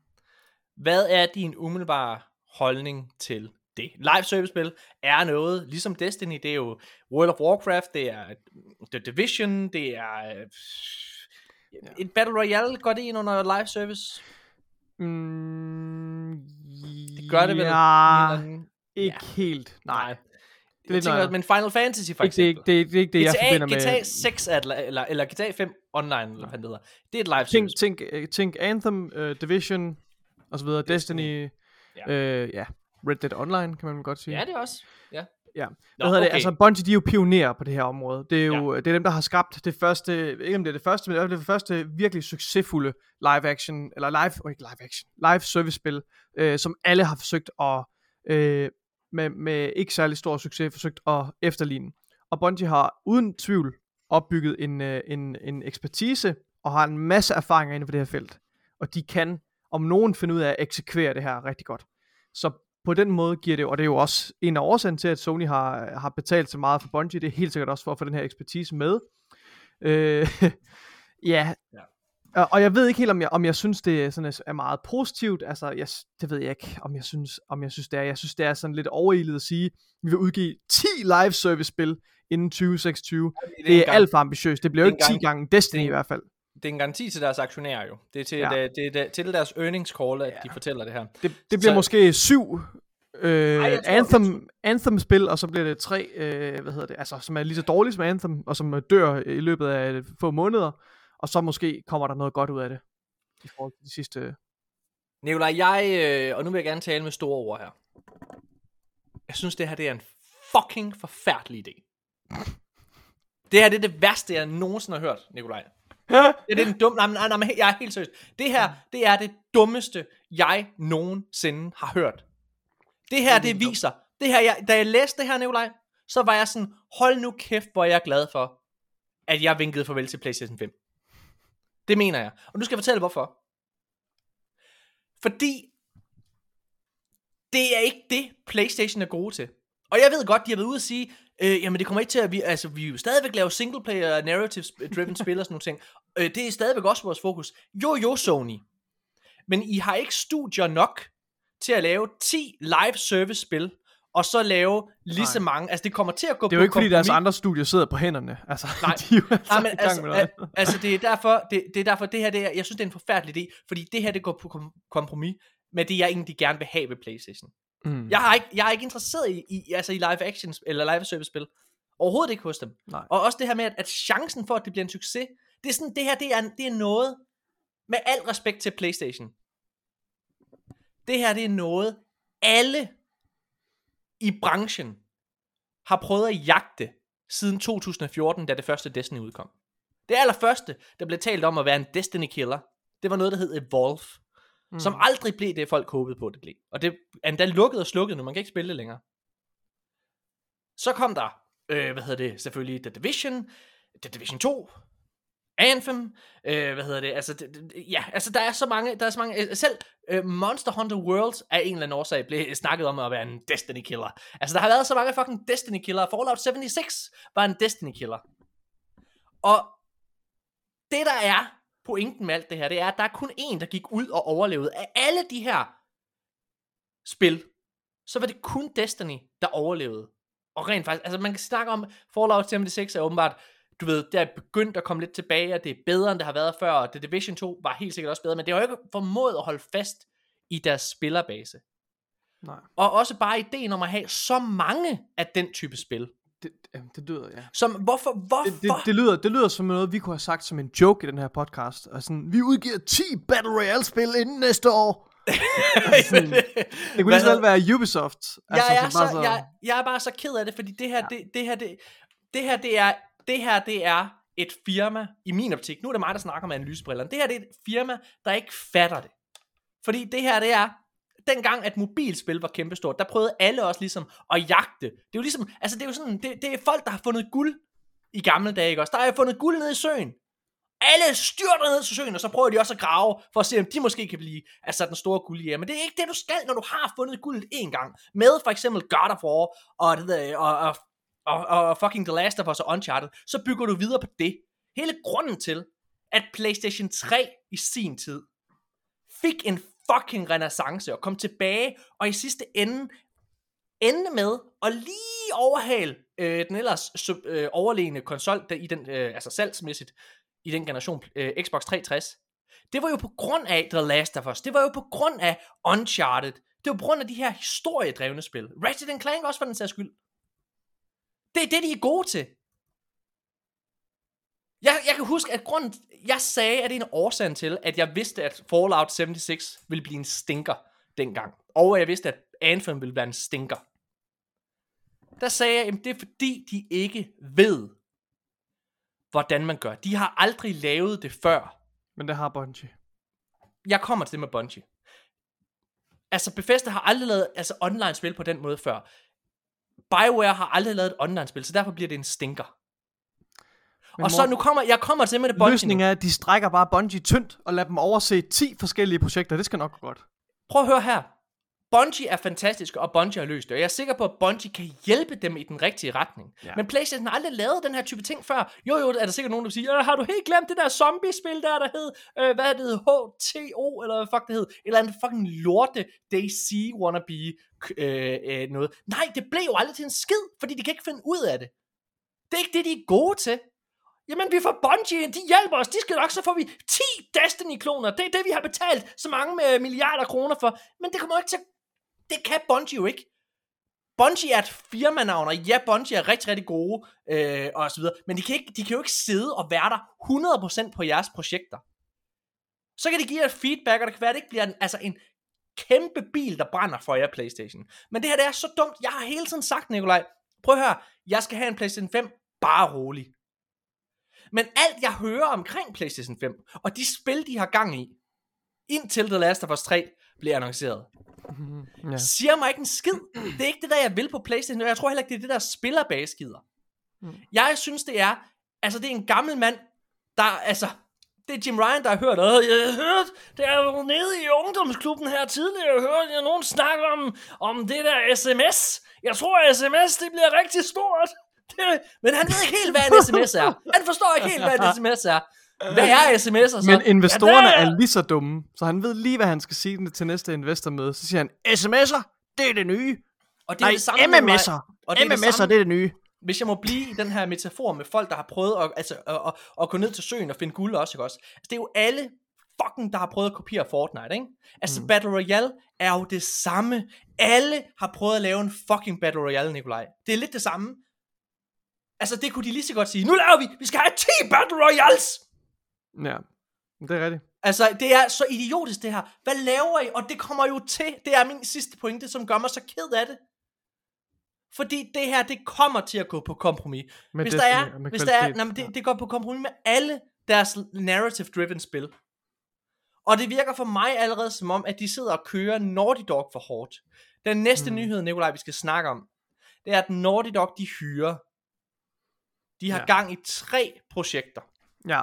Hvad er din umiddelbare holdning til det? Live service-spil er noget, ligesom Destiny, det er jo World of Warcraft, det er The Division, det er øh, et Battle Royale, går det ind under live service? Mm, Det gør det vel? Ja, eller ikke helt. Nej. Det lidt tænker, men Final Fantasy for Ikke, det, er ikke, eksempel. det, er, det er ikke det, jeg GTA, forbinder med... GTA 6 er et, li- eller, eller GTA 5 online, eller hvad det hedder. Det er et live Tænk, service. tænk, øh, tænk Anthem, uh, Division, og så videre, Destiny, Ja. øh, ja, Red Dead Online, kan man vel godt sige. Ja, det er også. Ja. Ja. Nå, Hvad hedder det? okay. Altså, Bungie, de er jo pionerer på det her område. Det er jo det er dem, der har skabt det første, ikke om det er det første, men det er det første virkelig succesfulde live action, eller live, oh, ikke live action, live service spil, øh, som alle har forsøgt at, øh, med, med ikke særlig stor succes, forsøgt at efterligne. Og Bungie har uden tvivl opbygget en, øh, en, en ekspertise, og har en masse erfaringer inden for det her felt. Og de kan om nogen finde ud af at eksekvere det her rigtig godt. Så på den måde giver det, og det er jo også en af årsagen til, at Sony har, har betalt så meget for Bungie, det er helt sikkert også for at få den her ekspertise med. Øh, ja, Ja. Og, jeg ved ikke helt, om jeg, om jeg synes, det er, sådan, er- er meget positivt. Altså, jeg, det ved jeg ikke, om jeg synes, om jeg synes det er. Jeg synes, det er sådan lidt overilet at sige, vi vil udgive 10 live service spil inden 2026. Det er en gang- alt for ambitiøst. Det bliver jo det ikke er 10 en gange Destiny det er i hvert fald. Det er en garanti til deres aktionærer jo. Det er til, Ja. det, det er til deres earnings call, at Ja. de fortæller det her. Det, det bliver Så- måske syv øh, tror, Anthem, Anthem-spil, og så bliver det tre, øh, hvad hedder det, altså, som er lige så dårlige som Anthem, og som øh, dør i løbet af få måneder, og så måske kommer der noget godt ud af det, i forhold til de sidste... Nikolaj, jeg, øh, og nu vil jeg gerne tale med store ord her. Jeg synes, det her det er en fucking forfærdelig idé. Det her det er det værste, jeg nogensinde har hørt, Nikolaj. Det er det er den dumme... Nej, nej, nej, jeg er helt seriøs. Det her, det er det dummeste, jeg nogensinde har hørt. Det her, det viser... Det her, jeg, da jeg læste det her, Nikolaj, så var jeg sådan, hold nu kæft, hvor er jeg glad for, at jeg vinkede farvel til PlayStation 5. Det mener jeg. Og nu skal jeg fortælle, hvorfor. Fordi det er ikke det, PlayStation er gode til. Og jeg ved godt, de har været ude at sige, øh, jamen det kommer ikke til at, vi, altså vi vil stadigvæk lave single player, narrative driven spil og sådan nogle ting. Øh, det er stadigvæk også vores fokus. Jo, jo, Sony. Men I har ikke studier nok til at lave 10 live service spil, og så lave lige så mange. Altså det kommer til at gå Det er jo på ikke, fordi deres andre studier sidder på hænderne. Altså, Nej. de er jo altså Nej, men altså, med noget al- altså det er derfor, det, det er derfor, det her, det er, jeg synes, det er en forfærdelig idé, fordi det her, det går på kom- kompromis med det, jeg egentlig gerne vil have ved Playstation. Mm. Jeg, har ikke, jeg er ikke interesseret i, i, altså i live action eller live service spil. Overhovedet ikke hos dem. Nej. Og også det her med, at, at chancen for, at det bliver en succes, det er sådan, det her, det er, det er noget, med al respekt til Playstation. Det her, det er noget, alle i branchen har prøvet at jagte siden 2014, da det første Destiny udkom. Det allerførste, der blev talt om at være en Destiny killer, det var noget, der hed Evolve, mm. som aldrig blev det, folk håbede på, det blev. Og det er endda lukket og slukket nu, man kan ikke spille det længere. Så kom der, øh, hvad hedder det, selvfølgelig The Division, The Division 2, Anthem, øh, hvad hedder det, altså, det, det, ja, altså der er så mange, der er så mange, øh, selv øh, Monster Hunter World af en eller anden årsag blev snakket om at være en Destiny killer. Altså der har været så mange fucking Destiny killer, Fallout 76 var en Destiny killer. Og det der er pointen med alt det her, det er, at der er kun én, der gik ud og overlevede. Af alle de her spil, så var det kun Destiny, der overlevede. Og rent faktisk, altså man kan snakke om, Fallout 76 er åbenbart, du ved, det er begyndt at komme lidt tilbage, og det er bedre, end det har været før, og The Division 2 var helt sikkert også bedre, men det har jo ikke formået at holde fast i deres spillerbase. Nej. Og også bare ideen om at have så mange af den type spil. Det, det lyder, ja. Som, hvorfor, hvorfor? Det, det, det, lyder, det lyder som noget, vi kunne have sagt som en joke i den her podcast. Og sådan, vi udgiver 10 Battle Royale-spil inden næste år. sådan, Det kunne lige så være Ubisoft. jeg, er bare så, jeg, jeg er bare så ked af det, fordi det her, ja. det, det her, det, det her, det er, det her, det er et firma, i min optik, nu er det mig, der snakker med analysebrillerne, det her, det er et firma, der ikke fatter det. Fordi det her, det er, dengang at mobilspil var kæmpestort, der prøvede alle også ligesom at jagte. Det er jo ligesom, altså det er jo sådan, det, det er folk, der har fundet guld i gamle dage, ikke også? Der har fundet guld nede i søen. Alle styrter ned til søen, og så prøver de også at grave, for at se, om de måske kan blive altså den store guldjæger. Men det er ikke det, du skal, når du har fundet guldet en gang. Med for eksempel God of War, og, det der, og, og, og, og fucking The Last of Us og Uncharted, så bygger du videre på det. Hele grunden til, at PlayStation 3 i sin tid fik en fucking renaissance og kom tilbage, og i sidste ende ende med at lige overhale øh, den ellers sub, øh, overlegne konsol der, i den, øh, altså salgsmæssigt i den generation øh, Xbox 360. Det var jo på grund af The Last of Us. Det var jo på grund af Uncharted. Det var på grund af de her historiedrevne spil. Ratchet Clank også for den sags skyld. Det er det, de er gode til. Jeg, jeg kan huske, at grunden, jeg sagde, at det er en årsag til, at jeg vidste, at Fallout 76 ville blive en stinker dengang. Og at jeg vidste, at Anthem ville være en stinker. Der sagde jeg, at det er fordi, de ikke ved, hvordan man gør. De har aldrig lavet det før. Men det har Bungie. Jeg kommer til det med Bungie. Altså, Bethesda har aldrig lavet altså, online-spil på den måde før. BioWare har aldrig lavet et online-spil, så derfor bliver det en stinker. Men og så Morten, nu kommer, jeg kommer til med det Bungie nu. Løsningen er, at de strækker bare Bungie tyndt, og lader dem overse 10 forskellige projekter. Det skal nok gå godt. Prøv at høre her. Bungie er fantastisk, og Bungie har løst det. Og jeg er sikker på, at Bungie kan hjælpe dem i den rigtige retning. Ja. Men PlayStation har aldrig lavet den her type ting før. Jo, jo, er der sikkert nogen, der siger, "Øh, har du helt glemt det der zombie-spil der, der hed, øh, hvad det hed, HTO, eller hvad fuck det hed, eller en fucking lorte DC wannabe øh, øh, noget. Nej, det blev jo aldrig til en skid, fordi de kan ikke finde ud af det. Det er ikke det, de er gode til. Jamen, vi får Bungie, de hjælper os, de skal nok, så får vi 10 Destiny-kloner. Det er det, vi har betalt så mange med milliarder kroner for. Men det kommer jo ikke til det kan Bungie jo ikke. Bungie er et firmanavn, og ja, Bungie er rigtig, rigtig gode, øh, og så videre, men de kan, ikke, de kan jo ikke sidde og være der 100% på jeres projekter. Så kan de give jer feedback, og det kan være, at det ikke bliver en, altså en kæmpe bil, der brænder for jer Playstation. Men det her, det er så dumt. Jeg har hele tiden sagt, Nikolaj, prøv at høre, jeg skal have en Playstation 5, bare rolig. Men alt jeg hører omkring Playstation 5, og de spil, de har gang i, indtil The Last of Us 3 bliver annonceret, Ja. siger mig ikke en skid. Det er ikke det der, jeg vil på Playstation. og Jeg tror heller ikke, det er det der spillerbase gider. Mm. Jeg synes, det er, altså det er en gammel mand, der, altså, det er Jim Ryan, der har hørt, jeg har hørt, det er nede i ungdomsklubben her tidligere, jeg hørte jeg nogen snakke om, om det der sms. Jeg tror, at sms, det bliver rigtig stort. Det, men han ved ikke helt, hvad en sms er. Han forstår ikke helt, hvad en sms er. Hvad er sms'er så? Men investorerne ja, er lige så dumme, så han ved lige, hvad han skal sige til næste investormøde. Så siger han, sms'er, det er det nye. og det er Nej, det samme. MMS'er. Og det er det MMS'er, samme- det er det nye. hvis jeg må blive i den her metafor med folk, der har prøvet at, altså, at, at, at gå ned til søen og finde guld også, ikke også? Altså, det er jo alle fucking, der har prøvet at kopiere Fortnite, ikke? Altså, mm. Battle Royale er jo det samme. Alle har prøvet at lave en fucking Battle Royale, Nikolaj. Det er lidt det samme. Altså, det kunne de lige så godt sige. Nu laver vi, vi skal have 10 Battle Royales! Ja, det er rigtigt. Altså, det er så idiotisk det her. Hvad laver I? Og det kommer jo til, det er min sidste pointe, som gør mig så ked af det. Fordi det her, det kommer til at gå på kompromis. Med hvis der Destiny er, og med hvis der er, nej, men det, det går på kompromis med alle deres narrative-driven spil. Og det virker for mig allerede som om, at de sidder og kører Naughty Dog for hårdt. Den næste Mm. mm. nyhed, Nikolaj, vi skal snakke om, det er, at Naughty Dog, de hyrer. De har Ja. gang i tre projekter. Ja.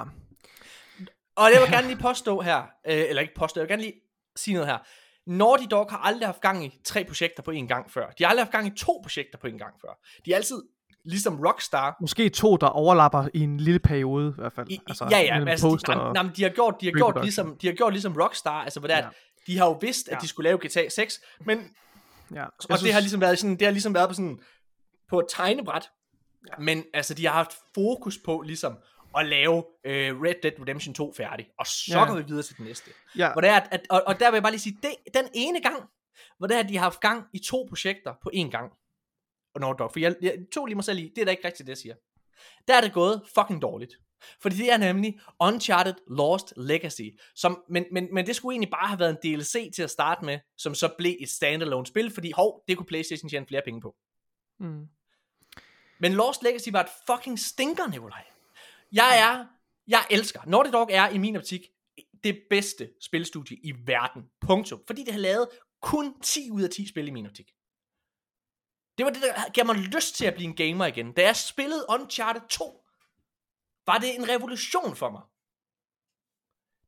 Og jeg vil gerne lige påstå her, øh, eller ikke påstå, jeg vil gerne lige sige noget her. Naughty Dog har aldrig haft gang i tre projekter på en gang før. De har aldrig haft gang i to projekter på en gang før. De er altid, ligesom Rockstar, Måske to, der overlapper i en lille periode i hvert fald. I, altså, ja, ja, altså, poster de, nej, men de har gjort, de har gjort ligesom, de har gjort ligesom Rockstar, altså hvor det Ja. at de har jo vidst, at Ja. de skulle lave GTA 6, men ja. og synes... det har ligesom været sådan, det har ligesom været på sådan på et tegnebræt. Ja. Men altså de har haft fokus på ligesom at lave øh, Red Dead Redemption 2 færdig, og så Ja. går vi videre til den næste. ja. Hvor det er, at, at, og, og der vil jeg bare lige sige, det, den ene gang, hvor det er, at de har haft gang i to projekter på én gang. Og Naughty Dog, for jeg, jeg tog lige mig selv i, det er da ikke rigtigt, det jeg siger. Der er det gået fucking dårligt. Fordi det er nemlig Uncharted Lost Legacy. Som, men, men, men det skulle egentlig bare have været en DLC til at starte med, som så blev et standalone spil, fordi hov, det kunne Playstation tjene flere penge på. Mm. Men Lost Legacy var et fucking stinker, Nikolaj. Jeg er, jeg elsker, Naughty Dog er i min optik det bedste spilstudie i verden. Punktum. Fordi det har lavet kun 10 ud af 10 spil i min optik. Det var det, der gav mig lyst til at blive en gamer igen. Da jeg spillede Uncharted 2, var det en revolution for mig.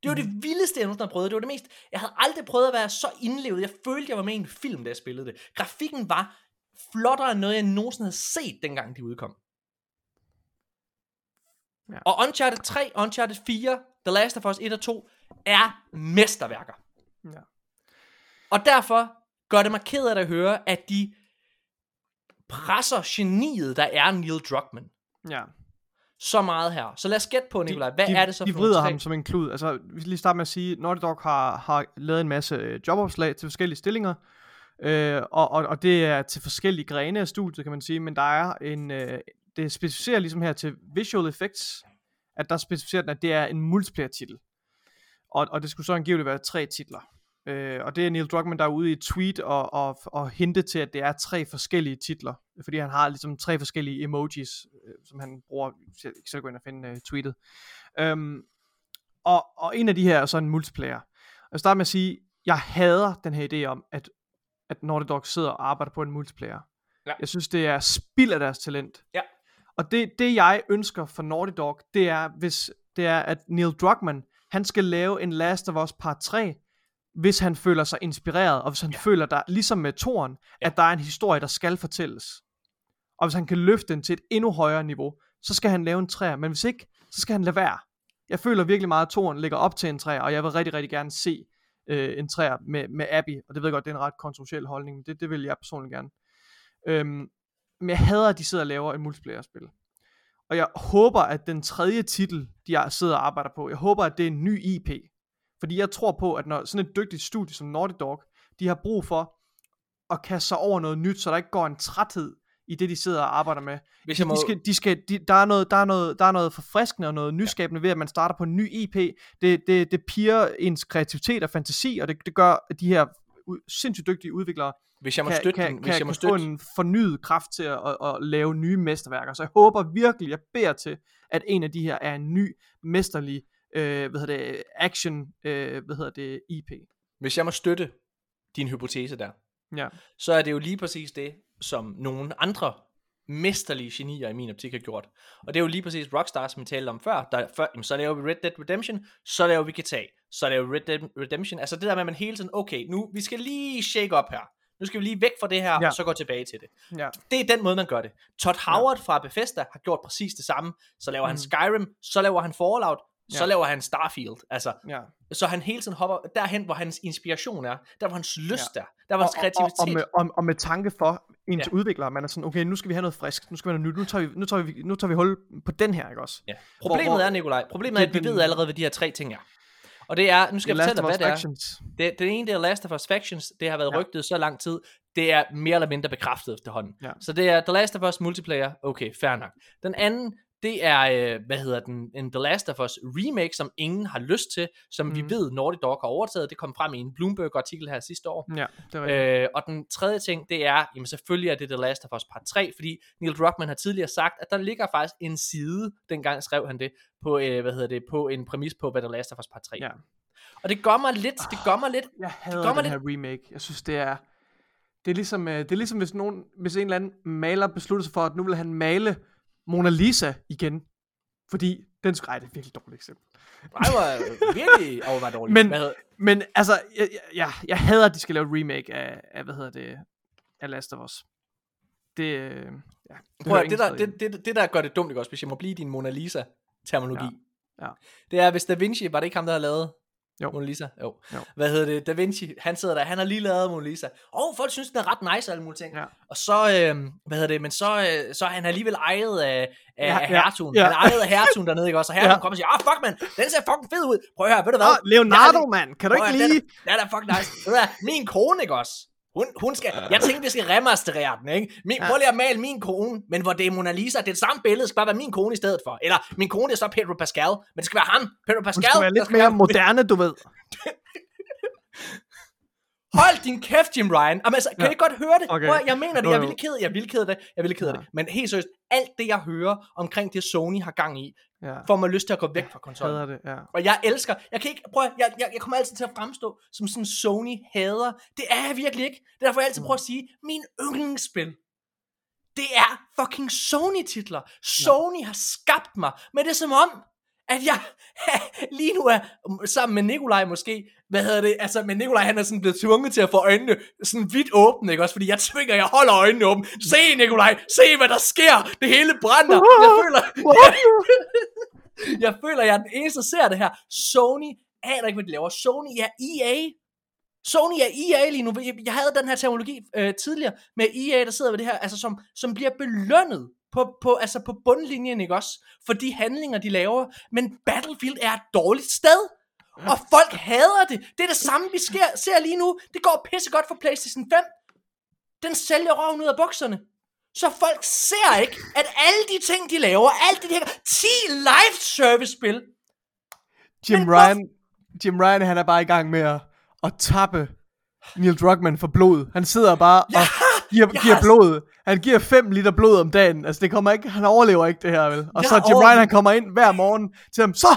Det var det vildeste, jeg nogensinde har prøvet. Det var det mest... Jeg havde aldrig prøvet at være så indlevet. Jeg følte, jeg var med i en film, da jeg spillede det. Grafikken var flottere end noget, jeg nogensinde havde set, dengang de udkom. Ja. Og Uncharted 3, Uncharted 4, The Last of Us 1 og 2 er mesterværker. Ja. Og derfor gør det mig ked af at høre, at de presser geniet, der er Neil Druckmann, ja. så meget her. Så lad os gætte på, Nikolaj, hvad de, er det så de for nogle vrider ham som en klud. Altså, vi skal lige starte med at sige, Naughty Dog har, har lavet en masse øh, jobopslag til forskellige stillinger, øh, og, og, og det er til forskellige grene af studiet, kan man sige, men der er en, øh, det specificerer ligesom her til visual effects, at der specificerer den, at det er en multiplayer-titel. Og, og det skulle så angiveligt være tre titler. Øh, og det er Neil Druckmann, der er ude i et tweet og, og, og hinte til, at det er tre forskellige titler. Fordi han har ligesom tre forskellige emojis, øh, som han bruger. Jeg kan selv gå ind og finde øh, tweetet. Øhm, og, og en af de her er så en multiplayer. Og jeg starter med at sige, jeg hader den her idé om, at, at Naughty Dog sidder og arbejder på en multiplayer. Ja. Jeg synes, det er spild af deres talent. Ja. Og det, det jeg ønsker for Naughty Dog, det er, hvis det er, at Neil Druckmann, han skal lave en Last of Us Part 3, hvis han føler sig inspireret, og hvis han ja. føler, der, ligesom med Toren, ja. at der er en historie, der skal fortælles. Og hvis han kan løfte den til et endnu højere niveau, så skal han lave en træer. Men hvis ikke, så skal han lade være. Jeg føler virkelig meget, at Toren ligger op til en træer, og jeg vil rigtig, rigtig gerne se øh, en træer med, med Abby. Og det ved jeg godt, det er en ret kontroversiel holdning, men det, det vil jeg personligt gerne. Øhm, men jeg hader, at de sidder og laver et multiplayer-spil. Og jeg håber, at den tredje titel, de sidder og arbejder på, jeg håber, at det er en ny IP. Fordi jeg tror på, at når sådan et dygtigt studie som Naughty Dog, de har brug for at kaste sig over noget nyt, så der ikke går en træthed i det, de sidder og arbejder med. Hvis jeg må... De skal, de skal, de, der, er noget, der, er noget, der er noget forfriskende og noget nyskabende ved, at man starter på en ny IP. Det, det, det piger ens kreativitet og fantasi, og det, det gør, de her sindssygt dygtige udviklere Hvis jeg må kan, støtte kan, den, kan, hvis jeg må kan få støtte... en fornyet kraft til at, at, at lave nye mesterværker. Så jeg håber virkelig, jeg beder til, at en af de her er en ny, mesterlig, øh, hvad hedder det, action, øh, hvad hedder det, IP. Hvis jeg må støtte din hypotese der, Ja. så er det jo lige præcis det, som nogle andre mesterlige genier i min optik har gjort. Og det er jo lige præcis Rockstar, som vi talte om før. Der, før jamen, så laver vi Red Dead Redemption, så laver vi GTA, så laver vi Red Dead Redemption. Altså det der med, at man hele tiden, okay, nu, vi skal lige shake op her. Nu skal vi lige væk fra det her, Ja. og så gå tilbage til det. Ja. Det er den måde, man gør det. Todd Howard ja. fra Bethesda har gjort præcis det samme. Så laver mm. han. Skyrim, så laver han Fallout, så Ja. laver han Starfield. Altså, ja. så han hele tiden hopper derhen, hvor hans inspiration er. Der, hvor hans lyst Ja. er. Der, hvor hans og, kreativitet og, og, med, og, og med tanke for ens Ja. udviklere, man er sådan, okay, nu skal vi have noget frisk, nu skal vi have noget nyt, nu tager vi, nu tager vi, nu tager vi hul på den her, ikke også? Ja. Problemet hvor- er, Nikolaj, problemet er, at vi ved allerede, hvad de her tre ting er. Og det er, nu skal jeg fortælle dig, hvad Us det er. Factions. Det, det ene, det er Last of Us Factions. Det har været ja. rygtet så lang tid. Det er mere eller mindre bekræftet efterhånden. Ja. Så det er The Last of Us multiplayer. Okay, fair nok. Den anden, det er, øh, hvad hedder den, en The Last of Us remake, som ingen har lyst til, som mm. vi ved, Naughty Dog har overtaget. Det kom frem i en Bloomberg-artikel her sidste år. Ja, det er. Øh, og den tredje ting, det er, jamen selvfølgelig er det The Last of Us Part 3, fordi Neil Druckmann har tidligere sagt, at der ligger faktisk en side, dengang skrev han det, på, øh, hvad hedder det, på en præmis på, hvad The Last of Us Part 3 Ja. Og det gør mig lidt, det gør mig lidt, Jeg hader gør mig den her remake. Jeg synes, det er... Det er ligesom, øh, det er ligesom hvis, nogen, hvis en eller anden maler beslutter sig for, at nu vil han male Mona Lisa igen. Fordi Den skulle, ej, det er virkelig dårligt eksempel. Ej, var virkelig over var dårligt. Men- Hvad Men altså, jeg, jeg, jeg, hader, at de skal lave et remake af, af hvad hedder det, af Last of Us. Det, øh, ja, det, Prøv, det, der, det, det, det, der gør det dumt, ikke også, hvis jeg må blive din Mona Lisa-terminologi. Ja. Ja. Det er, hvis Da Vinci, var det ikke ham, der har lavet Jo. Mona Lisa? Jo. Jo. Hvad hedder det? Da Vinci, han sidder der, han har lige lavet Mona Lisa. Og folk synes, den er ret nice og alle mulige ting. Ja. Og så, øh, hvad hedder det, men så, øh, så er han alligevel ejet af, af, Ja, af hertugen. ja. Han er ejet af hertugen dernede, ikke også? Og hertugen Ja. kommer og siger, ah, fuck, man, den ser fucking fed ud. Prøv at høre, ved du hvad? Ah, Leonardo, mand, kan du ikke lige... Den, den er fucking nice. Ved du hvad, min kone, ikke også? Hun, hun skal, jeg tænkte, vi skal remasterere den, ikke? Min, Ja. Prøv lige at male min kone, men hvor det er Mona Lisa, det er det samme billede, det skal bare være min kone i stedet for. Eller, min kone det er så Pedro Pascal, men det skal være ham, Pedro Hun Pascal. skal være lidt mere moderne, du ved. Hold din kæft, Jim Ryan. Jamen, altså, kan Ja. I godt høre det? Okay. Prøv, jeg mener det, jeg er jo. vildt ked, jeg er vildt ked af det, jeg er vildt ked af Ja. det. Men helt seriøst, alt det, jeg hører omkring det, Sony har gang i, Ja, får mig lyst til at gå væk fra konsollen. det, ja. Og jeg elsker, jeg kan ikke, prøv jeg, jeg, jeg kommer altid til at fremstå som sådan Sony hader. Det er jeg virkelig ikke. Det er derfor, jeg altid prøver at sige, min yndlingsspil, det er fucking Sony-titler. Sony har skabt mig, men det er som om, at jeg lige nu er sammen med Nikolaj måske, hvad hedder det, altså, men Nikolaj han er sådan blevet tvunget til at få øjnene sådan vidt åbne, ikke også, fordi jeg tvinger, jeg holder øjnene åbne. Se Nikolaj, se hvad der sker, det hele brænder. Jeg føler, jeg føler, jeg er den eneste, der ser det her. Sony aner ikke, hvad de laver. Sony er EA. Sony er EA lige nu. Jeg- Jeg havde den her teknologi øh, tidligere med EA, der sidder ved det her, altså som, som bliver belønnet på, på, altså på bundlinjen, ikke også? For de handlinger, de laver. Men Battlefield er et dårligt sted. Og folk hader det. Det er det samme, vi sker, ser lige nu. Det går pissegodt for PlayStation 5. Den sælger røven ud af bukserne. Så folk ser ikke, at alle de ting, de laver, alt det de her 10 live service spil, Jim Men hvor- Ryan, Jim Ryan, han er bare i gang med at, at tappe Neil Druckmann for blod. Han sidder bare og giver, har- blod. Han giver 5 liter blod om dagen. Altså, det kommer ikke, han overlever ikke det her, vel? Og Jeg så Jim Ryan, han kommer ind hver morgen til ham. Så,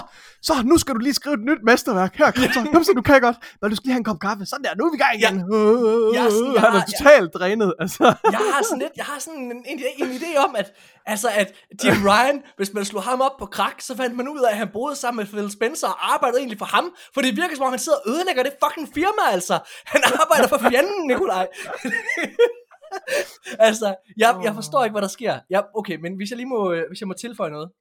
så, nu skal du lige skrive et nyt mesterværk. Her, kom så, kom så, du kan godt. Men du skal lige have en kop kaffe. Sådan der, nu er vi i gang igen. Jeg er sådan- jeg han er har- totalt drænet, altså. jeg har sådan lidt, jeg har sådan en, en, en idé om, at, altså at Jim Ryan, hvis man slog ham op på krak, så fandt man ud af, at han boede sammen med Phil Spencer og arbejdede egentlig for ham, for det virker som om, han sidder og ødelægger det fucking firma, altså. Han arbejder for fjenden, Nikolaj. altså, jeg, jeg forstår ikke, hvad der sker. Jeg, okay, men hvis jeg lige må, øh, hvis jeg må tilføje noget,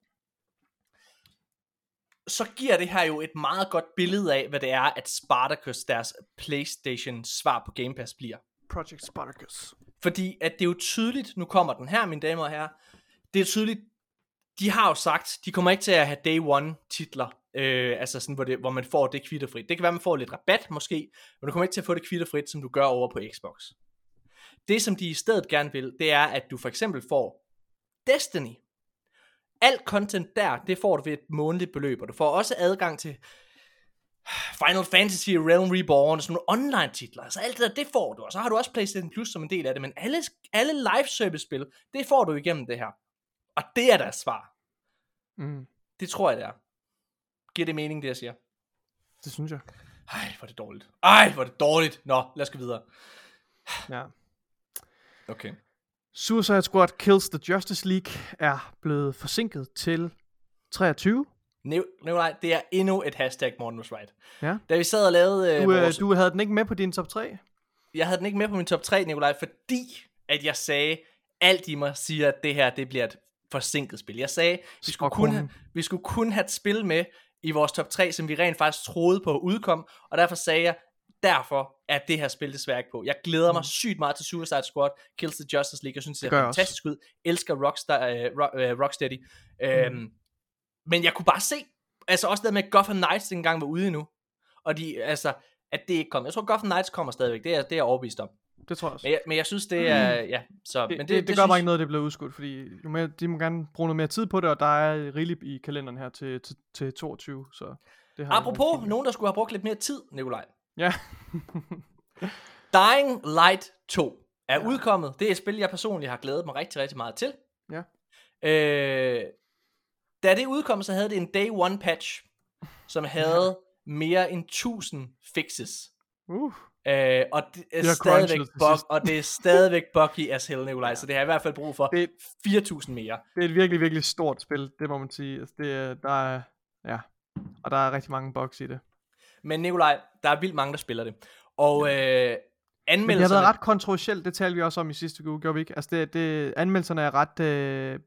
så giver det her jo et meget godt billede af, hvad det er, at Spartacus, deres Playstation svar på Game Pass bliver. Project Spartacus. Fordi at det er jo tydeligt, nu kommer den her, mine damer og herrer, det er tydeligt, de har jo sagt, de kommer ikke til at have day one titler, øh, altså sådan, hvor, det, hvor man får det kvitterfrit. Det kan være, man får lidt rabat måske, men du kommer ikke til at få det kvitterfrit, som du gør over på Xbox. Det, som de i stedet gerne vil, det er, at du for eksempel får Destiny. Alt content der, det får du ved et månedligt beløb, og du får også adgang til Final Fantasy Realm Reborn, sådan nogle online titler, altså alt det der, det får du, og så har du også PlayStation Plus som en del af det, men alle, alle live service spil, det får du igennem det her. Og det er deres svar. Mm, Det tror jeg, det er. Giver det mening, det jeg siger? det synes jeg. Ej, hvor er det dårligt. Ej, hvor er det dårligt. Nå, lad os gå videre. Ja. Okay. Suicide Squad Kills the Justice League er blevet forsinket til 23. Nikolaj, det er endnu et hashtag Morten was right. Ja. Da vi sad og lavede øh, Du, øh, vores... du havde den ikke med på din top 3? Jeg havde den ikke med på min top 3, Nikolaj, fordi at jeg sagde, alt i mig siger, at det her, det bliver et forsinket spil. Jeg sagde, vi skulle, kun have, vi skulle kun have et spil med i vores top 3, som vi rent faktisk troede på at udkom, og derfor sagde jeg, derfor er det her spil desværre ikke på. Jeg glæder mig Mm. sygt meget til Suicide Squad, Kills the Justice League, jeg synes, det, Det det er jeg også. fantastisk ud, elsker Rockstar, øh, Rock, øh, Rocksteady, øhm, Mm. men jeg kunne bare se, altså også det med, at Gotham Knights ikke engang var ude endnu, og de, altså, at det ikke kom. Jeg tror, Gotham Knights kommer stadigvæk, det er, det er jeg overbevist om. Det tror jeg også. Men jeg, men jeg synes, det er, ja, så, Mm. Det, men det, det, det gør synes, bare ikke noget, det bliver udskudt, fordi jo mere, de må gerne bruge noget mere tid på det, og der er rigeligt i kalenderen her til, til, til 22, så det har Apropos nogen, der skulle have brugt lidt mere tid, Nikolaj. Ja. Dying Light 2 er Ja. ja. udkommet. Det er et spil, jeg personligt har glædet mig rigtig, rigtig meget til. Ja. Øh, da det udkom, så havde det en day one patch, som havde mere end 1000 fixes. uh, Øh, og det er, Det er stadigvæk bug, og det er stadigvæk buggy as hell, Nikolaj. Ja. Så det har jeg i hvert fald brug for Det, 4.000 mere. det er et virkelig, virkelig stort spil, det må man sige. Altså, det, er- der er, ja, og der er rigtig mange bugs i det. Men Nikolaj, der er vildt mange, der spiller det. Og øh, Men det har anmeldelserne... været ret kontroversielt, det talte vi også om i sidste uge, gjorde vi ikke? Altså, det, det, anmeldelserne er ret... Øh,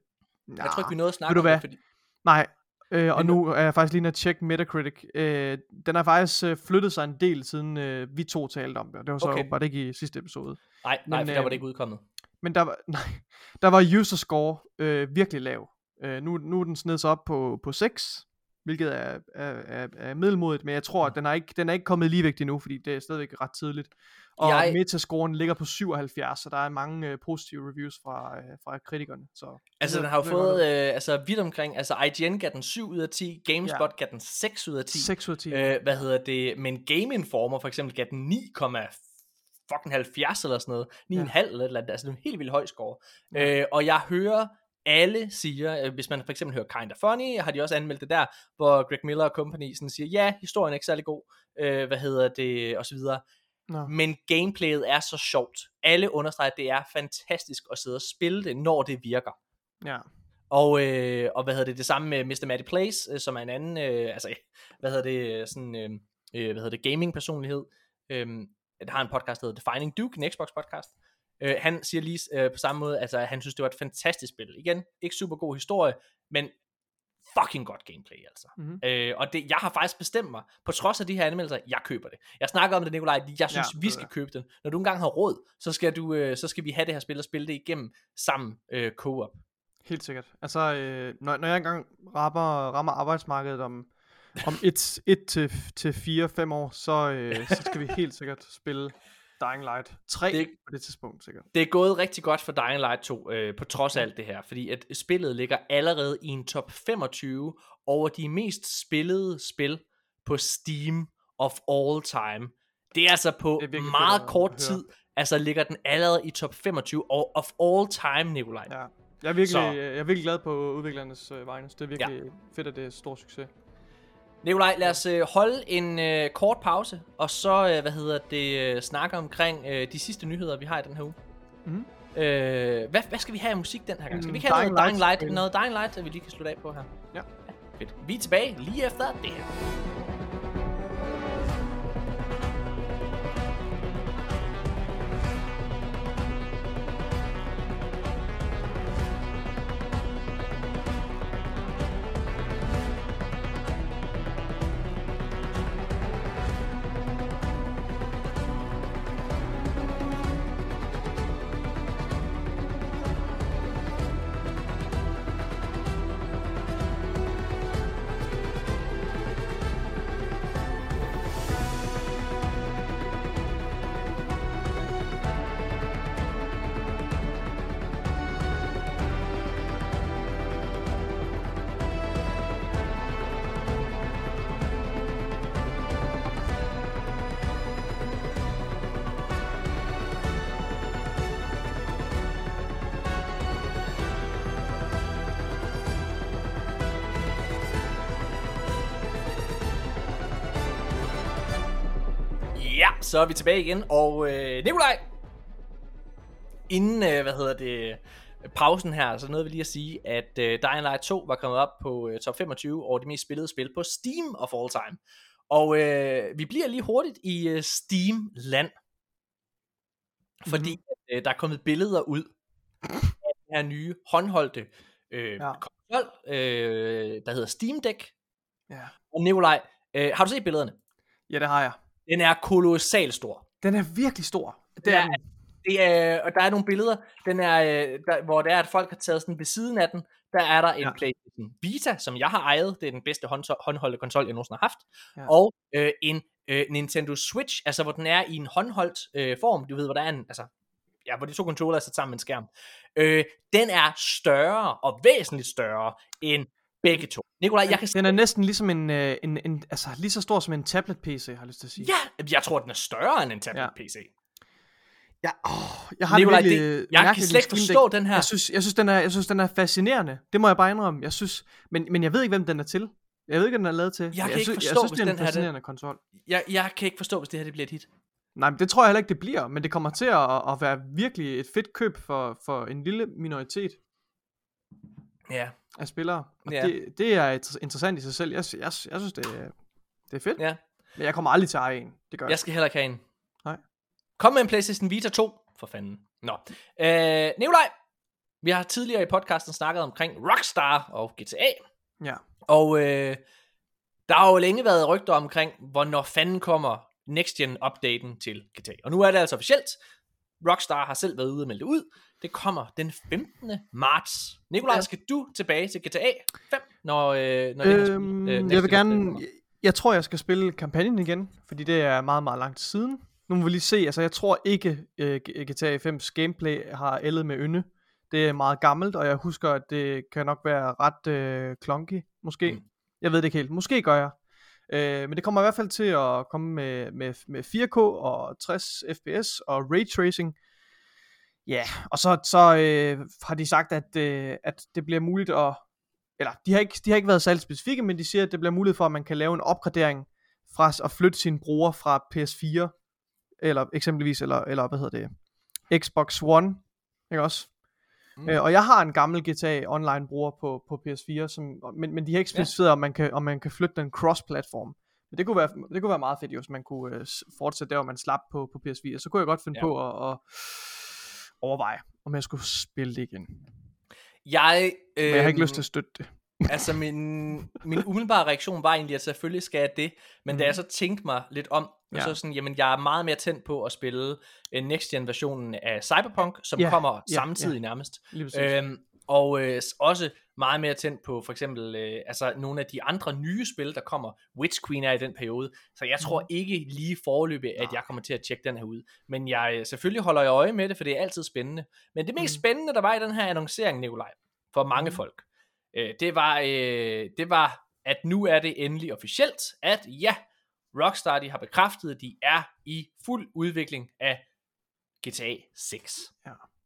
Jeg tror ikke, vi nåede at snakke om det, fordi... Nej, øh, og nu er jeg faktisk lige inde at tjekke Metacritic. Øh, den har faktisk øh, flyttet sig en del, siden øh, vi to talte om det. Det var så Okay. åbenbart ikke i sidste episode. Nej, nej, Men, for der var øh, det ikke udkommet. Men der var, nej, der var user score øh, virkelig lav. Øh, nu, nu er den snedet sig op på, på 6, hvilket er, er, er, er middelmodigt, men jeg tror, at den er ikke, den er ikke kommet lige vægt endnu, fordi det er stadigvæk ret tidligt. Og Jeg- metascoren ligger på 77, så der er mange øh, positive reviews fra, øh, fra kritikerne. Så Altså, den har jo fået øh, altså, vidt omkring. Altså, IGN gav den 7 ud af 10. GameSpot ja. gav den 6 ud af 10. 6 ud af 10. Øh, hvad hedder det? Men Game Informer for eksempel gav den 9,70 eller sådan noget. 9,5 ja. eller et eller andet. Altså, det er en helt vildt høj score. Ja. Øh, og jeg hører alle siger, øh, hvis man for eksempel hører Kinda Funny, har de også anmeldt det der, hvor Greg Miller og company sådan siger, ja, historien er ikke særlig god, øh, hvad hedder det, og så videre. Nå. Men gameplayet er så sjovt. Alle understreger, at det er fantastisk at sidde og spille det, når det virker. Ja. Og, øh, og hvad hedder det, det samme med Mr. Matty Place, øh, som er en anden, øh, altså, hvad hedder det, sådan, øh, øh, hvad hedder det, gaming-personlighed. Øh, der har en podcast, der hedder Defining Duke, en Xbox-podcast. Øh, han siger lige øh, på samme måde, altså, at han synes, det var et fantastisk spil. Igen, ikke super god historie, men fucking godt gameplay, altså. Mhm. Øh, og det, jeg har faktisk bestemt mig, på trods af de her anmeldelser, jeg køber det. Jeg snakker om det, Nikolaj, jeg synes, Ja, vi skal købe den. Når du engang har råd, så skal, du, øh, så skal vi have det her spil og spille det igennem sammen øh, co-op. Helt sikkert. Altså, øh, når, når jeg engang rammer, rammer arbejdsmarkedet om, om et, et til, til 4-5 år, så, øh, så skal vi helt sikkert spille Dying Light 3 Det- på det tidspunkt, sikkert. Det er gået rigtig godt for Dying Light 2, øh, på trods af alt det her, fordi at spillet ligger allerede i en top 25 over de mest spillede spil på Steam of all time. Det er altså på Det er fedt meget at kort tid, altså ligger den allerede i top 25 og of all time, Nikolaj. Ja. Jeg er virkelig, Så- jeg er virkelig glad på udviklernes øh, vegne, så det er virkelig ja. fedt, at det er stor succes. Nikolaj, lad os øh, holde en øh, kort pause, og så, øh, hvad hedder det, øh, snakke omkring øh, de sidste nyheder, vi har i den her uge. Mhm. Øh, hvad, hvad skal vi have af musik den her gang? Skal vi Mm, ikke have Dying noget Dying Light. Noget Dying Light, vi lige kan slutte af på her? Ja. Fedt. Vi er tilbage lige efter det her. Så er vi tilbage igen, og øh, Nikolaj, inden, øh, hvad hedder det, pausen her, så nåede vi lige at sige, at øh, Dying Light 2 var kommet op på øh, top 25 over de mest spillede spil på Steam of all time. Og øh, vi bliver lige hurtigt i øh, Steam-land, fordi Mhm. øh, der er kommet billeder ud af den her nye håndholdte øh. Ja. konsol, øh, der hedder Steam Deck. Ja. Og Nikolaj, øh, har du set billederne? ja, det har jeg. Den er kolossalt stor. Den er virkelig stor. Det er den. Det er, og der er nogle billeder, den er, øh, der, hvor det er, at folk har taget sådan ved siden af den, der er der en ja. PlayStation Vita, som jeg har ejet, det er den bedste hånd, håndholdte konsol, jeg nogensinde har haft. Ja. og øh, en øh, Nintendo Switch, altså hvor den er i en håndholdt øh, form, du ved, hvor der er en, altså, ja, hvor de to controller er sat sammen med en skærm. Øh, den er større, og væsentligt større, end begge to. Nikolaj, jeg kan Den er næsten ligesom en, øh, en, en, altså lige så stor som en tablet-PC, har jeg lyst til at sige. Ja, jeg tror, den er større end en tablet-PC. Ja, åh, jeg har Nikolaj, det jeg kan slet ikke forstå den her. Jeg synes, jeg, synes, den er, jeg synes, den er fascinerende. Det må jeg bare indrømme. Jeg synes, men, men jeg ved ikke, hvem den er til. Jeg ved ikke, hvad den er lavet til. Jeg kan jeg ikke synes, forstå, jeg synes, hvis det er en her, den- fascinerende konsol. Jeg, jeg kan ikke forstå, hvis det her det bliver et hit. Nej, men det tror jeg heller ikke, det bliver, men det kommer til at, at være virkelig et fedt køb for, for en lille minoritet Ja, af spillere. Og Ja. det, det er interessant i sig selv. Jeg, jeg, jeg synes, det er, det er fedt. ja. Men jeg kommer aldrig til at eje en. Det gør jeg. Jeg skal heller ikke have en. Nej. Kom med en PlayStation Vita 2, for fanden. Nå. Øh, Nikolaj, vi har tidligere i podcasten snakket omkring Rockstar og GTA. Ja. Og øh, der har jo længe været rygter omkring, hvornår fanden kommer Next Gen updaten til GTA. Og nu er det altså officielt. Rockstar har selv været ude og melde det ud. Det kommer den 15. marts. Nikolaj, Ja. skal du tilbage til GTA 5, når, øh, når det har Øhm, øh, Next jeg vil gerne, jeg, jeg tror jeg skal spille kampagnen igen, fordi det er meget, meget lang tid siden. Nu må vi lige se, altså jeg tror ikke uh, GTA 5's gameplay har ældet med ynde. Det er meget gammelt, og jeg husker, at det kan nok være ret øh, clunky, måske. Mm. Jeg ved det ikke helt, måske gør jeg. Øh, men det kommer i hvert fald til at komme med, med, med 4K og 60 FPS og ray tracing. Ja, og så, så øh, har de sagt, at, øh, at det bliver muligt at eller de har, ikke, de har ikke været særlig specifikke, men de siger, at det bliver muligt for, at man kan lave en opgradering fra at flytte sine bruger fra PS4, eller eksempelvis, eller, eller hvad hedder det, Xbox One, ikke også? Mm. Mm. Øh, og jeg har en gammel GTA Online bruger på, på PS4, som, men, men de har ikke Ja. specificeret, om, man kan, om man kan flytte den cross-platform. Men det kunne være, det kunne være meget fedt, hvis man kunne øh, fortsætte der, hvor man slap på, på PS4. Så kunne jeg godt finde Ja. ja. på at, at overveje, om jeg skulle spille det igen. Jeg, øh, Men jeg har ikke lyst til at støtte det. Altså min, min umiddelbare reaktion var egentlig, at selvfølgelig skal jeg det, men mm. da jeg så tænkte mig lidt om, ja. Så sådan, jamen jeg er meget mere tændt på at spille uh, next gen versionen af Cyberpunk, som Ja, kommer ja, samtidig ja. nærmest. Øhm, og øh, også meget mere tændt på for eksempel øh, altså nogle af de andre nye spil, der kommer. Witch Queen er i den periode, så jeg tror Mhm. ikke lige forløbig, at jeg kommer til at tjekke den her ud. Men jeg øh, selvfølgelig holder jeg øje med det, for det er altid spændende. Men det mest Mhm. spændende, der var i den her annoncering, Nikolaj, for mange Mhm. folk, øh, det, var, øh, det var, at nu er det endelig officielt, at ja, Rockstar de har bekræftet, at de er i fuld udvikling af GTA 6.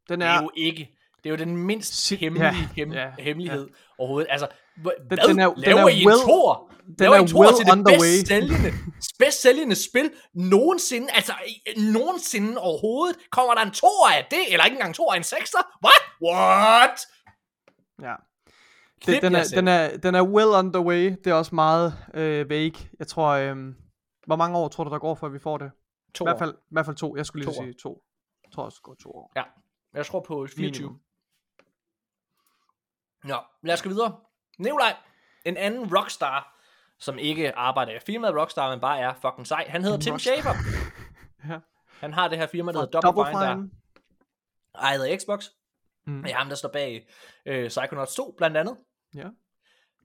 Den Det er er, jo ikke, det er jo den mindst Sit- hemmelige ja, hem, ja, hemmelighed overhovedet. Altså, hvad, Den- den er- den laver er I en well- tor? den Laver I er en tor well til det on the way. bedst sælgende, bedst sælgende spil nogensinde, altså i- nogensinde overhovedet. Kommer der en tor af det, eller ikke engang tor af en sekser? What? What? Ja. Det, den, er, den, er, den er well on the way. Det er også meget øh, vague. Jeg tror, øh, hvor mange år tror du, der går, før vi får det? To I hvert fald, i hvert fald to. Jeg skulle lige To sige to. Jeg tror også, det går to år. Ja, jeg tror på 24. Minimum. Nå, lad os gå videre. Nikolaj, en anden rockstar, som ikke arbejder i firmaet Rockstar, men bare er fucking sej. Han hedder En Tim rockstar. Schafer. Ja. Han har det her firma, der Fra hedder Double, Fine, der Fine. ejet af Xbox. Mm. Det er ham, der står bag øh, Psychonauts 2, blandt andet. Ja.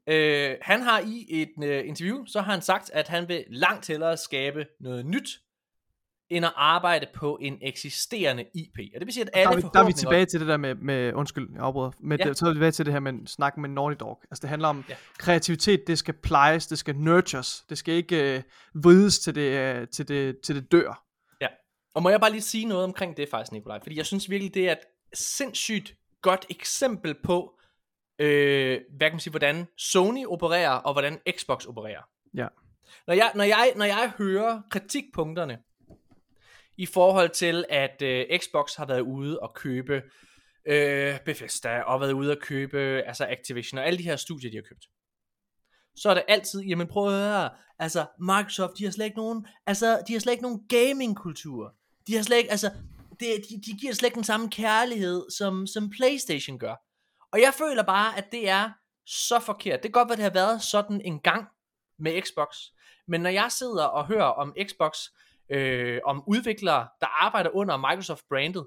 Øh, han har i et øh, interview, så har han sagt, at han vil langt hellere skabe noget nyt, end at arbejde på en eksisterende IP. Og det vil sige, at Der alle er, vi, der er vi tilbage til det der med, med undskyld, jeg afbryder, med Ja. det, så er vi tilbage til det her med snakken med Naughty Dog. Altså det handler om Ja. ja. kreativitet, det skal plejes, det skal nurtures, det skal ikke øh, vrides til det, øh, til, det, til det dør. Og må jeg bare lige sige noget omkring det faktisk, Nikolaj? Fordi jeg synes virkelig, det er et sindssygt godt eksempel på, øh, hvad kan man sige, hvordan Sony opererer, og hvordan Xbox opererer. Ja. Når jeg, når jeg, når jeg hører kritikpunkterne, i forhold til, at øh, Xbox har været ude og købe øh, Bethesda, og været ude og købe altså Activision, og alle de her studier, de har købt. Så er det altid, jamen prøv at høre, altså Microsoft, de har slet ikke nogen, altså de har slet ikke nogen gaming-kultur. De har slet ikke, altså, det, de, de giver slet ikke den samme kærlighed, som, som Playstation gør. Og jeg føler bare, at det er så forkert. Det kan godt være, det har været sådan en gang med Xbox. Men når jeg sidder og hører om Xbox, øh, om udviklere, der arbejder under Microsoft-brandet,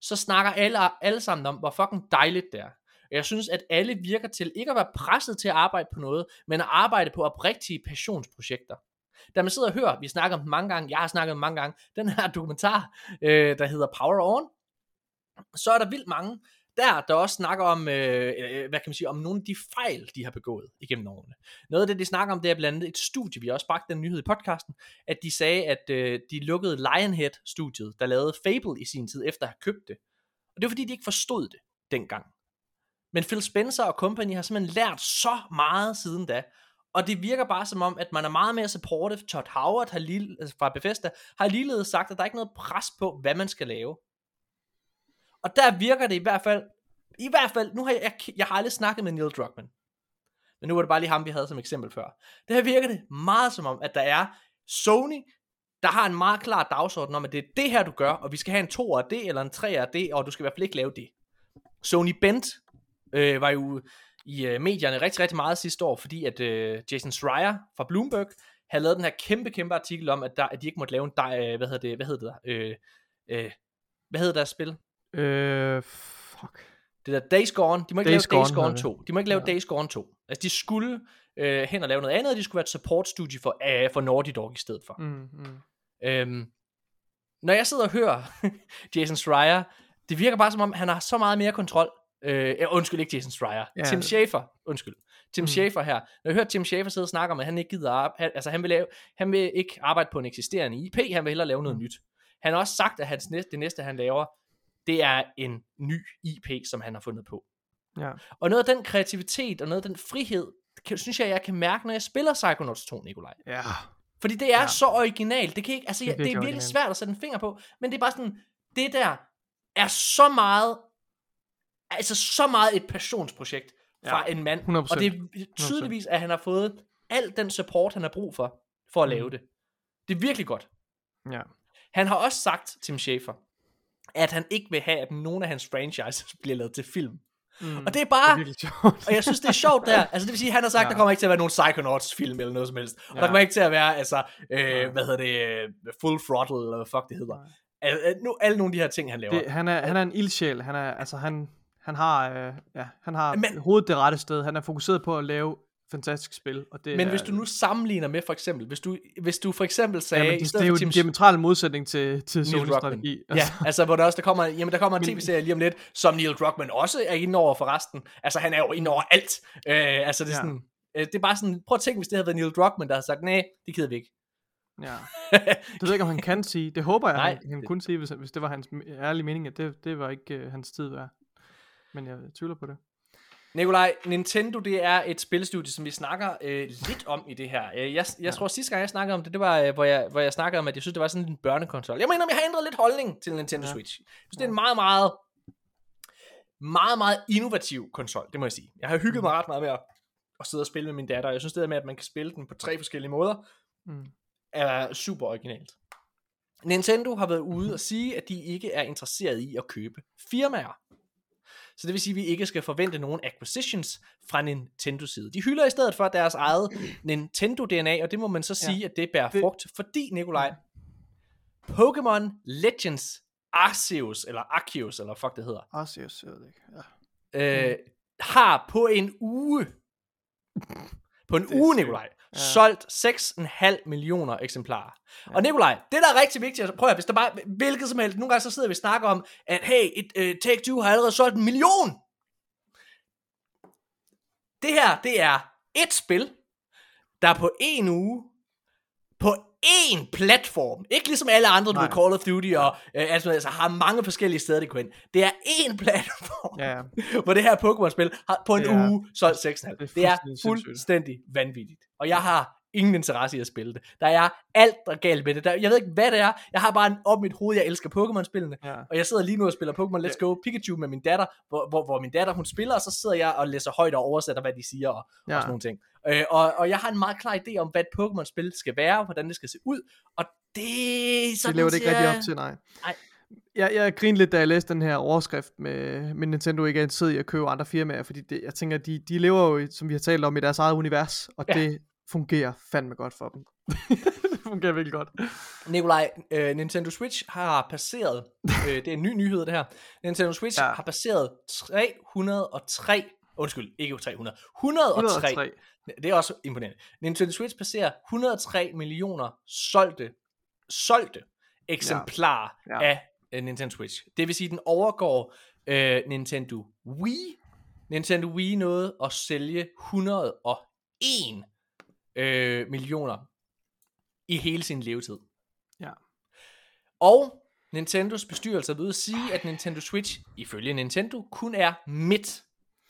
så snakker alle, alle sammen om, hvor fucking dejligt det er. Og jeg synes, at alle virker til ikke at være presset til at arbejde på noget, men at arbejde på oprigtige passionsprojekter. Da man sidder og hører, vi snakker om det mange gange, jeg har snakket om mange gange, den her dokumentar, øh, der hedder Power On, så er der vildt mange, der, der også snakker om, øh, øh, hvad kan man sige, om nogle af de fejl, de har begået igennem årene. Noget af det, de snakker om, det er blandt andet et studie, vi også bragte den nyhed i podcasten, at de sagde, at øh, de lukkede Lionhead-studiet, der lavede Fable i sin tid, efter at have købt det. Og det var fordi, de ikke forstod det dengang. Men Phil Spencer og company har simpelthen lært så meget siden da, og det virker bare som om, at man er meget mere supportive. Todd Howard har lige, altså fra Bethesda har ligeledes sagt, at der er ikke noget pres på, hvad man skal lave. Og der virker det i hvert fald, i hvert fald, nu har jeg, jeg, jeg har aldrig snakket med Neil Druckmann. Men nu var det bare lige ham, vi havde som eksempel før. Det her virker det meget som om, at der er Sony, der har en meget klar dagsorden om, at det er det her, du gør, og vi skal have en 2 af det, eller en 3 af det, og du skal i hvert fald ikke lave det. Sony Bent øh, var jo i øh, medierne rigtig, rigtig meget sidste år, fordi at øh, Jason Schreier fra Bloomberg havde lavet den her kæmpe, kæmpe artikel om, at, der, at de ikke måtte lave en, øh, hvad hedder det, hvad hedder det, øh, øh, hvad hedder deres spil? Øh, fuck. Det der Days Gone, de må ikke Days lave Days Gone Gone hedder 2. De må ikke lave Ja. Days Gone 2. Altså de skulle øh, hen og lave noget andet, og de skulle være et support studie for, øh, for Naughty Dog i stedet for. Mm, mm. Øhm, når jeg sidder og hører Jason Schreier, det virker bare som om, han har så meget mere kontrol. Øh, undskyld, ikke Jason Schreier. Ja. Tim Schafer, undskyld. Tim Mm. Schafer her. Når jeg hører Tim Schafer sidde og snakke om, at han ikke gider arbejde, altså han vil, lave, han vil ikke arbejde på en eksisterende IP, han vil hellere lave noget Mm. nyt. Han har også sagt, at hans næste, det næste, han laver, det er en ny IP, som han har fundet på. Ja. Og noget af den kreativitet og noget af den frihed, kan, synes jeg, jeg kan mærke, når jeg spiller Psychonauts 2, Nikolaj. Ja. Fordi det er ja. Så originalt. Det, kan ikke, altså, Det er det, er, virkelig originalt. svært at sætte en finger på, men det er bare sådan, det der er så meget, altså så meget et passionsprojekt fra Ja, en mand. 100%. Og det er tydeligvis, at han har fået al den support, han har brug for, for at Mm. lave det. Det er virkelig godt. Ja. Han har også sagt, Tim Schafer, at han ikke vil have, at nogen af hans franchises bliver lavet til film. Mm. Og det er det bare, er virkelig sjovt. og jeg synes, det er sjovt der. Altså, det vil sige, han har sagt, ja. Ja. der kommer ikke til at være nogen Psychonauts film eller noget som helst. Og ja. der Ja. kommer ikke til at være, altså, øh, Nej. hvad hedder det, øh, Full Throttle, eller hvad fuck det hedder. Nej. Al, al, nu, alle nogle af de her ting, han laver. Det, han, er, han er en ildsjæl. Han er, altså, han, han har, øh, ja, han har Men, hovedet det rette sted. Han er fokuseret på at lave fantastisk spil. Og det Men er, hvis du nu sammenligner med, for eksempel, hvis du, hvis du for eksempel sagde, Ja, men i det, det er jo en diametral modsætning til, til Neil Sony's Druckmann. strategi. Ja, altså hvor der også der kommer, jamen der kommer en tv-serie lige om lidt, som Neil Druckmann også er inde over for resten. Altså han er jo inde over alt. Øh, altså det er Ja. sådan, øh, det er bare sådan, prøv at tænke, hvis det havde været Neil Druckmann, der havde sagt, nej, det gider vi ikke. ja. Det ved jeg ikke, om han kan sige. Det håber jeg, Nej, Nej, han, han det- kunne sige, hvis, hvis det var hans ærlige mening, at det, det var ikke uh, hans tid værd. Men jeg tvivler på det. Nikolaj, Nintendo det er et spilstudie, som vi snakker øh, lidt om i det her. Øh, Jeg, jeg Ja. tror sidste gang jeg snakkede om det, det var, øh, hvor, jeg, hvor jeg snakkede om, at jeg synes, det var sådan en børnekonsol. Jeg mener, jeg har ændret lidt holdning til Nintendo Ja. Switch. Jeg synes, det er en meget, meget, meget, meget innovativ konsol, det må jeg sige. Jeg har hygget mig ret meget med at, at sidde og spille med min datter, jeg synes det der med, at man kan spille den på tre forskellige måder, Mm. er super originalt. Nintendo har været ude og sige, at de ikke er interesseret i at købe firmaer. Så det vil sige, at vi ikke skal forvente nogen acquisitions fra Nintendo side. De hylder i stedet for deres eget Nintendo DNA, og det må man så sige, ja, at det bærer det- frugt, fordi Nikolaj, Pokémon Legends Arceus, eller Arceus, eller fuck det hedder, Arceus, jeg ved det ikke. Ja. øh, har på en uge, på en Det uge. Nikolaj, Ja. solgt 6,5 millioner eksemplarer. Ja. Og Nikolaj, det der er rigtig vigtigt, prøv at hvis der bare, hvilket som helst, nogle gange så sidder vi og snakker om, at hey, et, uh, Take-Two har allerede solgt en million. Det her, det er et spil, der på en uge, på én platform, ikke ligesom alle andre, du ved, Call of Duty og øh, altså, altså, har mange forskellige steder, det kan ind. Det er én platform, Ja, ja. hvor det her Pokémon-spil har på en er- uge solgt 6,5. det er Det er fuldstændig vanvittigt. Og jeg har ingen interesse i at spille det. Der er alt, der er galt med det. Der, jeg ved ikke, hvad det er. Jeg har bare en, op i mit hoved, jeg elsker Pokémon-spillene. ja. Og jeg sidder lige nu og spiller Pokémon Let's Go Pikachu med min datter, hvor, hvor, hvor min datter hun spiller, og så sidder jeg og læser højt og oversætter, hvad de siger og, ja. Og sådan nogle ting. Øh, og, og jeg har en meget klar idé om, hvad et Pokémon-spil skal være, hvordan det skal se ud, og det... Sådan Det lever det ikke siger- rigtig op til, nej. Nej. Jeg, jeg grinede lidt, da jeg læste den her overskrift med, med Nintendo ikke er interesseret i at købe andre firmaer, fordi det, jeg tænker, de, de lever jo, som vi har talt om, i deres eget univers, og ja. det fungerer fandme godt for dem. det fungerer virkelig godt. Nikolaj, øh, Nintendo Switch har passeret, øh, det er en ny nyhed det her, Nintendo Switch ja. Har passeret 303, undskyld, ikke 300, 103, 103. det er også imponerende. Nintendo Switch passerer 103 millioner solgte, solgte eksemplarer ja. Ja. af øh, Nintendo Switch. Det vil sige, den overgår øh, Nintendo Wii. Nintendo Wii nåede at sælge 101 øh, millioner i hele sin levetid. Ja. Og Nintendos bestyrelse er ved at sige, at Nintendo Switch, ifølge Nintendo, kun er midt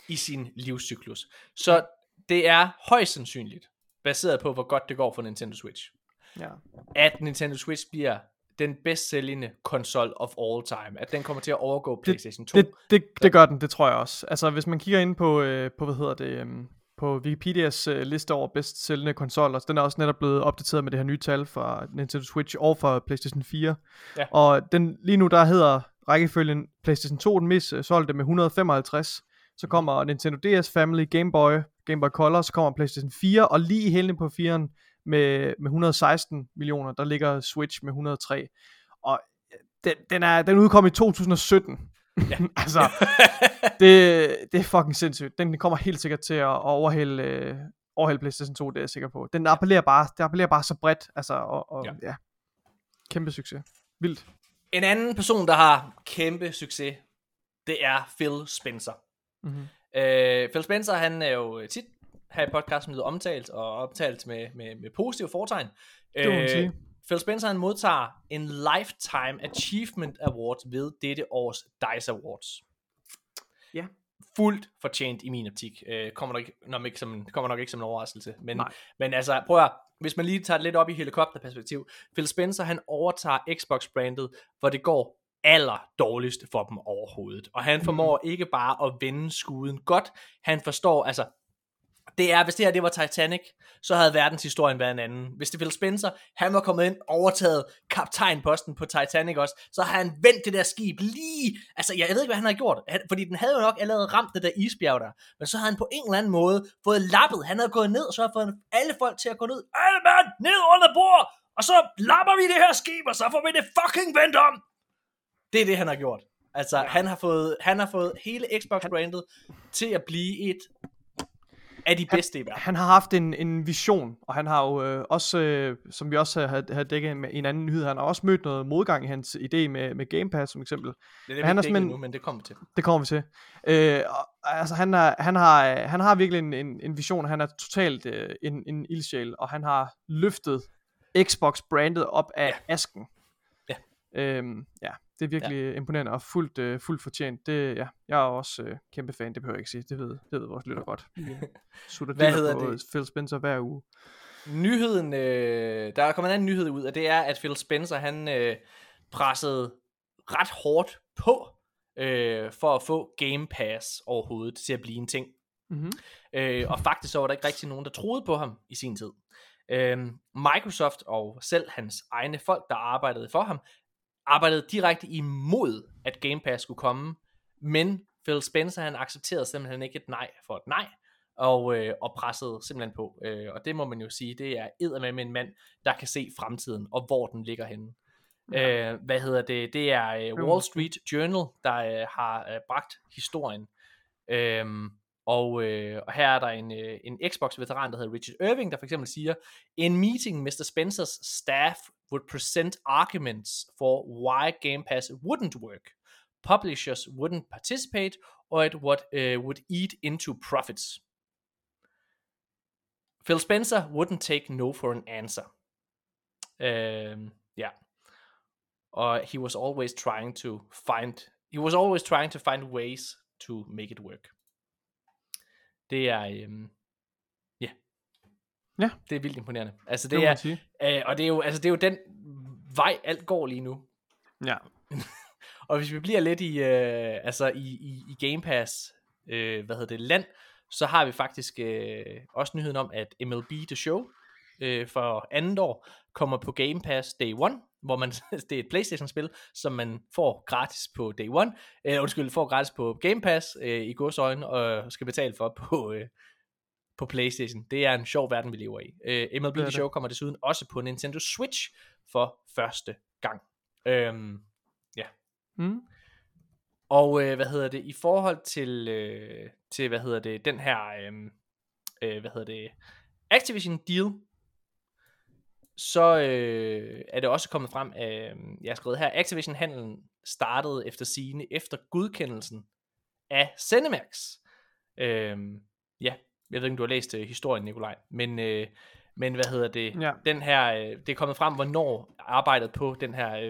i sin livscyklus. Så det er højst sandsynligt, baseret på, hvor godt det går for Nintendo Switch. Ja. At Nintendo Switch bliver den bedst sælgende konsol of all time. At den kommer til at overgå PlayStation 2. Det, det, det gør den, det tror jeg også. Altså, hvis man kigger ind på, øh, på hvad hedder det, øh, på Wikipedias øh, liste over bedst sælgende konsoller, så den er også netop blevet opdateret med det her nye tal fra Nintendo Switch og fra PlayStation 4. Ja. Og den, lige nu der hedder rækkefølgen PlayStation 2 den mest øh, solgte med 155. Så kommer Nintendo DS Family, Game Boy, Game Boy Color, så kommer PlayStation 4, og lige i hælene på 4'eren med, med 116 millioner, der ligger Switch med 103. Og øh, den, den, er, den udkom i 2017. Ja. altså, det, det er fucking sindssygt. Den kommer helt sikkert til at overhælde, øh, overhælde PlayStation 2, det er jeg sikker på. Den appellerer bare, det appellerer bare så bredt, altså, og, og Ja. ja. Kæmpe succes. Vildt. En anden person, der har kæmpe succes, det er Phil Spencer. Mm-hmm. Øh, Phil Spencer, han er jo tit her i podcasten blevet omtalt, og omtalt med, med, med positive fortegn. Det må man sige. Phil Spencer, han modtager en Lifetime Achievement Award ved dette års DICE Awards. Ja. Fuldt fortjent i min optik. Øh, kommer, nok ikke, nok ikke som, kommer nok ikke som en overraskelse. Men, Nej. men altså, prøv at, hvis man lige tager det lidt op i helikopterperspektiv. Phil Spencer, han overtager Xbox-brandet, hvor det går aller dårligst for dem overhovedet. Og han formår mm. ikke bare at vende skuden godt. Han forstår, altså, det er, hvis det her det var Titanic, så havde verdenshistorien været en anden. Hvis det Phil Spencer, han var kommet ind, overtaget kaptajnposten på Titanic også, så har han vendt det der skib lige, altså jeg ved ikke, hvad han har gjort, fordi den havde jo nok allerede ramt det der isbjerg der, men så havde han på en eller anden måde fået lappet, han havde gået ned, og så havde fået alle folk til at gå ned, alle mand, ned under bord, og så lapper vi det her skib, og så får vi det fucking vendt om. Det er det, han har gjort. Altså, ja. han, har fået, han har fået hele Xbox-brandet til at blive et af de bedste i verden. Han har haft en, en vision, og han har jo øh, også, øh, som vi også har, har dækket med en anden nyhed, han har også mødt noget modgang i hans idé med, med Game Pass som eksempel. Det er han er ikke simpelthen- nu, men det kommer vi til. Det kommer vi til. Øh, og, altså han, er, han, har, han har virkelig en, en, en vision, han er totalt øh, en, en ildsjæl, og han har løftet Xbox-brandet op af Ja. asken. Ja. Øhm, ja, det er virkelig ja. imponerende og fuldt, øh, fuldt fortjent. Det, ja, jeg er også øh, kæmpe fan, det behøver jeg ikke sige. Det ved, det ved vores lytter godt. Sutter Hvad hedder på det? Phil Spencer hver uge. Nyheden, øh, der er kommet en anden nyhed ud, og det er, at Phil Spencer, han øh, pressede ret hårdt på, øh, for at få Game Pass overhovedet til at blive en ting. Mm-hmm. Øh, og faktisk så var der ikke rigtig nogen, der troede på ham i sin tid. Øh, Microsoft og selv hans egne folk, der arbejdede for ham, arbejdede direkte imod, at Game Pass skulle komme, men Phil Spencer, han accepterede simpelthen ikke et nej for et nej, og, øh, og pressede simpelthen på. Øh, og det må man jo sige, det er eddermame en mand, der kan se fremtiden, og hvor den ligger henne. Ja. Øh, hvad hedder det? Det er øh, må Wall. Street Journal, der øh, har øh, bragt historien. Øhm, og, øh, og her er der en, øh, en Xbox-veteran, der hedder Richard Irving, der for eksempel siger, In meeting, Mr. Spencer's staff would present arguments for why Game Pass wouldn't work. Publishers wouldn't participate, or it would, uh, would eat into profits. Phil Spencer wouldn't take no for an answer. Øhm, um, yeah. Og he was always trying to find, he was always trying to find ways to make it work. Det er, øhm, ja. Ja. Det er vildt imponerende. Altså Det, det, er, sige. øh, og det er jo, altså det er jo den vej, alt går lige nu. Ja. Og hvis vi bliver lidt i, øh, altså i, i, i Game Pass, øh, hvad hedder det, land, så har vi faktisk øh, også nyheden om, at MLB The Show øh, for andet år kommer på Game Pass Day One, hvor man, det er et Playstation-spil, som man får gratis på Day One, øh, undskyld, får gratis på Game Pass øh, i godsøjne, og skal betale for på, øh, på Playstation. Det er en sjov verden, vi lever i. Øh, MLB The. Show kommer desuden også på Nintendo Switch for første gang. Øhm, Mm. og øh, hvad hedder det, i forhold til, øh, til hvad hedder det, den her, øh, øh, hvad hedder det, Activision deal, så øh, er det også kommet frem, øh, jeg har skrevet her, Activision-handlen startede efter sigende efter godkendelsen af Cinemax. Øh, ja, jeg ved ikke, om du har læst øh, historien, Nikolaj, men, øh, men hvad hedder det, Ja. den her, øh, det er kommet frem, hvornår arbejdet på den her øh,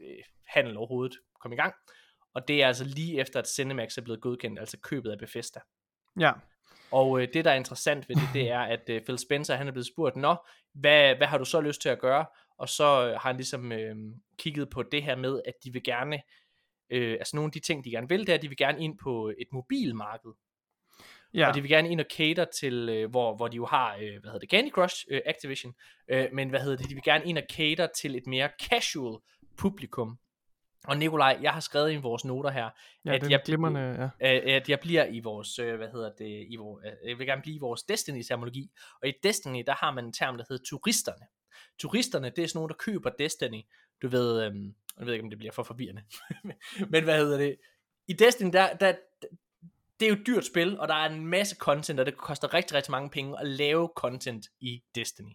øh, handel overhovedet kom i gang. Og det er altså lige efter, at Cinemax er blevet godkendt, altså købet af Bethesda. Ja. Og øh, det, der er interessant ved det, det er, at øh, Phil Spencer, han er blevet spurgt, Nå, hvad, hvad har du så lyst til at gøre? Og så øh, har han ligesom øh, kigget på det her med, at de vil gerne, øh, altså nogle af de ting, de gerne vil, det er, at de vil gerne ind på et mobilmarked. Ja, Og de vil gerne ind og cater til, øh, hvor, hvor de jo har, øh, hvad hedder det, Candy Crush øh, Activision, øh, men hvad hedder det, de vil gerne ind og cater til et mere casual publikum. Og Nikolaj, jeg har skrevet i vores noter her, ja at jeg, glimrende, ja. at jeg bliver i vores, øh, hvad hedder det, i vores, øh, jeg vil gerne blive i vores Destiny-terminologi, og i Destiny, der har man en term, der hedder turisterne. Turisterne, det er sådan nogen, der køber Destiny, du ved, øh, jeg ved ikke, om det bliver for forvirrende, men hvad hedder det, i Destiny, der, der, det er jo et dyrt spil, og der er en masse content, og det koster rigtig, rigtig mange penge at lave content i Destiny.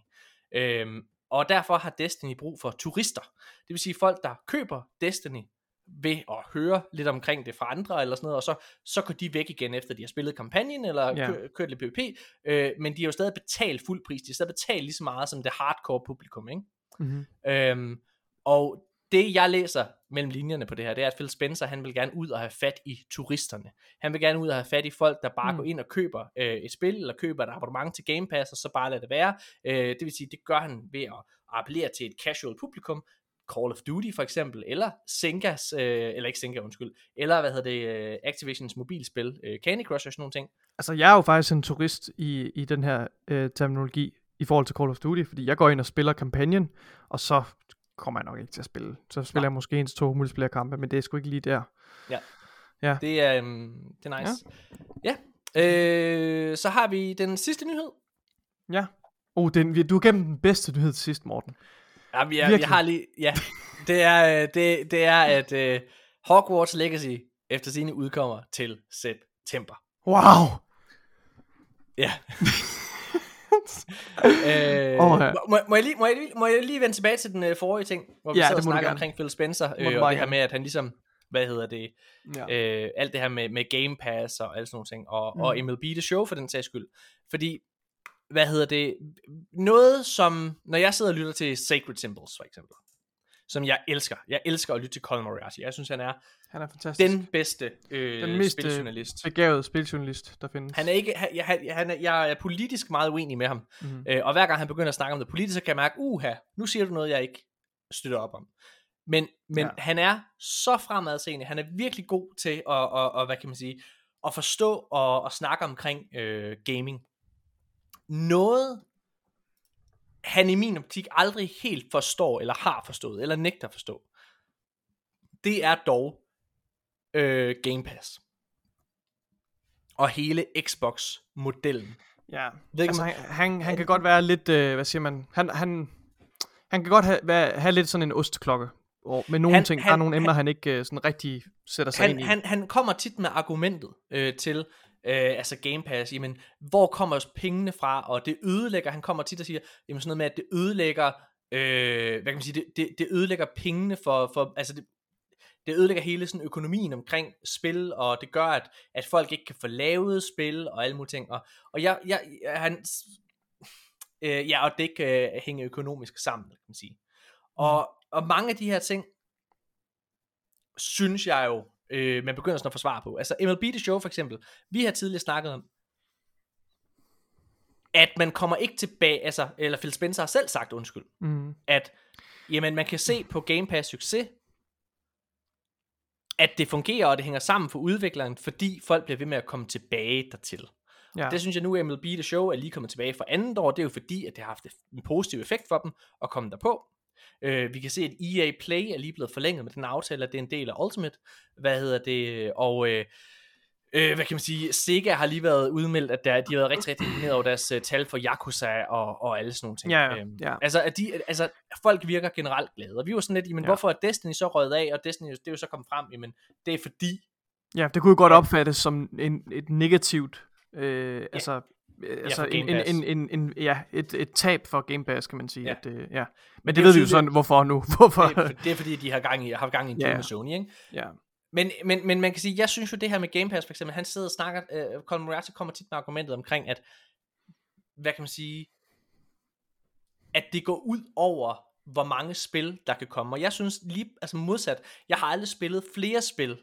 Øhm, og derfor har Destiny brug for turister. Det vil sige folk, der køber Destiny ved at høre lidt omkring det fra andre, eller sådan noget, og så, så går de væk igen, efter de har spillet kampagnen, eller Ja. kø, kørt lidt PvP, øh, men de har jo stadig betalt fuld pris, de har stadig betalt lige så meget som det hardcore publikum, ikke? Mm-hmm. Øhm, og det jeg læser mellem linjerne på det her, det er, at Phil Spencer, han vil gerne ud og have fat i turisterne. Han vil gerne ud og have fat i folk, der bare Mm. går ind og køber øh, et spil, eller køber et abonnement til Game Pass, og så bare lader det være. Øh, det vil sige, det gør han ved at appellere til et casual publikum, Call of Duty for eksempel, eller Sengas, øh, eller ikke Senga, undskyld, eller hvad hedder det, øh, Activisions mobilspil, øh, Candy Crush og sådan nogle ting. Altså, jeg er jo faktisk en turist i, i den her øh, terminologi i forhold til Call of Duty, fordi jeg går ind og spiller kampagnen, og så kommer jeg nok ikke til at spille. Så spiller Nej. jeg måske en til to multiplayer kampe, men det er sgu ikke lige der. Det er, øhm, det er nice. Ja. ja. Øh, så har vi den sidste nyhed. Ja. Oh, den, vi- du har gennem den bedste nyhed til sidst, Morten. Ja, vi, er, vi har lige, ja, det er, øh, det, det er at uh, Hogwarts Legacy efter sine udkommer til september. Wow! Ja. øh, Åh, ja. må, må, jeg lige, må, jeg lige, må jeg lige vende tilbage til den uh, forrige ting, hvor vi Ja, sad og gerne. omkring Phil Spencer, øh, og det her med, at han ligesom, hvad hedder det, Ja. øh, alt det her med, med Game Pass og alle sådan nogle ting, og, mm. og MLB The Show for den sags skyld. Fordi, hvad hedder det, noget som, når jeg sidder og lytter til Sacred Symbols for eksempel, som jeg elsker, jeg elsker at lytte til Colin Moriarty, jeg synes han er Han er fantastisk. den bedste øh, Den mest, øh, spiljournalist. begavede spiljournalist, der findes. Han er ikke, han, jeg, han er, jeg er politisk meget uenig med ham, Mhm. øh, og hver gang han begynder at snakke om det politiske, kan jeg mærke, uha, nu siger du noget, jeg ikke støtter op om. Men, men Ja. han er så fremadseende, han er virkelig god til at, at, at hvad kan man sige, at forstå og, og snakke omkring øh, gaming. Noget, han i min optik aldrig helt forstår, eller har forstået, eller nægter at forstå, det er dog øh, Game Pass. Og hele Xbox-modellen. Ja, Ved altså om- han, han, han kan godt være lidt, øh, hvad siger man, han, han, han kan godt have, være, have lidt sådan en osteklokke. Og med nogle Han- ting, der han- er nogle emner, han- han ikke øh, sådan rigtig sætter sig ind han, i. han, han kommer tit med argumentet øh, til øh, altså Game Pass, jamen, hvor kommer pengene fra, og det ødelægger, han kommer tit og siger, jamen sådan noget med, at det ødelægger, øh, hvad kan man sige, det, det, det ødelægger pengene for, for altså det, det ødelægger hele sådan økonomien omkring spil, og det gør, at, at folk ikke kan få lavet spil, og alle mulige ting, og, og jeg, jeg, han, øh, ja, og det ikke øh, hænger økonomisk sammen, kan man sige. Og, og mange af de her ting, synes jeg jo, øh, man begynder sådan at få svar på. Altså MLB The Show for eksempel, vi har tidligere snakket om, at man kommer ikke tilbage, altså, eller Phil Spencer har selv sagt, undskyld, Mm. at jamen, man kan se på Game Pass succes, at det fungerer, og det hænger sammen for udvikleren, fordi folk bliver ved med at komme tilbage dertil. Ja. Det synes jeg nu, MLB The Show er lige kommet tilbage for andet år. Det er jo fordi, at det har haft en positiv effekt for dem at komme derpå. Øh, vi kan se, at EA Play er lige blevet forlænget med den aftale, at det er en del af Ultimate. Hvad hedder det? Og øh, øh, hvad kan man sige? Sega har lige været udmeldt, at der, de har været rigtig, rigtig imponeret over deres uh, tal for Yakuza og, og alle sådan nogle ting. Ja, Øhm, ja. Altså, at de, altså, folk virker generelt glade. Og vi var sådan lidt, jamen, Ja. ja. hvorfor er Destiny så røget af? Og Destiny, det er jo så kommet frem, jamen, det er fordi, Ja, det kunne jo godt Ja. opfattes som en, et negativt, øh, altså, øh, altså for en, en, en, en, ja, et, et tab for Game Pass, kan man sige. Ja. At, øh, ja. Men det det, ved vi jo sådan, hvorfor nu? Hvorfor? det, er, det er fordi, de har gang i, har haft gang i en Ja. med Sony, ikke? ja. Men, men, men man kan sige, jeg synes jo det her med Game Pass for eksempel, han sidder og snakker, øh, Colin Moriarty kommer tit med argumentet omkring, at, hvad kan man sige, at det går ud over, hvor mange spil, der kan komme. Og jeg synes lige, altså modsat, jeg har aldrig spillet flere spil,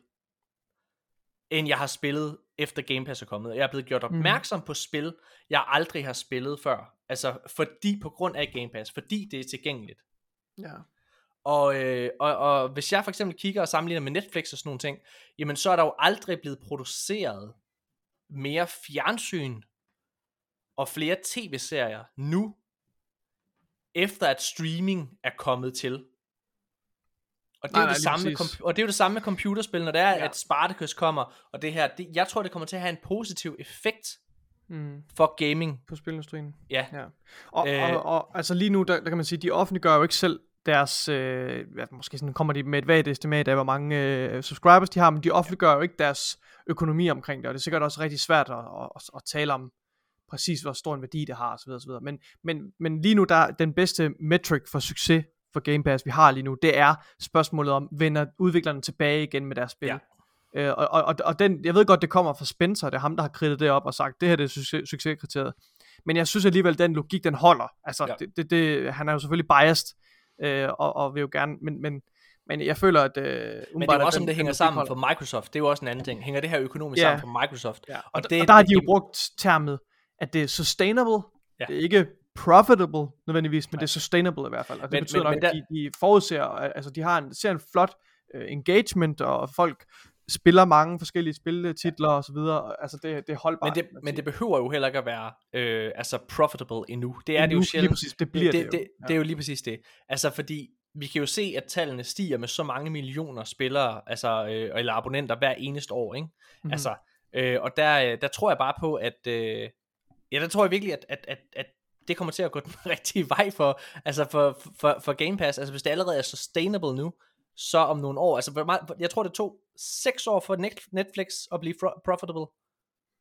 end jeg har spillet efter Game Pass er kommet. Jeg er blevet gjort opmærksom mm. på spil, jeg aldrig har spillet før. Altså, fordi på grund af Game Pass, fordi det er tilgængeligt. Ja. Og, øh, og, og hvis jeg for eksempel kigger og sammenligner med Netflix og sådan nogle ting, jamen så er der jo aldrig blevet produceret mere fjernsyn og flere tv-serier nu, efter at streaming er kommet til. Og det, er Nej, jo nej, det samme med og det er jo det samme med computerspil, når det er, Ja. at Spartacus kommer, og det her, det, jeg tror, det kommer til at have en positiv effekt Mm. for gaming. På spilindustrien. Ja, Ja. Og, Øh. og, og altså lige nu, der, der kan man sige, de offentliggør jo ikke selv deres, øh, ja, måske sådan kommer de med et vagt estimat af, hvor mange øh, subscribers de har, men de offentliggør jo ikke deres økonomi omkring det, og det er sikkert også rigtig svært at, at, at, tale om præcis, hvor stor en værdi det har, osv. osv. Men, men, men lige nu, der er den bedste metric for succes for Game Pass, vi har lige nu, det er spørgsmålet om, vender udviklerne tilbage igen med deres spil? Ja. Øh, og, og, og, den, jeg ved godt, det kommer fra Spencer, det er ham, der har kridtet det op og sagt, det her det er succes, succeskriteriet. Men jeg synes alligevel, den logik, den holder. Altså, ja. Det, det, det, han er jo selvfølgelig biased, øh, og, og vil jo gerne, men, men, men jeg føler, at... Øh, men det er jo også, den- om det den hænger logik sammen for Microsoft. Det er jo også en anden ting. Hænger det her økonomisk Ja. sammen for Microsoft? Ja, og, Og det- og der har de jo brugt termet, at det er sustainable. Ja. Det er ikke profitable nødvendigvis, men det er sustainable i hvert fald. Og det Men- betyder men- nok, men at de, de forudser, altså de har en, ser en flot uh, engagement, og folk spiller mange forskellige spiltitler og så videre. Altså det, det er holdbart. Men det, men det behøver jo heller ikke at være øh, altså profitable endnu. Det er det Endnu, jo lige sjældent. præcis, det bliver det jo. det, det, Ja. det er jo lige præcis det. Altså fordi vi kan jo se, at tallene stiger med så mange millioner spillere, altså, øh, eller abonnenter hver eneste år, ikke? Mhm. Mm-hmm. Altså, øh, og der, øh, der tror jeg bare på, at, øh, ja, der tror jeg virkelig, at, at, at, at det kommer til at gå den rigtige vej for, altså for, for, for Game Pass. Altså hvis det allerede er sustainable nu, så om nogle år, altså jeg tror det tog 6 år for Net- Netflix at blive profitable.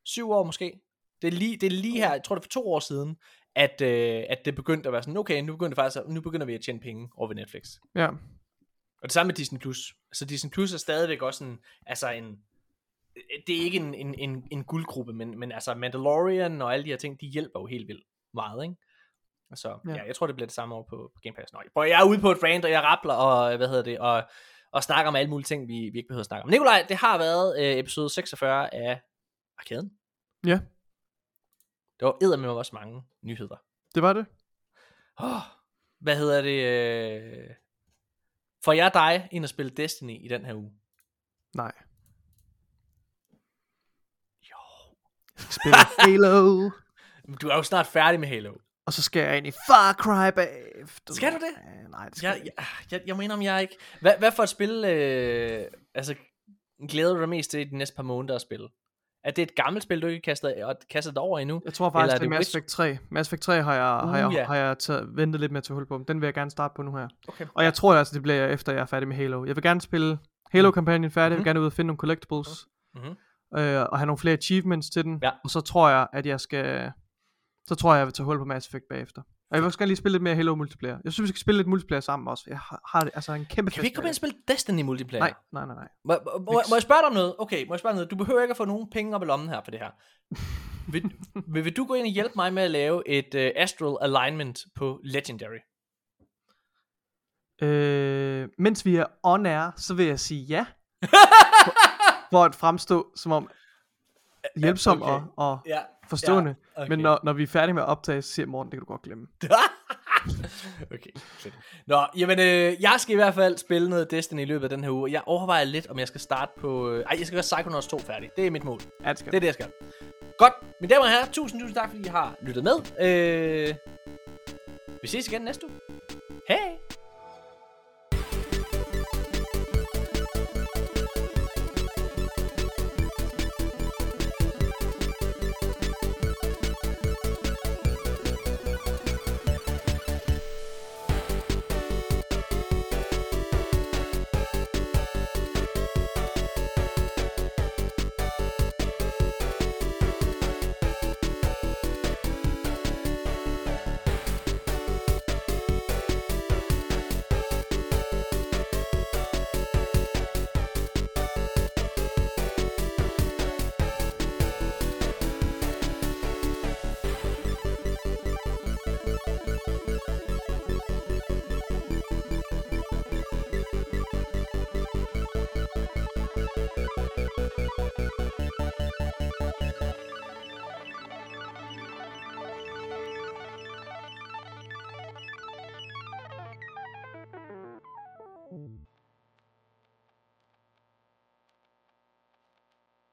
7 år måske. Det er lige, det er lige her, jeg tror det er for to år siden, at, øh, at det begyndte at være sådan, okay, nu begynder, faktisk, nu begynder vi at tjene penge over ved Netflix. Ja. Og det samme med Disney+. Plus. Så Disney Plus er stadigvæk også en, altså en, det er ikke en, en, en, en guldgruppe, men, men altså Mandalorian og alle de her ting, de hjælper jo helt vildt meget, ikke? Så Ja. ja. jeg tror, det bliver det samme over på, på Game Pass. Nå, prøv, jeg er ude på et rant, og jeg rappler, og hvad hedder det, og, og snakker om alle mulige ting, vi, vi ikke behøver at snakke om. Nikolaj, det har været øh, episode 46 af Arkaden. Ja. Det var eddermed også mange nyheder. Det var det. Oh, hvad hedder det? Øh... Får jeg dig ind at spille Destiny i den her uge? Nej. Jo. Jeg skal spille Halo. Du er jo snart færdig med Halo. Og så skal jeg ind i Far Cry bagefter. Skal du det? Nej, det skal Jeg, jeg, jeg, jeg, mener, om jeg ikke... Hvad, hvad for et spil, øh, altså, glæder du dig mest til i de næste par måneder at spille? Er det et gammelt spil, du ikke kastet, og kastet over endnu? Jeg tror faktisk, Eller det er Mass Effect 3. Mass Effect 3 har jeg, har Uh, jeg, ja. har jeg taget, ventet lidt med at tage hul på. Den vil jeg gerne starte på nu her. Okay. Og jeg tror altså, det bliver efter jeg er færdig med Halo. Jeg vil gerne spille Halo-kampagnen færdig. Jeg vil Mhm. gerne ud og finde nogle collectibles. Mhm. Øh, og have nogle flere achievements til den. Ja. Og så tror jeg, at jeg skal... Så tror jeg, jeg vil tage hul på Mass Effect bagefter. Og jeg vil også gerne lige spille lidt mere Halo multiplayer. Jeg synes, vi skal spille lidt multiplayer sammen også. Jeg har, det, altså en kæmpe Kan vi ikke komme ind og spille Destiny multiplayer? Nej, nej, nej, nej. Må, må, må, må jeg spørge dig om noget? Okay, må jeg spørge dig noget? Du behøver ikke at få nogen penge op i lommen her for det her. vil, vil, vil du gå ind og hjælpe mig med at lave et uh, Astral Alignment på Legendary? Øh, mens vi er on air, så vil jeg sige ja. for at fremstå som om hjælpsom Okay. og, og Ja. forstående. Ja, okay. Men når, når vi er færdige med at optage, så siger Morten, det kan du godt glemme. okay, fedt. Nå, jamen, øh, jeg skal i hvert fald spille noget Destiny i løbet af den her uge. Jeg overvejer lidt, om jeg skal starte på... Øh, ej, jeg skal gøre Psychonauts 2 færdig. Det er mit mål. Ja, det skal Det er det, jeg skal. Godt. Mine damer og herrer, tusind, tusind tak, fordi I har lyttet med. Øh, vi ses igen næste uge.